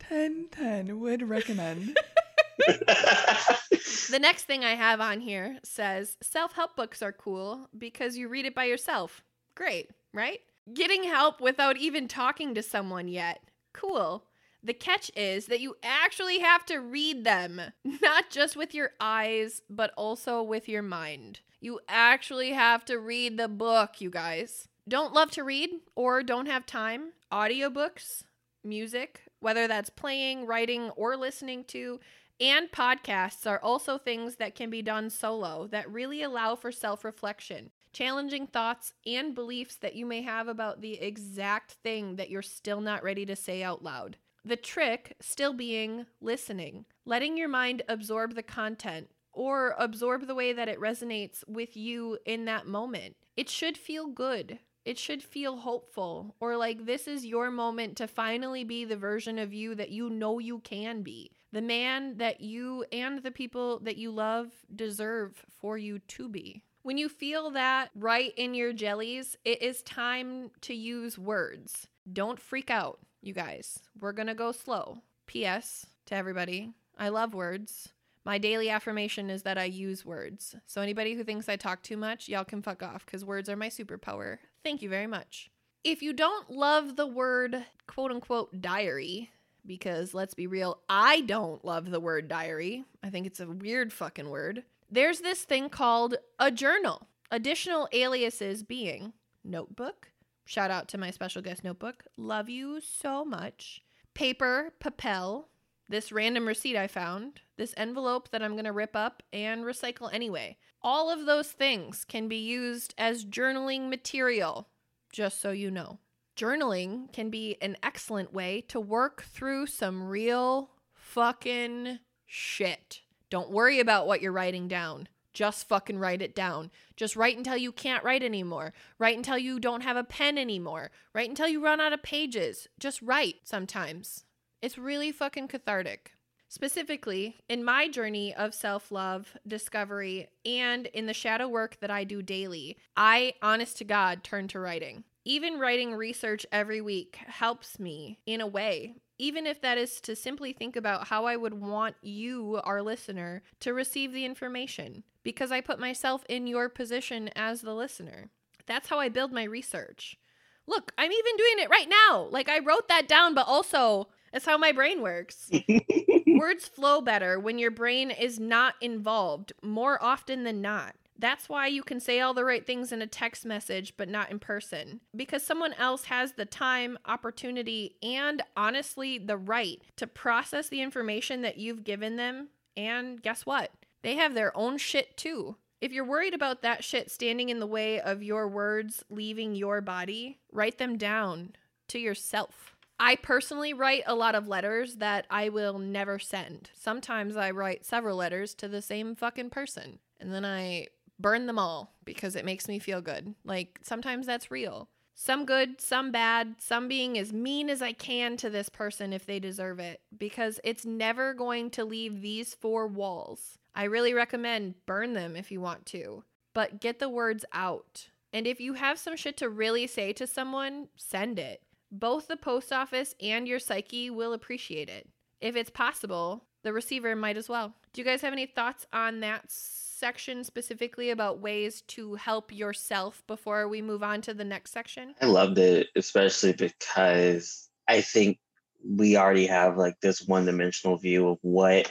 10 10 would recommend.
The next thing I have on here says self help books are cool because you read it by yourself. Great, right? Getting help without even talking to someone yet. Cool. The catch is that you actually have to read them, not just with your eyes, but also with your mind. You actually have to read the book, you guys. Don't love to read or don't have time? Audiobooks, music, whether that's playing, writing, or listening to, and podcasts are also things that can be done solo that really allow for self reflection, challenging thoughts and beliefs that you may have about the exact thing that you're still not ready to say out loud. The trick still being listening, letting your mind absorb the content or absorb the way that it resonates with you in that moment. It should feel good. It should feel hopeful or like this is your moment to finally be the version of you that you know you can be. The man that you and the people that you love deserve for you to be. When you feel that right in your jellies, it is time to use words. Don't freak out, you guys. We're gonna go slow. P.S. to everybody I love words. My daily affirmation is that I use words. So anybody who thinks I talk too much, y'all can fuck off because words are my superpower. Thank you very much. If you don't love the word quote unquote diary, because let's be real, I don't love the word diary. I think it's a weird fucking word. There's this thing called a journal. Additional aliases being notebook. Shout out to my special guest notebook. Love you so much. Paper, papel, this random receipt I found, this envelope that I'm going to rip up and recycle anyway. All of those things can be used as journaling material, just so you know. Journaling can be an excellent way to work through some real fucking shit. Don't worry about what you're writing down. Just fucking write it down. Just write until you can't write anymore. Write until you don't have a pen anymore. Write until you run out of pages. Just write sometimes. It's really fucking cathartic. Specifically, in my journey of self love, discovery, and in the shadow work that I do daily, I, honest to God, turn to writing. Even writing research every week helps me in a way, even if that is to simply think about how I would want you, our listener, to receive the information, because I put myself in your position as the listener. That's how I build my research. Look, I'm even doing it right now. Like I wrote that down, but also that's how my brain works. Words flow better when your brain is not involved more often than not. That's why you can say all the right things in a text message, but not in person. Because someone else has the time, opportunity, and honestly, the right to process the information that you've given them. And guess what? They have their own shit too. If you're worried about that shit standing in the way of your words leaving your body, write them down to yourself. I personally write a lot of letters that I will never send. Sometimes I write several letters to the same fucking person and then I burn them all because it makes me feel good. Like sometimes that's real. Some good, some bad, some being as mean as I can to this person if they deserve it because it's never going to leave these four walls. I really recommend burn them if you want to, but get the words out. And if you have some shit to really say to someone, send it both the post office and your psyche will appreciate it. If it's possible, the receiver might as well. Do you guys have any thoughts on that section specifically about ways to help yourself before we move on to the next section?
I loved it, especially because I think we already have like this one dimensional view of what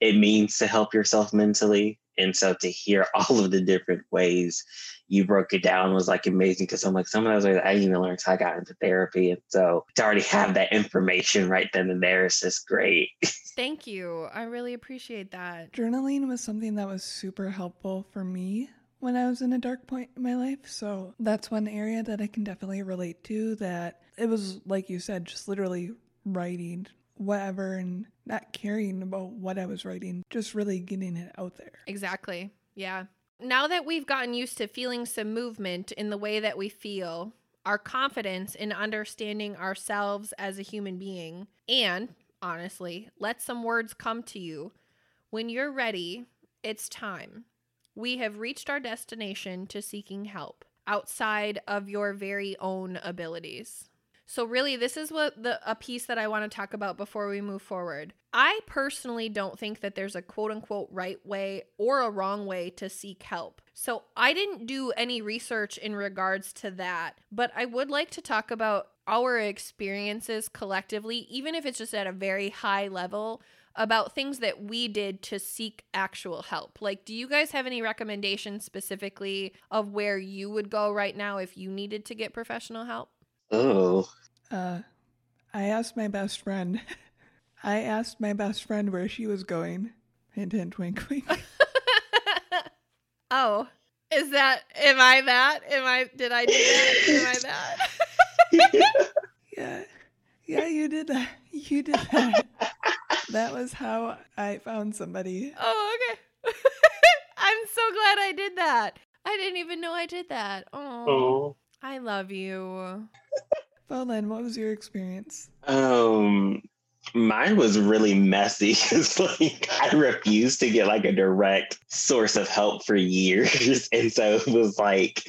it means to help yourself mentally. And so to hear all of the different ways you broke it down was like amazing because I'm like, some of those ways I didn't even learn until I got into therapy. And so to already have that information right then and there is just great.
Thank you. I really appreciate that.
Journaling was something that was super helpful for me when I was in a dark point in my life. So that's one area that I can definitely relate to. That it was, like you said, just literally writing whatever and not caring about what I was writing, just really getting it out there.
Exactly. Yeah now that we've gotten used to feeling some movement in the way that we feel, our confidence in understanding ourselves as a human being, and honestly, let some words come to you. When you're ready, it's time. We have reached our destination to seeking help outside of your very own abilities. So really this is what the a piece that I want to talk about before we move forward. I personally don't think that there's a quote unquote right way or a wrong way to seek help. So I didn't do any research in regards to that, but I would like to talk about our experiences collectively, even if it's just at a very high level, about things that we did to seek actual help. Like, do you guys have any recommendations specifically of where you would go right now if you needed to get professional help?
Oh.
Uh, I asked my best friend. I asked my best friend where she was going. Hint, hint, wink, wink.
oh, is that? Am I that? Am I? Did I do that? Am I
that? yeah, yeah, you did that. You did that. that was how I found somebody.
Oh, okay. I'm so glad I did that. I didn't even know I did that. Oh. I love you.
Well, what was your experience?
Um, mine was really messy because like I refused to get like a direct source of help for years, and so it was like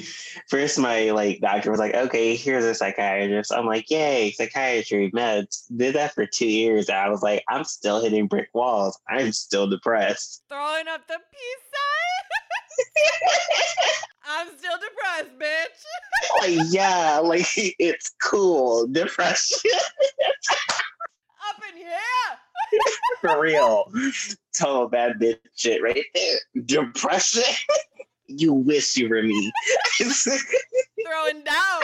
first my like doctor was like, okay, here's a psychiatrist. I'm like, yay, psychiatry meds. Did that for two years. And I was like, I'm still hitting brick walls. I'm still depressed.
Throwing up the peace I'm still depressed, bitch.
like, yeah, like it's cool. Depression.
Up in here.
For real. Total bad bitch shit right there. Depression. you wish you were me.
Throwing down.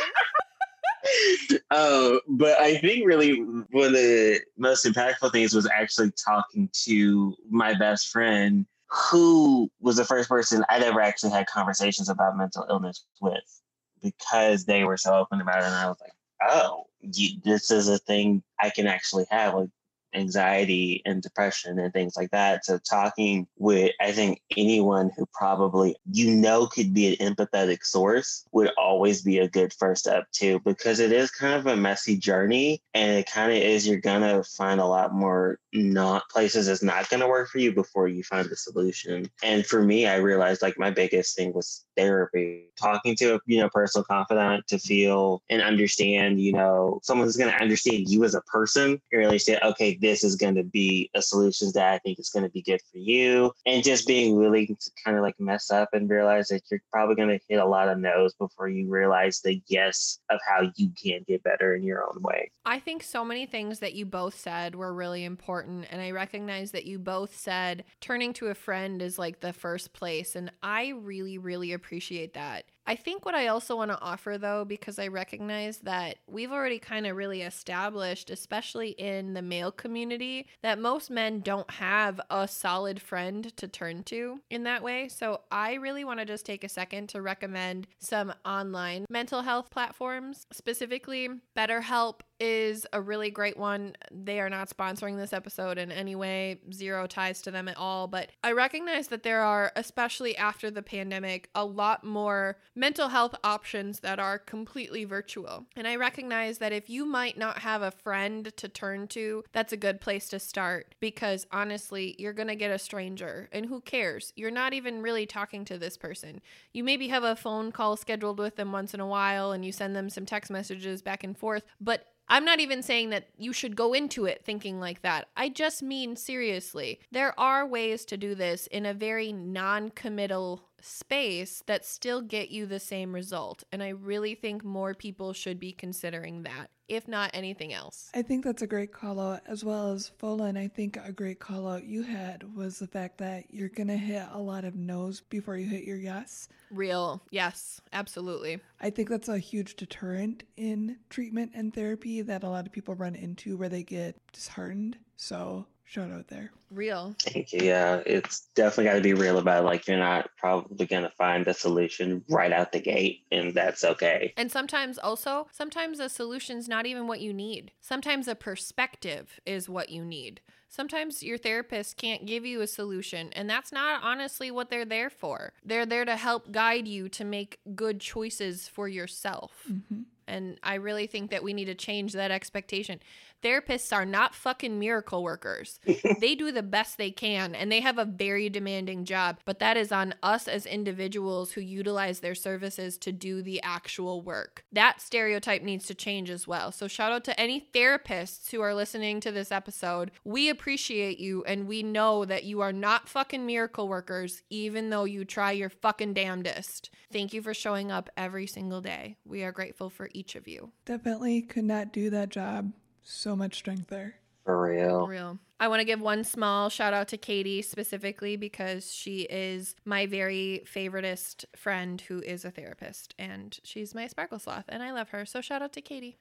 Oh, uh, but I think really one of the most impactful things was actually talking to my best friend who was the first person I'd ever actually had conversations about mental illness with because they were so open about it. And I was like, oh, you, this is a thing I can actually have. Like, anxiety and depression and things like that. So talking with I think anyone who probably you know could be an empathetic source would always be a good first step too, because it is kind of a messy journey and it kind of is you're gonna find a lot more not places is not gonna work for you before you find the solution. And for me, I realized like my biggest thing was therapy, talking to a you know personal confidant to feel and understand, you know, someone who's gonna understand you as a person and really say, okay, this is gonna be a solution that I think is gonna be good for you. And just being willing to kind of like mess up and realize that you're probably gonna hit a lot of no's before you realize the yes of how you can get better in your own way.
I think so many things that you both said were really important. And I recognize that you both said turning to a friend is like the first place. And I really, really appreciate that. I think what I also want to offer, though, because I recognize that we've already kind of really established, especially in the male community, that most men don't have a solid friend to turn to in that way. So I really want to just take a second to recommend some online mental health platforms, specifically BetterHelp is a really great one. They are not sponsoring this episode in any way, zero ties to them at all. But I recognize that there are, especially after the pandemic, a lot more mental health options that are completely virtual. And I recognize that if you might not have a friend to turn to, that's a good place to start because honestly, you're going to get a stranger. And who cares? You're not even really talking to this person. You maybe have a phone call scheduled with them once in a while and you send them some text messages back and forth, but I'm not even saying that you should go into it thinking like that. I just mean seriously. There are ways to do this in a very non committal space that still get you the same result. And I really think more people should be considering that, if not anything else.
I think that's a great call out, as well as Folan. I think a great call out you had was the fact that you're going to hit a lot of no's before you hit your yes.
Real. Yes, absolutely.
I think that's a huge deterrent in treatment and therapy that a lot of people run into where they get disheartened. So shout out there.
Real.
Thank you. Yeah, it's definitely got to be real about it. like you're not probably going to find the solution right out the gate, and that's okay.
And sometimes also, sometimes a solution's not even what you need. Sometimes a perspective is what you need. Sometimes your therapist can't give you a solution, and that's not honestly what they're there for. They're there to help guide you to make good choices for yourself. Mm-hmm. And I really think that we need to change that expectation. Therapists are not fucking miracle workers. they do the best they can and they have a very demanding job, but that is on us as individuals who utilize their services to do the actual work. That stereotype needs to change as well. So, shout out to any therapists who are listening to this episode. We appreciate you and we know that you are not fucking miracle workers, even though you try your fucking damnedest. Thank you for showing up every single day. We are grateful for each of you.
Definitely could not do that job so much strength there.
For real.
For real. I want to give one small shout out to Katie specifically because she is my very favoritist friend who is a therapist and she's my sparkle sloth and I love her. So shout out to Katie.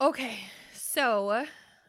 Okay, so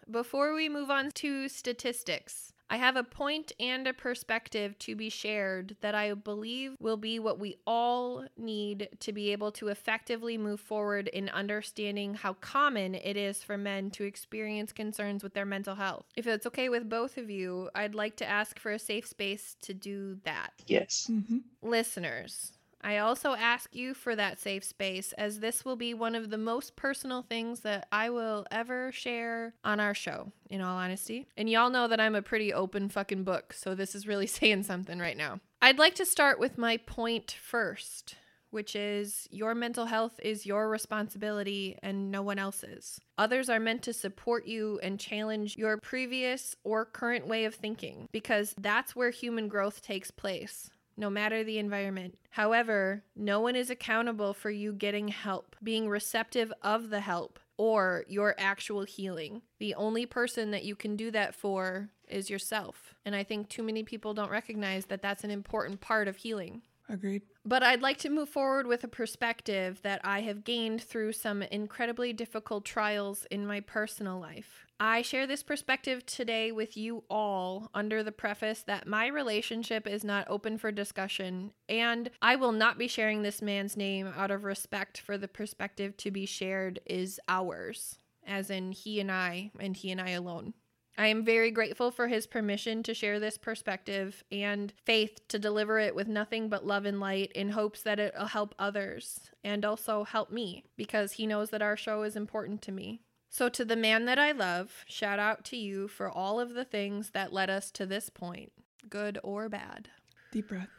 before we move on to statistics, I have a point and a perspective to be shared that I believe will be what we all need to be able to effectively move forward in understanding how common it is for men to experience concerns with their mental health. If it's okay with both of you, I'd like to ask for a safe space to do that.
Yes.
Mm-hmm.
Listeners, I also ask you for that safe space, as this will be one of the most personal things that I will ever share on our show, in all honesty. And y'all know that I'm a pretty open fucking book, so this is really saying something right now. I'd like to start with my point first, which is your mental health is your responsibility and no one else's. Others are meant to support you and challenge your previous or current way of thinking because that's where human growth takes place no matter the environment. However, no one is accountable for you getting help, being receptive of the help, or your actual healing. The only person that you can do that for is yourself. And I think too many people don't recognize that that's an important part of healing.
Agreed.
But I'd like to move forward with a perspective that I have gained through some incredibly difficult trials in my personal life. I share this perspective today with you all under the preface that my relationship is not open for discussion, and I will not be sharing this man's name out of respect for the perspective to be shared is ours, as in he and I, and he and I alone. I am very grateful for his permission to share this perspective and faith to deliver it with nothing but love and light in hopes that it'll help others and also help me because he knows that our show is important to me. So, to the man that I love, shout out to you for all of the things that led us to this point, good or bad.
Deep breath.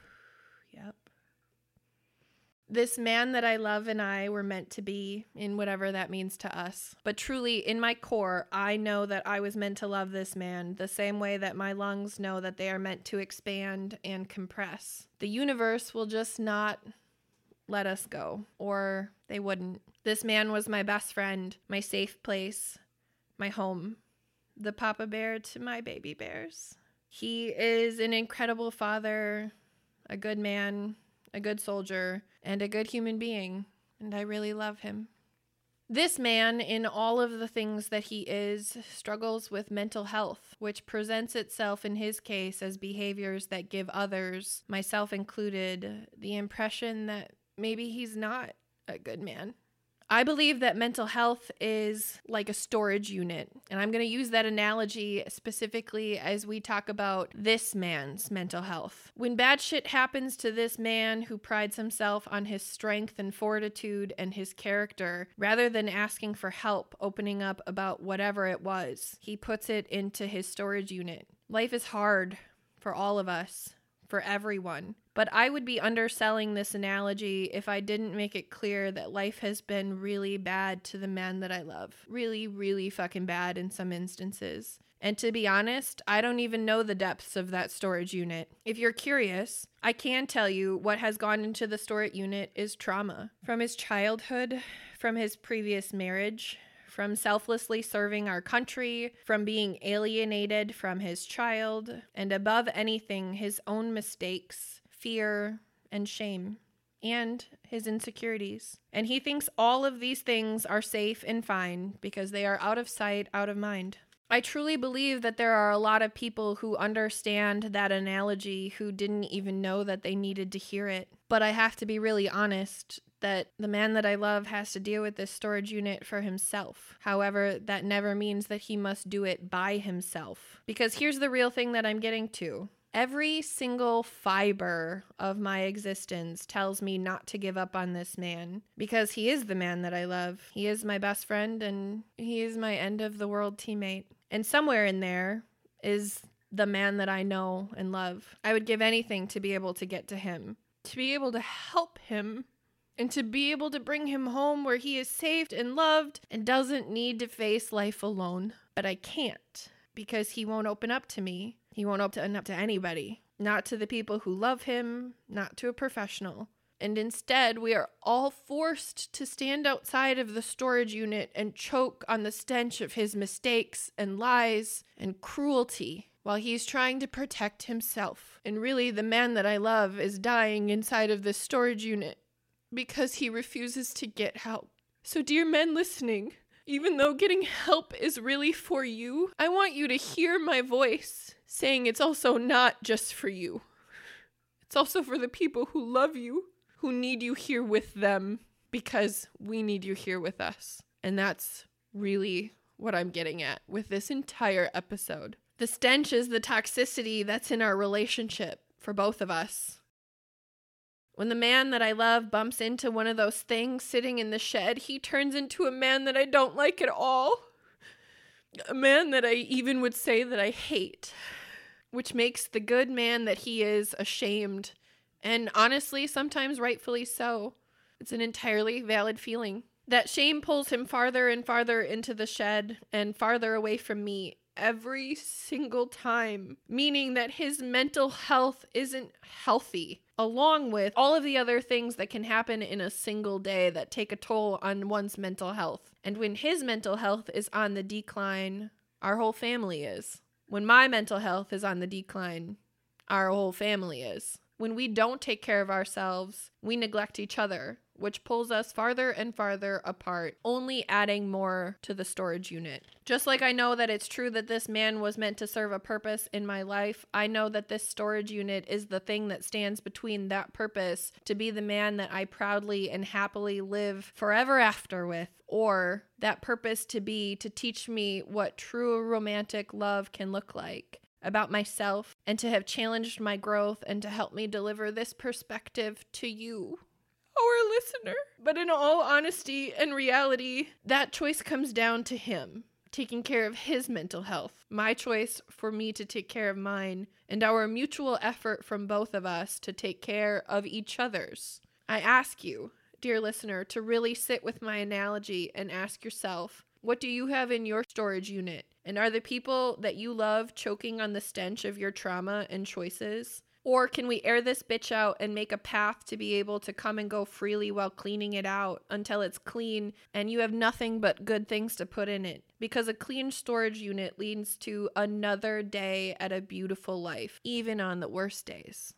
This man that I love and I were meant to be, in whatever that means to us. But truly, in my core, I know that I was meant to love this man the same way that my lungs know that they are meant to expand and compress. The universe will just not let us go, or they wouldn't. This man was my best friend, my safe place, my home, the papa bear to my baby bears. He is an incredible father, a good man, a good soldier, and a good human being, and I really love him. This man, in all of the things that he is, struggles with mental health, which presents itself in his case as behaviors that give others, myself included, the impression that maybe he's not a good man. I believe that mental health is like a storage unit. And I'm going to use that analogy specifically as we talk about this man's mental health. When bad shit happens to this man who prides himself on his strength and fortitude and his character, rather than asking for help, opening up about whatever it was, he puts it into his storage unit. Life is hard for all of us for everyone. But I would be underselling this analogy if I didn't make it clear that life has been really bad to the man that I love. Really, really fucking bad in some instances. And to be honest, I don't even know the depths of that storage unit. If you're curious, I can tell you what has gone into the storage unit is trauma. From his childhood, from his previous marriage, from selflessly serving our country, from being alienated from his child, and above anything, his own mistakes, fear, and shame, and his insecurities. And he thinks all of these things are safe and fine because they are out of sight, out of mind. I truly believe that there are a lot of people who understand that analogy who didn't even know that they needed to hear it. But I have to be really honest that the man that I love has to deal with this storage unit for himself. However, that never means that he must do it by himself. Because here's the real thing that I'm getting to. Every single fiber of my existence tells me not to give up on this man because he is the man that I love. He is my best friend and he is my end of the world teammate. And somewhere in there is the man that I know and love. I would give anything to be able to get to him, to be able to help him and to be able to bring him home where he is saved and loved and doesn't need to face life alone. But I can't because he won't open up to me. He won't open up to anybody, not to the people who love him, not to a professional. And instead, we are all forced to stand outside of the storage unit and choke on the stench of his mistakes and lies and cruelty while he's trying to protect himself. And really, the man that I love is dying inside of this storage unit because he refuses to get help. So, dear men listening, even though getting help is really for you, I want you to hear my voice saying it's also not just for you. It's also for the people who love you, who need you here with them, because we need you here with us. And that's really what I'm getting at with this entire episode. The stench is the toxicity that's in our relationship for both of us. When the man that I love bumps into one of those things sitting in the shed, he turns into a man that I don't like at all. A man that I even would say that I hate, which makes the good man that he is ashamed, and honestly, sometimes rightfully so. It's an entirely valid feeling. That shame pulls him farther and farther into the shed and farther away from me every single time, meaning that his mental health isn't healthy along with all of the other things that can happen in a single day that take a toll on one's mental health. And when his mental health is on the decline, our whole family is. When my mental health is on the decline, our whole family is. When we don't take care of ourselves, we neglect each other. Which pulls us farther and farther apart, only adding more to the storage unit. Just like I know that it's true that this man was meant to serve a purpose in my life, I know that this storage unit is the thing that stands between that purpose to be the man that I proudly and happily live forever after with, or that purpose to be to teach me what true romantic love can look like about myself and to have challenged my growth and to help me deliver this perspective to you, our listener. But in all honesty and reality, that choice comes down to him taking care of his mental health, my choice for me to take care of mine, and our mutual effort from both of us to take care of each other's. I ask you, dear listener, to really sit with my analogy and ask yourself what do you have in your storage unit? And are the people that you love choking on the stench of your trauma and choices? Or can we air this bitch out and make a path to be able to come and go freely while cleaning it out until it's clean and you have nothing but good things to put in it? Because a clean storage unit leads to another day at a beautiful life, even on the worst days.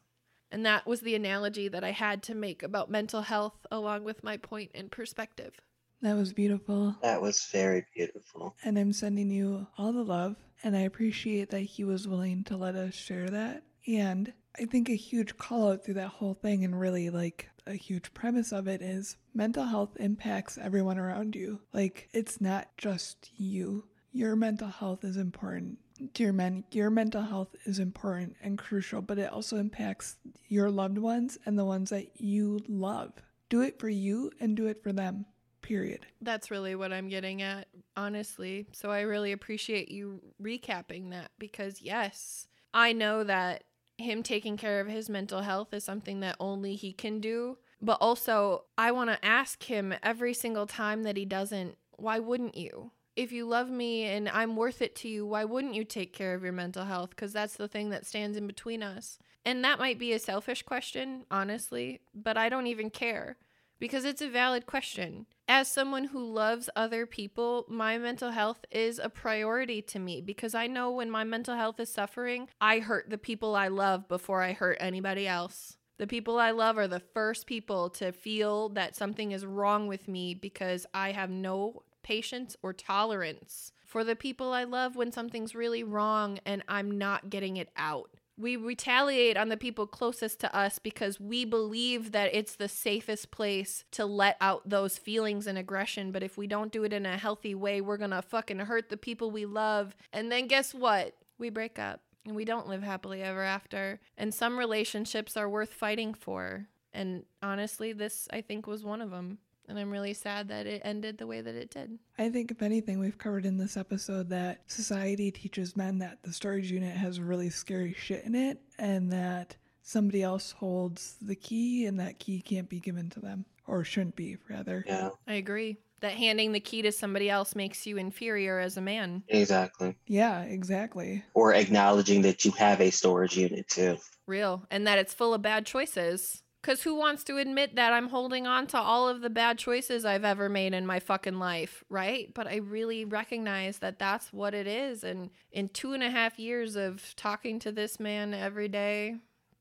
And that was the analogy that I had to make about mental health, along with my point and perspective.
That was beautiful.
That was very beautiful.
And I'm sending you all the love. And I appreciate that he was willing to let us share that. And I think a huge call out through that whole thing and really like a huge premise of it is mental health impacts everyone around you. Like it's not just you. Your mental health is important. Dear men, your mental health is important and crucial, but it also impacts your loved ones and the ones that you love. Do it for you and do it for them period.
That's really what I'm getting at, honestly. So I really appreciate you recapping that because, yes, I know that him taking care of his mental health is something that only he can do. But also, I want to ask him every single time that he doesn't, why wouldn't you? If you love me and I'm worth it to you, why wouldn't you take care of your mental health? Because that's the thing that stands in between us. And that might be a selfish question, honestly, but I don't even care because it's a valid question. As someone who loves other people, my mental health is a priority to me because I know when my mental health is suffering, I hurt the people I love before I hurt anybody else. The people I love are the first people to feel that something is wrong with me because I have no patience or tolerance for the people I love when something's really wrong and I'm not getting it out we retaliate on the people closest to us because we believe that it's the safest place to let out those feelings and aggression. But if we don't do it in a healthy way, we're gonna fucking hurt the people we love. And then guess what? We break up and we don't live happily ever after. And some relationships are worth fighting for. And honestly, this I think was one of them. And I'm really sad that it ended the way that it did.
I think, if anything, we've covered in this episode that society teaches men that the storage unit has really scary shit in it and that somebody else holds the key and that key can't be given to them or shouldn't be, rather.
Yeah.
I agree. That handing the key to somebody else makes you inferior as a man.
Exactly.
Yeah, exactly.
Or acknowledging that you have a storage unit too.
Real. And that it's full of bad choices. Because who wants to admit that I'm holding on to all of the bad choices I've ever made in my fucking life, right? But I really recognize that that's what it is. And in two and a half years of talking to this man every day,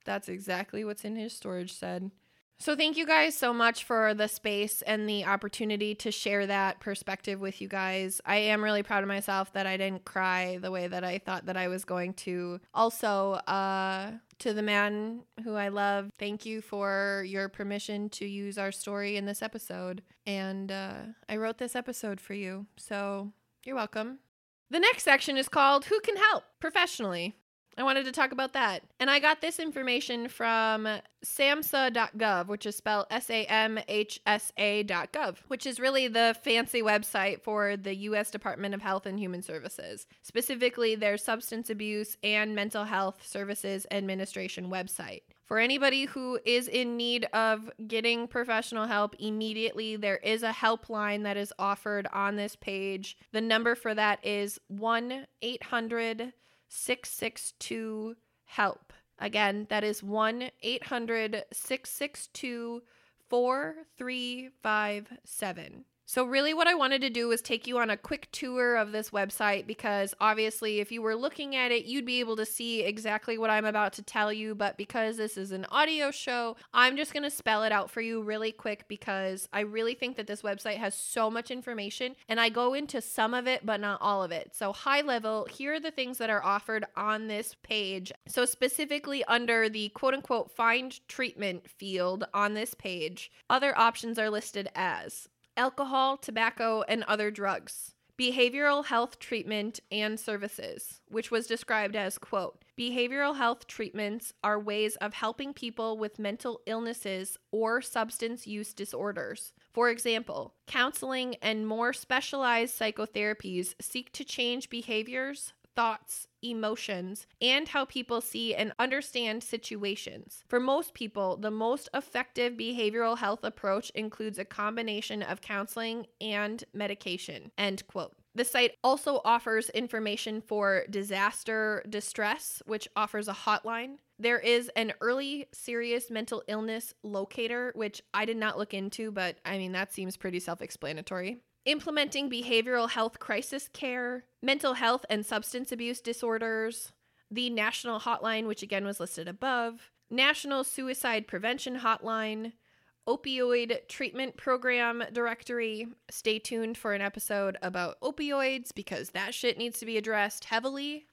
that's exactly what's in his storage said. So, thank you guys so much for the space and the opportunity to share that perspective with you guys. I am really proud of myself that I didn't cry the way that I thought that I was going to. Also, uh, to the man who I love, thank you for your permission to use our story in this episode. And uh, I wrote this episode for you, so you're welcome. The next section is called Who Can Help Professionally. I wanted to talk about that. And I got this information from samhsa.gov, which is spelled S A M H S A.gov, which is really the fancy website for the U.S. Department of Health and Human Services, specifically their Substance Abuse and Mental Health Services Administration website. For anybody who is in need of getting professional help immediately, there is a helpline that is offered on this page. The number for that is 1 800 662 HELP. Again, that is 1 800 662 4357. So, really, what I wanted to do was take you on a quick tour of this website because obviously, if you were looking at it, you'd be able to see exactly what I'm about to tell you. But because this is an audio show, I'm just going to spell it out for you really quick because I really think that this website has so much information and I go into some of it, but not all of it. So, high level, here are the things that are offered on this page. So, specifically under the quote unquote find treatment field on this page, other options are listed as alcohol, tobacco, and other drugs. Behavioral health treatment and services, which was described as, quote, behavioral health treatments are ways of helping people with mental illnesses or substance use disorders. For example, counseling and more specialized psychotherapies seek to change behaviors, thoughts, emotions, and how people see and understand situations. For most people, the most effective behavioral health approach includes a combination of counseling and medication. End quote. The site also offers information for disaster distress, which offers a hotline. There is an early serious mental illness locator, which I did not look into, but I mean, that seems pretty self explanatory implementing behavioral health crisis care, mental health and substance abuse disorders, the National Hotline, which again was listed above, National Suicide Prevention Hotline, Opioid Treatment Program Directory. Stay tuned for an episode about opioids because that shit needs to be addressed heavily.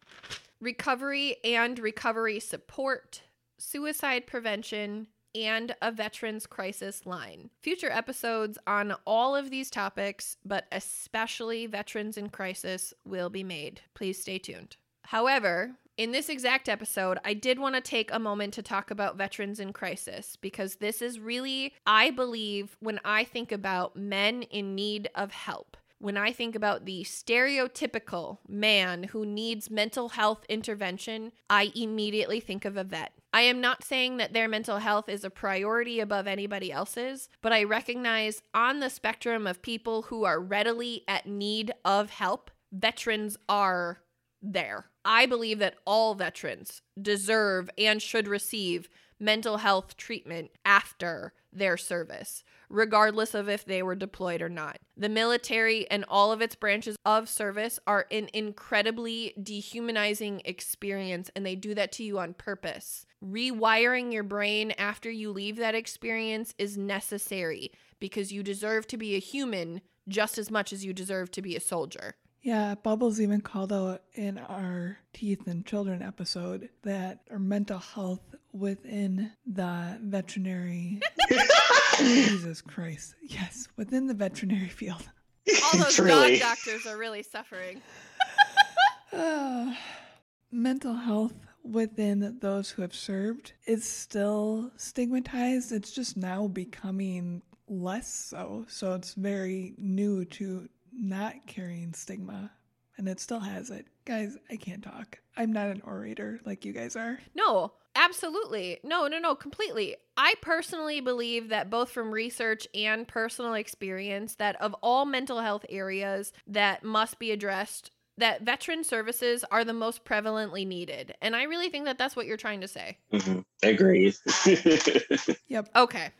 Recovery and recovery support, suicide prevention, and a veterans crisis line. Future episodes on all of these topics, but especially veterans in crisis, will be made. Please stay tuned. However, in this exact episode, I did want to take a moment to talk about veterans in crisis because this is really, I believe, when I think about men in need of help when I think about the stereotypical man who needs mental health intervention, I immediately think of a vet. I am not saying that their mental health is a priority above anybody else's, but I recognize on the spectrum of people who are readily at need of help, veterans are there. I believe that all veterans deserve and should receive mental health treatment after their service, regardless of if they were deployed or not. The military and all of its branches of service are an incredibly dehumanizing experience, and they do that to you on purpose. Rewiring your brain after you leave that experience is necessary because you deserve to be a human just as much as you deserve to be a soldier.
Yeah, Bubbles even called out in our Teeth and Children episode that our mental health within the veterinary. Jesus Christ. Yes, within the veterinary field.
All those dog doctors are really suffering.
uh, mental health within those who have served is still stigmatized. It's just now becoming less so. So it's very new to not carrying stigma and it still has it. Guys, I can't talk. I'm not an orator like you guys are.
No, absolutely. No, no, no, completely. I personally believe that both from research and personal experience that of all mental health areas that must be addressed that veteran services are the most prevalently needed. And I really think that that's what you're trying to say.
Mm-hmm. Agreed.
yep.
Okay.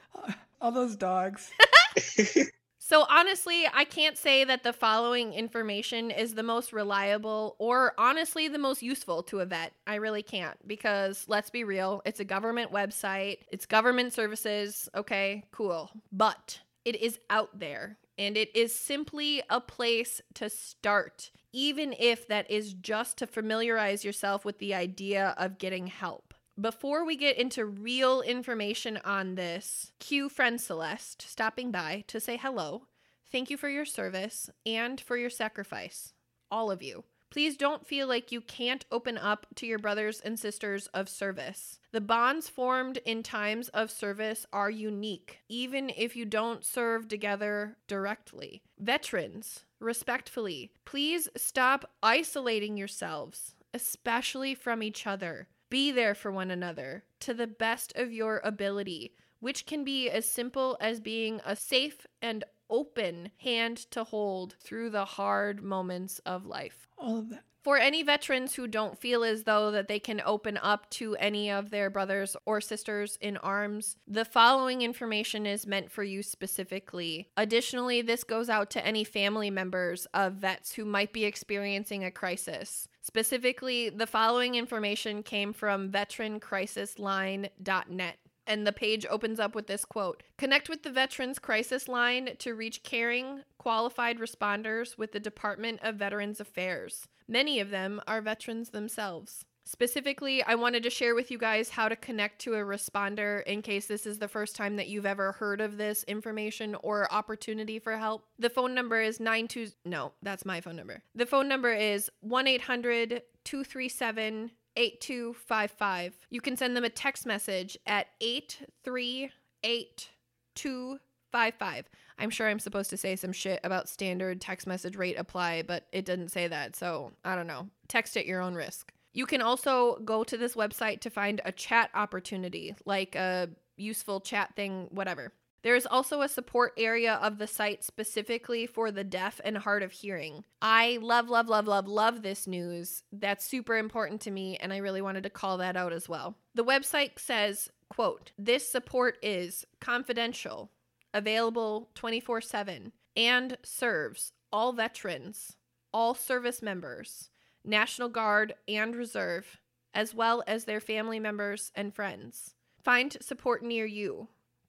All those dogs.
So, honestly, I can't say that the following information is the most reliable or honestly the most useful to a vet. I really can't because let's be real, it's a government website, it's government services. Okay, cool. But it is out there and it is simply a place to start, even if that is just to familiarize yourself with the idea of getting help. Before we get into real information on this, cue friend Celeste stopping by to say hello. Thank you for your service and for your sacrifice. All of you. Please don't feel like you can't open up to your brothers and sisters of service. The bonds formed in times of service are unique, even if you don't serve together directly. Veterans, respectfully, please stop isolating yourselves, especially from each other. Be there for one another to the best of your ability, which can be as simple as being a safe and open hand to hold through the hard moments of life.
All of that.
For any veterans who don't feel as though that they can open up to any of their brothers or sisters in arms, the following information is meant for you specifically. Additionally, this goes out to any family members of vets who might be experiencing a crisis. Specifically, the following information came from veterancrisisline.net. And the page opens up with this quote Connect with the Veterans Crisis Line to reach caring, qualified responders with the Department of Veterans Affairs. Many of them are veterans themselves. Specifically, I wanted to share with you guys how to connect to a responder in case this is the first time that you've ever heard of this information or opportunity for help. The phone number is 92 No, that's my phone number. The phone number is 1-800-237 8255. You can send them a text message at 838255. I'm sure I'm supposed to say some shit about standard text message rate apply, but it didn't say that. So I don't know. Text at your own risk. You can also go to this website to find a chat opportunity, like a useful chat thing, whatever. There is also a support area of the site specifically for the deaf and hard of hearing. I love, love, love, love, love this news. That's super important to me, and I really wanted to call that out as well. The website says, quote, this support is confidential, available 24 7, and serves all veterans, all service members, National Guard and Reserve, as well as their family members and friends. Find support near you.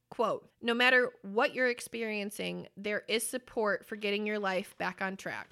Quote, no matter what you're experiencing, there is support for getting your life back on track.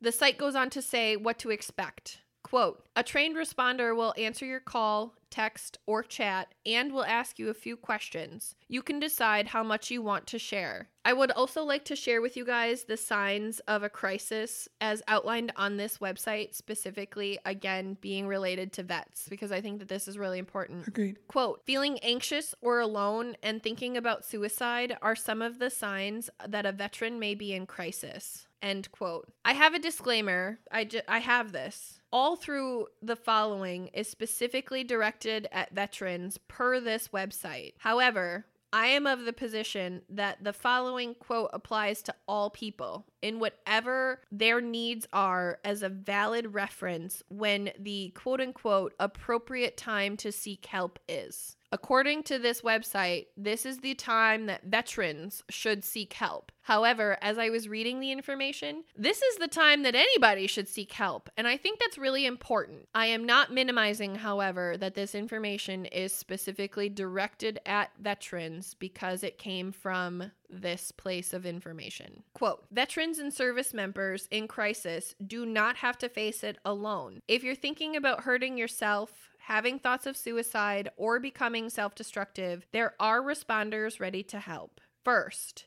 The site goes on to say what to expect. Quote, a trained responder will answer your call, text, or chat and will ask you a few questions. You can decide how much you want to share. I would also like to share with you guys the signs of a crisis as outlined on this website, specifically, again, being related to vets, because I think that this is really important.
Agreed.
Quote, feeling anxious or alone and thinking about suicide are some of the signs that a veteran may be in crisis. End quote. I have a disclaimer. I, I have this. All through the following is specifically directed at veterans per this website. However, I am of the position that the following quote applies to all people in whatever their needs are as a valid reference when the quote unquote appropriate time to seek help is. According to this website, this is the time that veterans should seek help. However, as I was reading the information, this is the time that anybody should seek help, and I think that's really important. I am not minimizing, however, that this information is specifically directed at veterans because it came from this place of information. Quote Veterans and service members in crisis do not have to face it alone. If you're thinking about hurting yourself, having thoughts of suicide, or becoming self destructive, there are responders ready to help. First,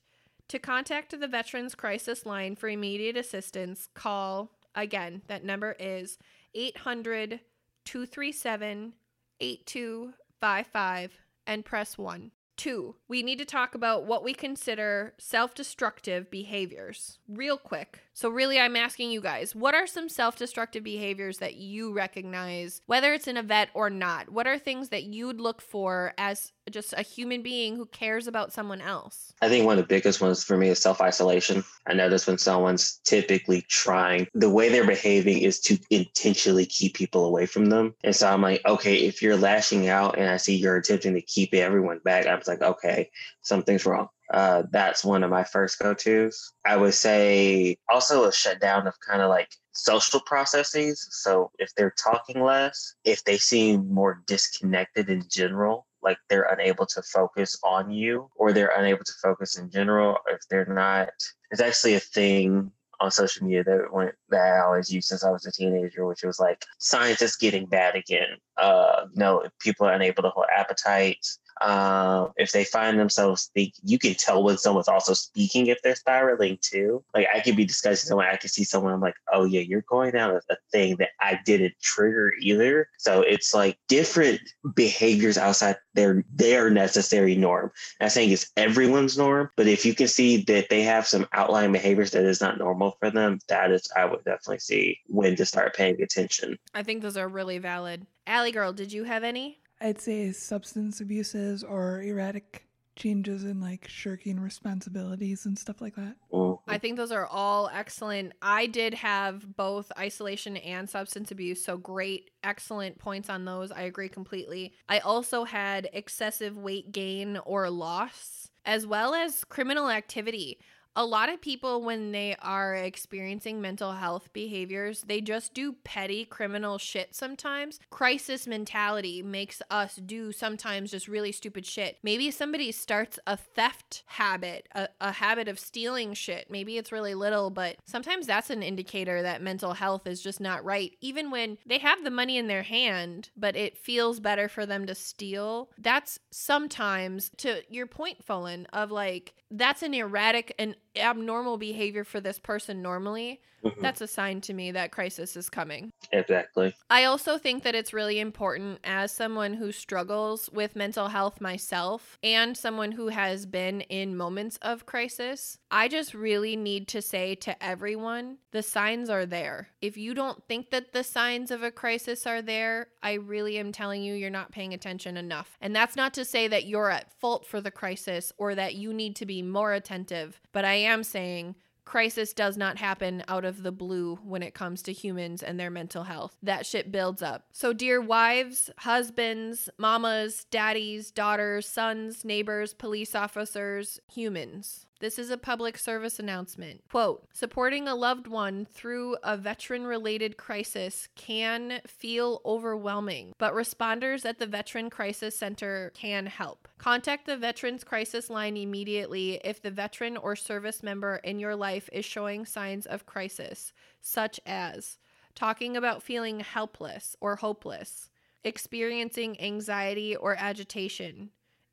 to contact the Veterans Crisis Line for immediate assistance, call again, that number is 800 237 8255 and press 1. Two, we need to talk about what we consider self destructive behaviors real quick. So, really, I'm asking you guys what are some self destructive behaviors that you recognize, whether it's in a vet or not? What are things that you'd look for as just a human being who cares about someone else?
I think one of the biggest ones for me is self isolation. I notice when someone's typically trying, the way they're behaving is to intentionally keep people away from them. And so I'm like, okay, if you're lashing out and I see you're attempting to keep everyone back, I was like, okay, something's wrong. Uh, that's one of my first go tos. I would say also a shutdown of kind of like social processes. So if they're talking less, if they seem more disconnected in general, like they're unable to focus on you or they're unable to focus in general, if they're not, it's actually a thing on social media that went that I always used since I was a teenager, which was like science is getting bad again. Uh, you know, people are unable to hold appetites. Um, if they find themselves speak, you can tell when someone's also speaking if they're spiraling too. Like I could be discussing someone, I could see someone, I'm like, oh yeah, you're going down a, thing that I didn't trigger either. So it's like different behaviors outside their their necessary norm. I'm not saying it's everyone's norm, but if you can see that they have some outlying behaviors that is not normal for them, that is I would definitely see when to start paying attention.
I think those are really valid. Allie girl, did you have any?
I'd say substance abuses or erratic changes in like shirking responsibilities and stuff like that.
Mhm.
I think those are all excellent. I did have both isolation and substance abuse, so great, excellent points on those. I agree completely. I also had excessive weight gain or loss, as well as criminal activity. A lot of people, when they are experiencing mental health behaviors, they just do petty criminal shit sometimes. Crisis mentality makes us do sometimes just really stupid shit. Maybe somebody starts a theft habit, a, a habit of stealing shit. Maybe it's really little, but sometimes that's an indicator that mental health is just not right. Even when they have the money in their hand, but it feels better for them to steal. That's sometimes, to your point, Folan, of like, that's an erratic and abnormal behavior for this person normally.
Mhm.
That's a sign to me that crisis is coming.
Exactly.
I also think that it's really important as someone who struggles with mental health myself and someone who has been in moments of crisis. I just really need to say to everyone the signs are there. If you don't think that the signs of a crisis are there, I really am telling you you're not paying attention enough. And that's not to say that you're at fault for the crisis or that you need to be more attentive, but I am saying crisis does not happen out of the blue when it comes to humans and their mental health. That shit builds up. So, dear wives, husbands, mamas, daddies, daughters, sons, neighbors, police officers, humans. This is a public service announcement. Quote Supporting a loved one through a veteran related crisis can feel overwhelming, but responders at the Veteran Crisis Center can help. Contact the Veterans Crisis Line immediately if the veteran or service member in your life is showing signs of crisis, such as talking about feeling helpless or hopeless, experiencing anxiety or agitation,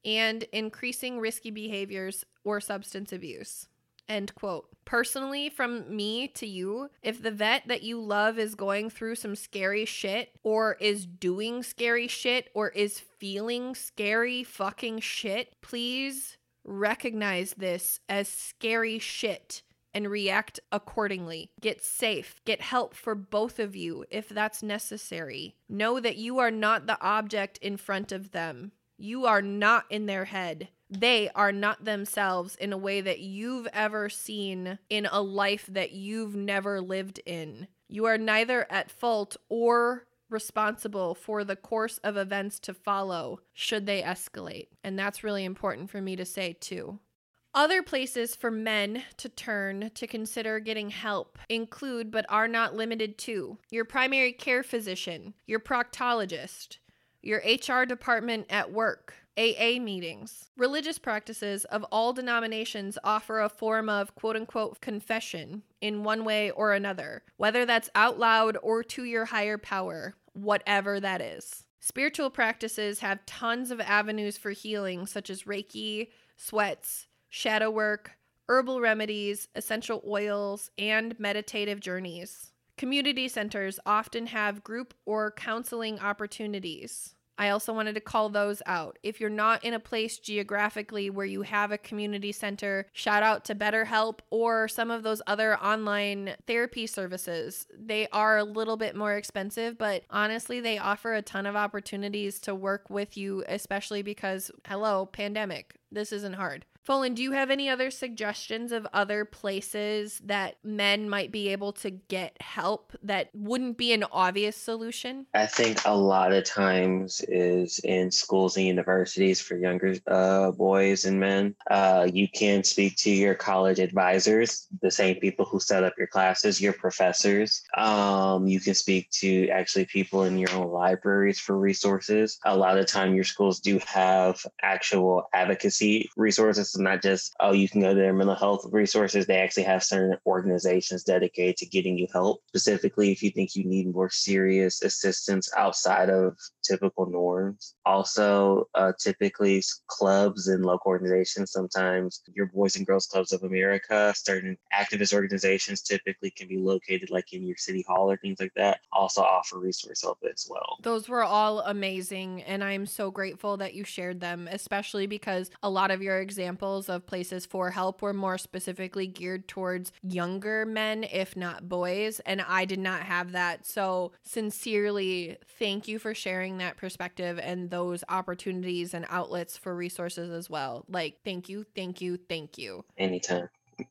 and increasing risky behaviors or substance abuse. End quote. Personally, from me to you, if the vet that you love is going through some scary shit, or is doing scary shit, or is feeling scary fucking shit, please recognize this as scary shit and react accordingly. Get safe. Get help for both of you if that's necessary. Know that you are not the object in front of them. You are not in their head. They are not themselves in a way that you've ever seen in a life that you've never lived in. You are neither at fault or responsible for the course of events to follow should they escalate. And that's really important for me to say too. Other places for men to turn to consider getting help include, but are not limited to, your primary care physician, your proctologist, your HR department at work, AA meetings. Religious practices of all denominations offer a form of quote unquote confession in one way or another, whether that's out loud or to your higher power, whatever that is. Spiritual practices have tons of avenues for healing, such as Reiki, sweats, shadow work, herbal remedies, essential oils, and meditative journeys. Community centers often have group or counseling opportunities. I also wanted to call those out. If you're not in a place geographically where you have a community center, shout out to BetterHelp or some of those other online therapy services. They are a little bit more expensive, but honestly, they offer a ton of opportunities to work with you, especially because, hello, pandemic. This isn't hard. Folan, do you have any other suggestions of other places that men might be able to get help that wouldn't be an obvious solution?
I think a lot of times is in schools and universities for younger uh, boys and men. Uh, you can speak to your college advisors, the same people who set up your classes, your professors. Um, you can speak to actually people in your own libraries for resources. A lot of time, your schools do have actual advocacy resources, not just oh, you can go to their mental health resources. They actually have certain organizations dedicated to getting you help. Specifically, if you think you need more serious assistance outside of typical norms. Also, uh, typically clubs and local organizations, sometimes your Boys and Girls Clubs of America, certain activist organizations typically can be located like in your city hall or things like that, also offer resource help as well.
Those were all amazing, and I'm so grateful that you shared them, especially because a lot of your examples examples of places for help were more specifically geared towards younger men, if not boys. And I did not have that. So, sincerely, thank you for sharing that perspective and those opportunities and outlets for resources as well. Like, thank you, thank you, thank you.
Anytime.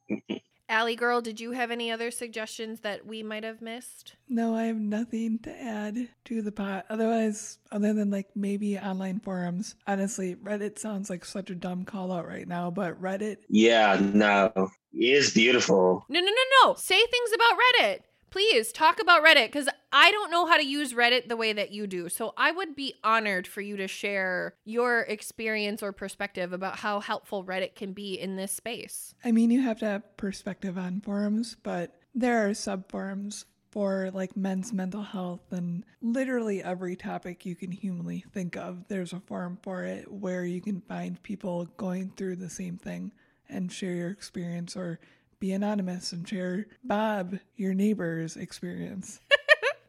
Allie girl, did you have any other suggestions that we might have missed?
No, I have nothing to add to the pot. Otherwise, other than like maybe online forums. Honestly, Reddit sounds like such a dumb call out right now, but Reddit.
Yeah, no. It is beautiful.
No, no, no, no. Say things about Reddit. Please talk about Reddit because I don't know how to use Reddit the way that you do. So I would be honored for you to share your experience or perspective about how helpful Reddit can be in this space.
I mean, you have to have perspective on forums, but there are sub forums for like men's mental health and literally every topic you can humanly think of. There's a forum for it where you can find people going through the same thing and share your experience or be anonymous and share Bob, your neighbor's experience.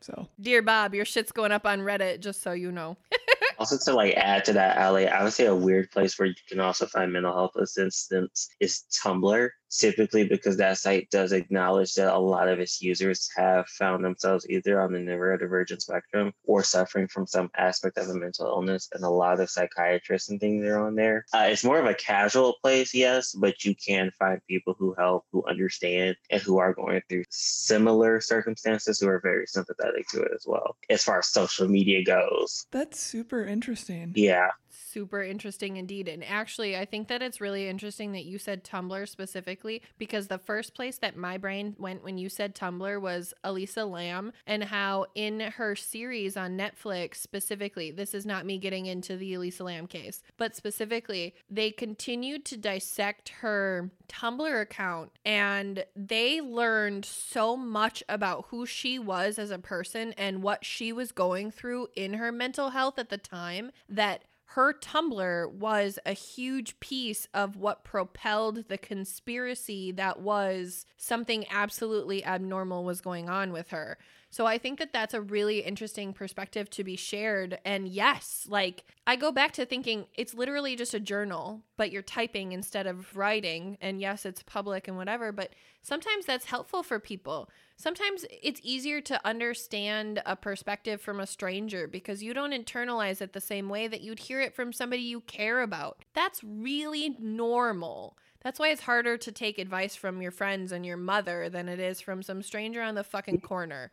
So,
Dear Bob, your shit's going up on Reddit, just so you know.
Also, to like add to that, Ali, I would say a weird place where you can also find mental health assistance is Tumblr. Typically, because that site does acknowledge that a lot of its users have found themselves either on the neurodivergent spectrum or suffering from some aspect of a mental illness, and a lot of psychiatrists and things are on there. Uh, it's more of a casual place, yes, but you can find people who help, who understand, and who are going through similar circumstances who are very sympathetic to it as well, as far as social media goes.
that's super interesting.
Yeah.
Super interesting indeed. And actually, I think that it's really interesting that you said Tumblr specifically because the first place that my brain went when you said Tumblr was Elisa Lam and how in her series on Netflix specifically, this is not me getting into the Elisa Lam case, but specifically, they continued to dissect her Tumblr account and they learned so much about who she was as a person and what she was going through in her mental health at the time that her Tumblr was a huge piece of what propelled the conspiracy that was something absolutely abnormal was going on with her. So I think that that's a really interesting perspective to be shared. And yes, like I go back to thinking it's literally just a journal, but you're typing instead of writing. And yes, it's public and whatever, but sometimes that's helpful for people. Sometimes it's easier to understand a perspective from a stranger because you don't internalize it the same way that you'd hear it from somebody you care about. That's really normal. That's why it's harder to take advice from your friends and your mother than it is from some stranger on the fucking corner.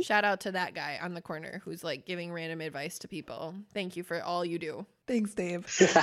Shout out to that guy on the corner who's like giving random advice to people. Thank you for all you do.
Thanks, Dave.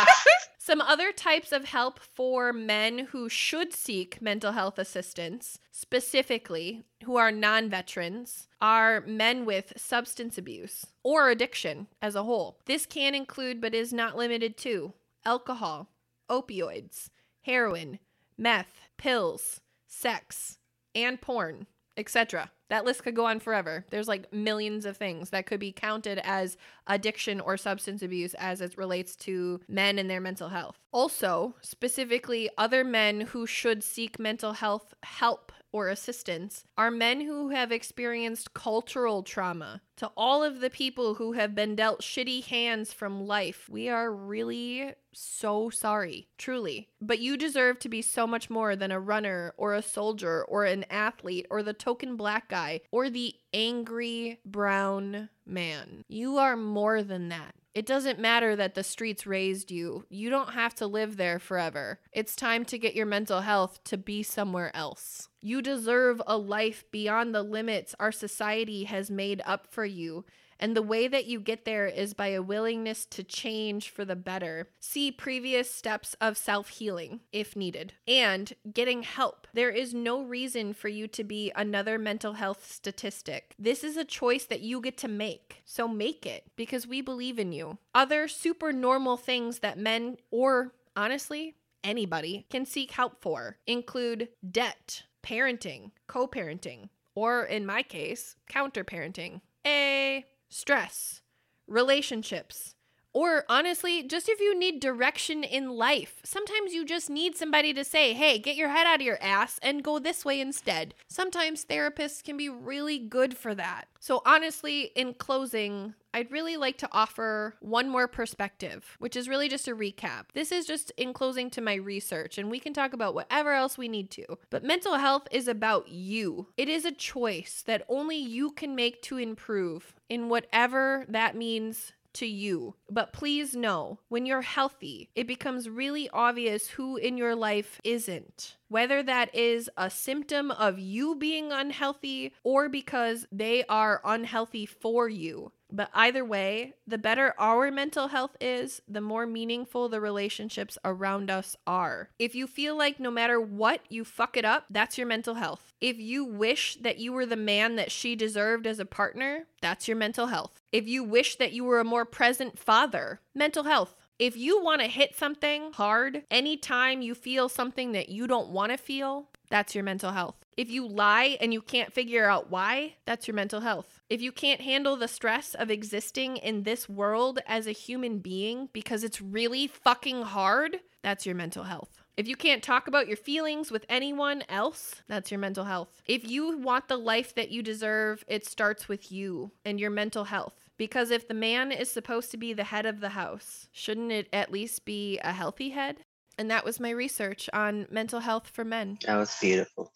Some other types of help for men who should seek mental health assistance, specifically who are non veterans, are men with substance abuse or addiction as a whole. This can include, but is not limited to, alcohol, opioids, heroin, meth, pills, sex, and porn, etc. That list could go on forever. There's like millions of things that could be counted as addiction or substance abuse as it relates to men and their mental health. Also, specifically, other men who should seek mental health help or assistance are men who have experienced cultural trauma. To all of the people who have been dealt shitty hands from life, we are really so sorry, truly. But you deserve to be so much more than a runner or a soldier or an athlete or the token black guy or the angry brown man. You are more than that. It doesn't matter that the streets raised you. You don't have to live there forever. It's time to get your mental health to be somewhere else. You deserve a life beyond the limits our society has made up for you. And the way that you get there is by a willingness to change for the better. See previous steps of self healing if needed, and getting help. There is no reason for you to be another mental health statistic. This is a choice that you get to make. So make it because we believe in you. Other super normal things that men, or honestly, anybody, can seek help for include debt, parenting, co parenting, or in my case, counter parenting. A stress, relationships, Or honestly, just if you need direction in life. Sometimes you just need somebody to say, hey, get your head out of your ass and go this way instead. Sometimes therapists can be really good for that. So, honestly, in closing, I'd really like to offer one more perspective, which is really just a recap. This is just in closing to my research, and we can talk about whatever else we need to. But mental health is about you. It is a choice that only you can make to improve in whatever that means to you. But please know when you're healthy, it becomes really obvious who in your life isn't. Whether that is a symptom of you being unhealthy or because they are unhealthy for you. But either way, the better our mental health is, the more meaningful the relationships around us are. If you feel like no matter what you fuck it up, that's your mental health. If you wish that you were the man that she deserved as a partner, that's your mental health. If you wish that you were a more present father, mental health. If you want to hit something hard anytime you feel something that you don't want to feel, that's your mental health. If you lie and you can't figure out why, that's your mental health. If you can't handle the stress of existing in this world as a human being because it's really fucking hard, that's your mental health. If you can't talk about your feelings with anyone else, that's your mental health. If you want the life that you deserve, it starts with you and your mental health. Because if the man is supposed to be the head of the house, shouldn't it at least be a healthy head? And that was my research on mental health for men.
That was beautiful.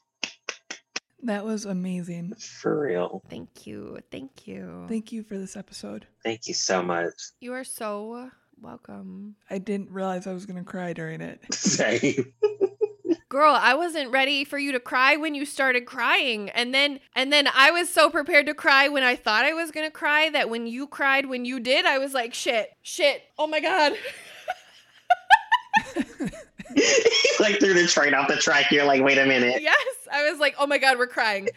That was amazing.
For real.
Thank you. Thank you.
Thank you for this episode.
Thank you so much.
You are so welcome.
I didn't realize I was going to cry during it.
Same.
Girl, I wasn't ready for you to cry when you started crying. And then and then I was so prepared to cry when I thought I was going to cry that when you cried when you did, I was like, "Shit. Shit. Oh my god."
like threw the train off the track. You're like, wait a minute.
yes. I was like, "Oh my god, we're crying."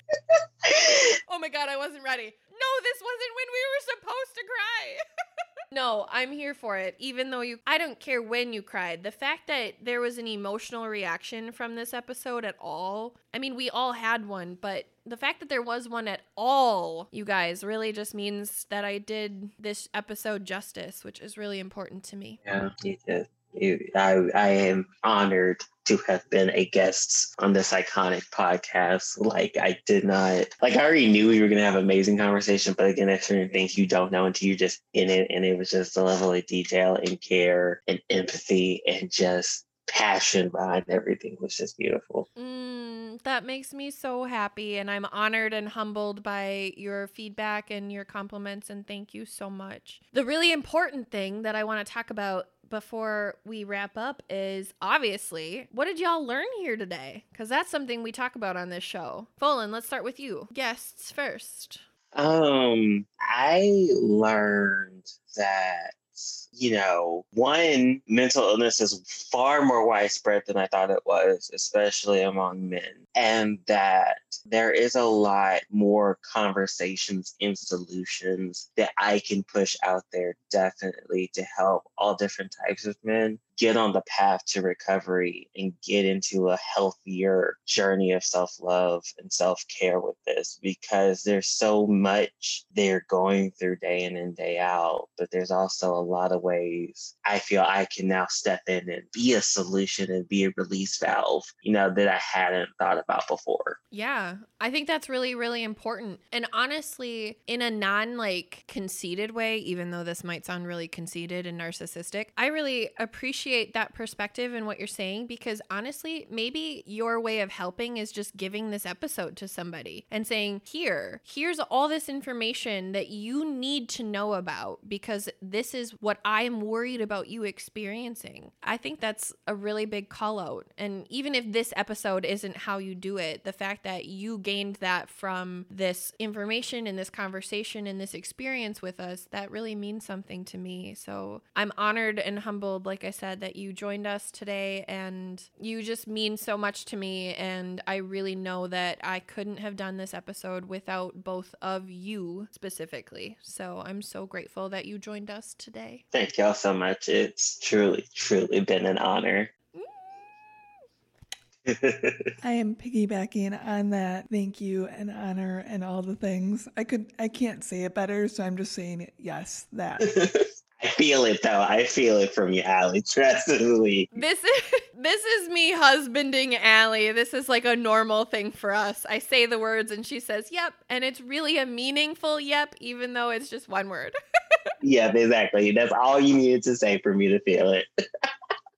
oh my god, I wasn't ready. No, this wasn't when we were supposed to cry. no, I'm here for it. Even though you I don't care when you cried. The fact that there was an emotional reaction from this episode at all. I mean, we all had one, but the fact that there was one at all, you guys, really just means that I did this episode justice, which is really important to me.
Yeah, you did. I, I am honored to have been a guest on this iconic podcast. Like I did not like I already knew we were gonna have amazing conversation, but again, there's certain things you don't know until you're just in it. And it was just the level of detail and care and empathy and just passion behind everything was just beautiful.
Mm, that makes me so happy, and I'm honored and humbled by your feedback and your compliments, and thank you so much. The really important thing that I want to talk about before we wrap up is obviously what did y'all learn here today? Because that's something we talk about on this show. Folan, let's start with you. Guests first.
Um, I learned that you know, one, mental illness is far more widespread than I thought it was, especially among men. And that there is a lot more conversations and solutions that I can push out there definitely to help all different types of men get on the path to recovery and get into a healthier journey of self love and self care with this because there's so much they're going through day in and day out. But there's also a lot of ways I feel I can now step in and be a solution and be a release valve, you know, that I hadn't thought about before.
Yeah, I think that's really, really important. And honestly, in a non like conceited way, even though this might sound really conceited and narcissistic, I really appreciate that perspective and what you're saying because honestly, maybe your way of helping is just giving this episode to somebody and saying, Here, here's all this information that you need to know about because this is what I am worried about you experiencing. I think that's a really big call out. And even if this episode isn't how you do it, the fact that you gained that from this information and this conversation and this experience with us, that really means something to me. So I'm honored and humbled, like I said, that you joined us today and you just mean so much to me. And I really know that I couldn't have done this episode without both of you specifically. So I'm so grateful that you joined us today.
Thank y'all so much. It's truly, truly been an honor.
I am piggybacking on that thank you and honor and all the things. I could I can't say it better, so I'm just saying yes, that.
I feel it though. I feel it from you, Allie. Trust me.
This is this is me husbanding Allie. This is like a normal thing for us. I say the words and she says yep, and it's really a meaningful yep, even though it's just one word.
Yep, exactly. That's all you needed to say for me to feel it.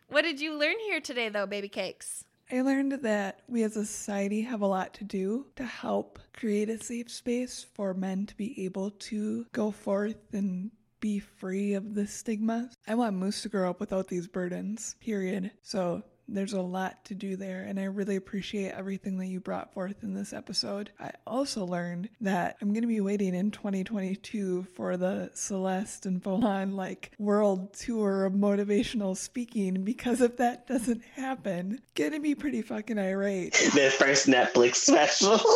what did you learn here today, though, baby cakes?
I learned that we as a society have a lot to do to help create a safe space for men to be able to go forth and be free of the stigma. I want Moose to grow up without these burdens, period. So there's a lot to do there, and I really appreciate everything that you brought forth in this episode. I also learned that I'm going to be waiting in 2022 for the Celeste and Volan like world tour of motivational speaking because if that doesn't happen, gonna be pretty fucking irate.
The first Netflix special.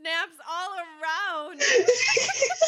Snaps all around.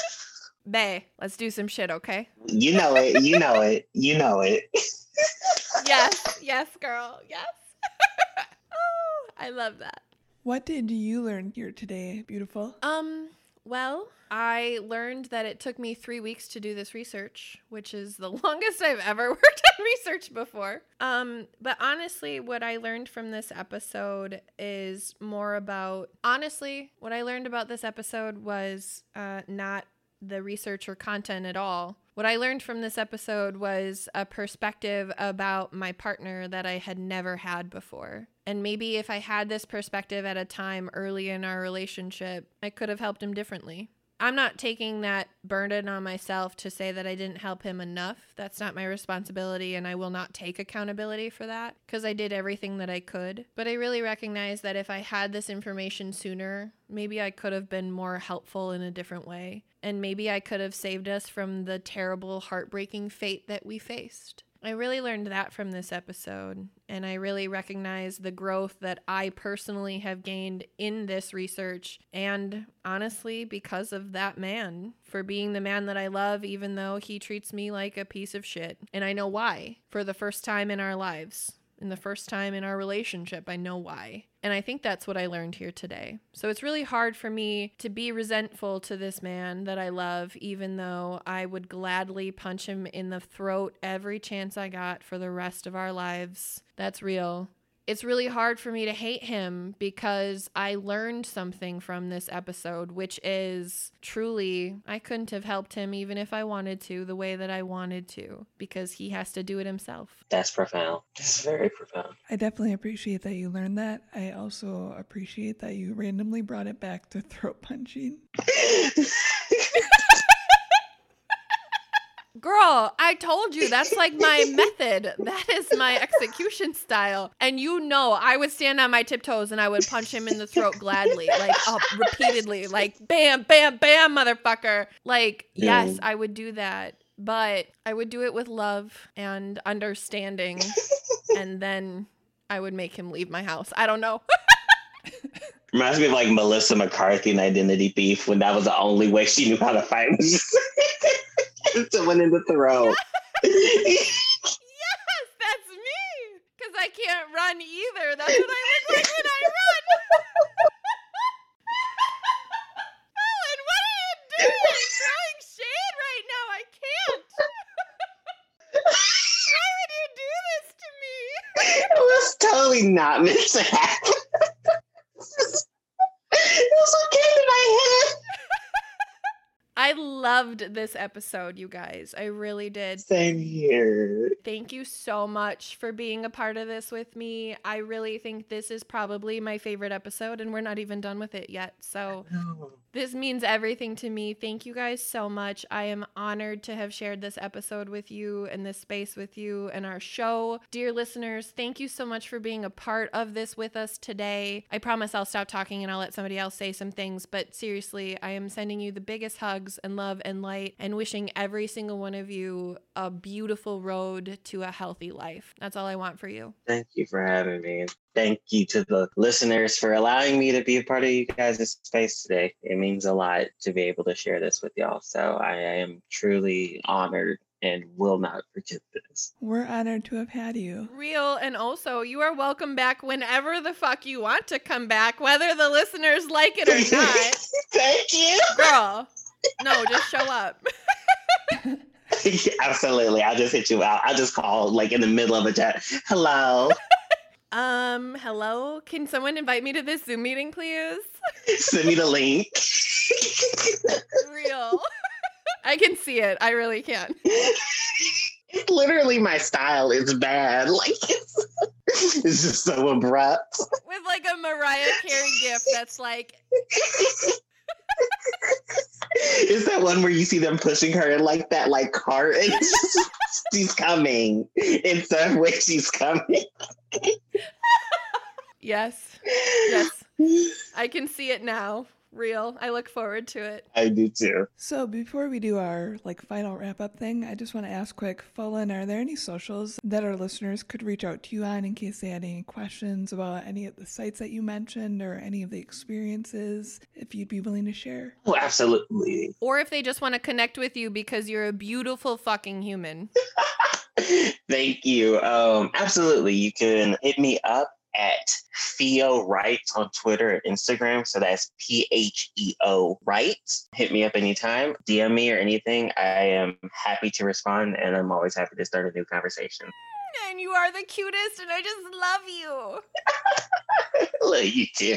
Bay, let's do some shit, okay?
You know it. You know it. You know it.
yes, yes, girl. Yes. oh, I love that.
What did you learn here today, beautiful?
Um, well, I learned that it took me three weeks to do this research, which is the longest I've ever worked on research before. Um, but honestly, what I learned from this episode is more about honestly, what I learned about this episode was uh, not the research or content at all. What I learned from this episode was a perspective about my partner that I had never had before. And maybe if I had this perspective at a time early in our relationship, I could have helped him differently. I'm not taking that burden on myself to say that I didn't help him enough. That's not my responsibility, and I will not take accountability for that because I did everything that I could. But I really recognize that if I had this information sooner, maybe I could have been more helpful in a different way. And maybe I could have saved us from the terrible, heartbreaking fate that we faced. I really learned that from this episode, and I really recognize the growth that I personally have gained in this research, and honestly, because of that man, for being the man that I love, even though he treats me like a piece of shit. And I know why, for the first time in our lives in the first time in our relationship. I know why. And I think that's what I learned here today. So it's really hard for me to be resentful to this man that I love, even though I would gladly punch him in the throat every chance I got for the rest of our lives. That's real it's really hard for me to hate him because I learned something from this episode, which is truly, I couldn't have helped him even if I wanted to, the way that I wanted to, because he has to do it himself.
That's profound. That's very profound.
I definitely appreciate that you learned that. I also appreciate that you randomly brought it back to throat punching.
Girl, I told you that's like my method. That is my execution style. And you know, I would stand on my tiptoes and I would punch him in the throat gladly, like up repeatedly, like bam, bam, bam, motherfucker. Like, yes, I would do that. But I would do it with love and understanding. and then I would make him leave my house. I don't know.
Reminds me of like Melissa McCarthy in Identity Thief when that was the only way she knew how to fight someone in the throat.
yes, that's me. Because I can't run either. That's what I look like when I run. Ellen, what are you doing? Throwing shade right now. I can't. Why would you do this to me?
it was totally not meant to happen. it was came to my head.
I loved this episode, you guys. I really did.
Same here.
Thank you so much for being a part of this with me. I really think this is probably my favorite episode, and we're not even done with it yet. So, this means everything to me. Thank you guys so much. I am honored to have shared this episode with you and this space with you and our show. Dear listeners, thank you so much for being a part of this with us today. I promise I'll stop talking and I'll let somebody else say some things, but seriously, I am sending you the biggest hugs and love and light and wishing every single one of you a beautiful road to a healthy life. That's all I want for you.
Thank you for having me. Thank you to the listeners for allowing me to be a part of you guys' space today. It means a lot to be able to share this with y'all. So I am truly honored and will not forget this.
We're honored to have had you.
Real, and also you are welcome back whenever the fuck you want to come back, whether the listeners like it or not.
Thank you.
Girl, no, just show up.
Absolutely. I'll just hit you out. I'll just call like in the middle of a chat. Hello.
Um, hello? Can someone invite me to this Zoom meeting, please?
Send me the link.
Real. I can see it. I really can.
It's literally my style. It's bad. Like it's, it's just so abrupt.
With like a Mariah Carey gift that's like,
Is that one where you see them pushing her like that like cart she's coming. In some way she's coming.
yes, yes. I can see it now. Real. I look forward to it.
I do too.
So before we do our like final wrap up thing, I just want to ask quick, Folan, are there any socials that our listeners could reach out to you on in case they had any questions about any of the sites that you mentioned or any of the experiences, if you'd be willing to share?
Oh, absolutely.
Or if they just want to connect with you because you're a beautiful fucking human.
Thank you. Um, absolutely. You can hit me up at Pheo Wright on Twitter and Instagram. So that's P H E O Wright. Hit me up anytime, DM me or anything. I am happy to respond and I'm always happy to start a new conversation.
And you are the cutest, and I just love you.
Love you too.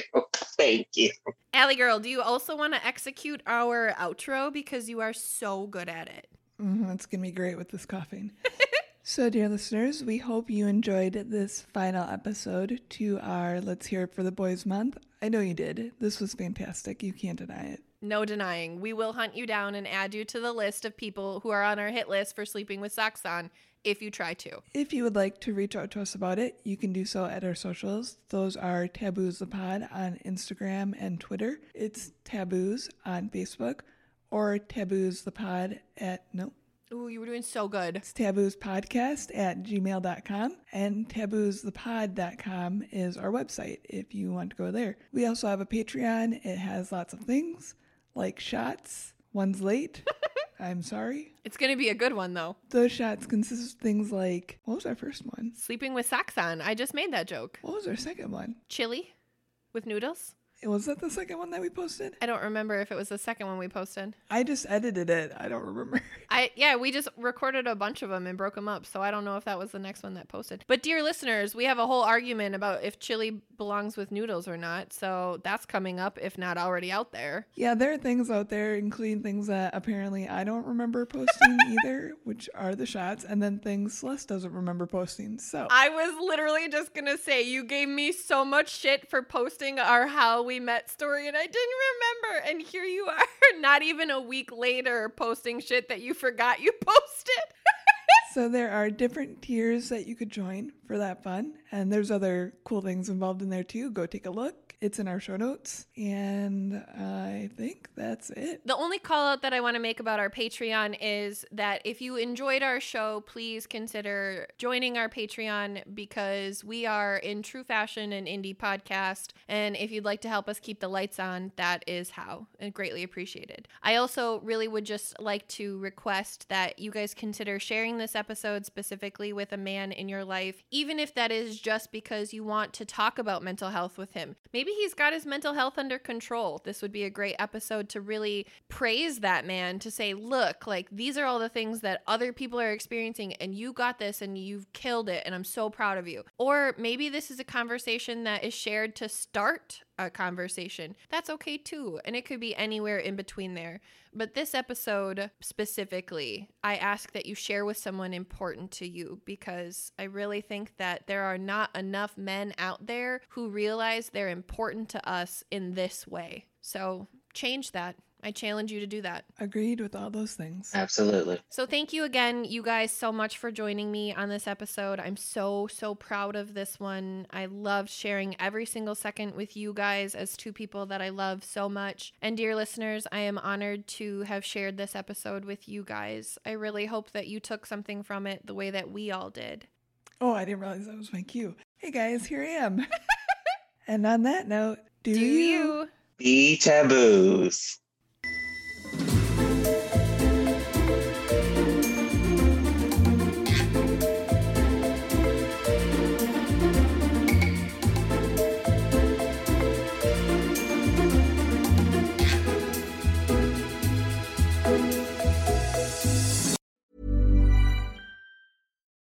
Thank you.
Allie girl, do you also want to execute our outro because you are so good at it?
hmm it's going to be great with this coughing. so, dear listeners, we hope you enjoyed this final episode to our Let's Hear It for the Boys month. I know you did. This was fantastic. You can't deny it.
No denying. We will hunt you down and add you to the list of people who are on our hit list for sleeping with socks on if you try to.
If you would like to reach out to us about it, you can do so at our socials. Those are Taboos the Pod on Instagram and Twitter. It's Taboos on Facebook or Taboos the Pod at, no,
Ooh, you were doing so good.
it's Taboos Podcast at gmail.com and taboosthepod.com is our website if you want to go there. We also have a Patreon. It has lots of things like shots. One's late. I'm sorry.
It's going to be a good one, though.
Those shots consist of things like what was our first one?
Sleeping with socks on. I just made that joke.
What was our second one?
Chili with noodles.
Was that the second one that we posted?
I don't remember if it was the second one we posted.
I just edited it. I don't remember.
I yeah, we just recorded a bunch of them and broke them up, so I don't know if that was the next one that posted. But dear listeners, we have a whole argument about if chili belongs with noodles or not. So that's coming up if not already out there.
Yeah, there are things out there, including things that apparently I don't remember posting either, which are the shots, and then things Celeste doesn't remember posting. So
I was literally just going to say you gave me so much shit for posting our how we met story and I didn't remember and here you are not even a week later posting shit that you forgot you posted.
So there are different tiers that you could join for that fun, and there's other cool things involved in there too. Go take a look. It's in our show notes, and I think that's it.
The only call out that I want to make about our Patreon is that if you enjoyed our show, please consider joining our Patreon because we are in true fashion an indie podcast. And if you'd like to help us keep the lights on, that is how, and greatly appreciated. I also really would just like to request that you guys consider sharing this episode specifically with a man in your life, even if that is just because you want to talk about mental health with him. Maybe he's got his mental health under control. This would be a great episode to really praise that man, to say, look, like these are all the things that other people are experiencing, and you got this and you've killed it, and I'm so proud of you. Or maybe this is a conversation that is shared to start a conversation. That's okay too. And it could be anywhere in between there. But this episode specifically, I ask that you share with someone important to you because I really think that there are not enough men out there who realize they're important to us in this way. So change that. I challenge you to do that.
Agreed with all those things.
Absolutely.
So, thank you again, you guys, so much for joining me on this episode. I'm so, so proud of this one. I loved sharing every single second with you guys as two people that I love so much. And, dear listeners, I am honored to have shared this episode with you guys. I really hope that you took something from it the way that we all did.
Oh, I didn't realize that was my cue. Hey guys, here I am. and on that note, do,
Do
you?
you?
Be taboos.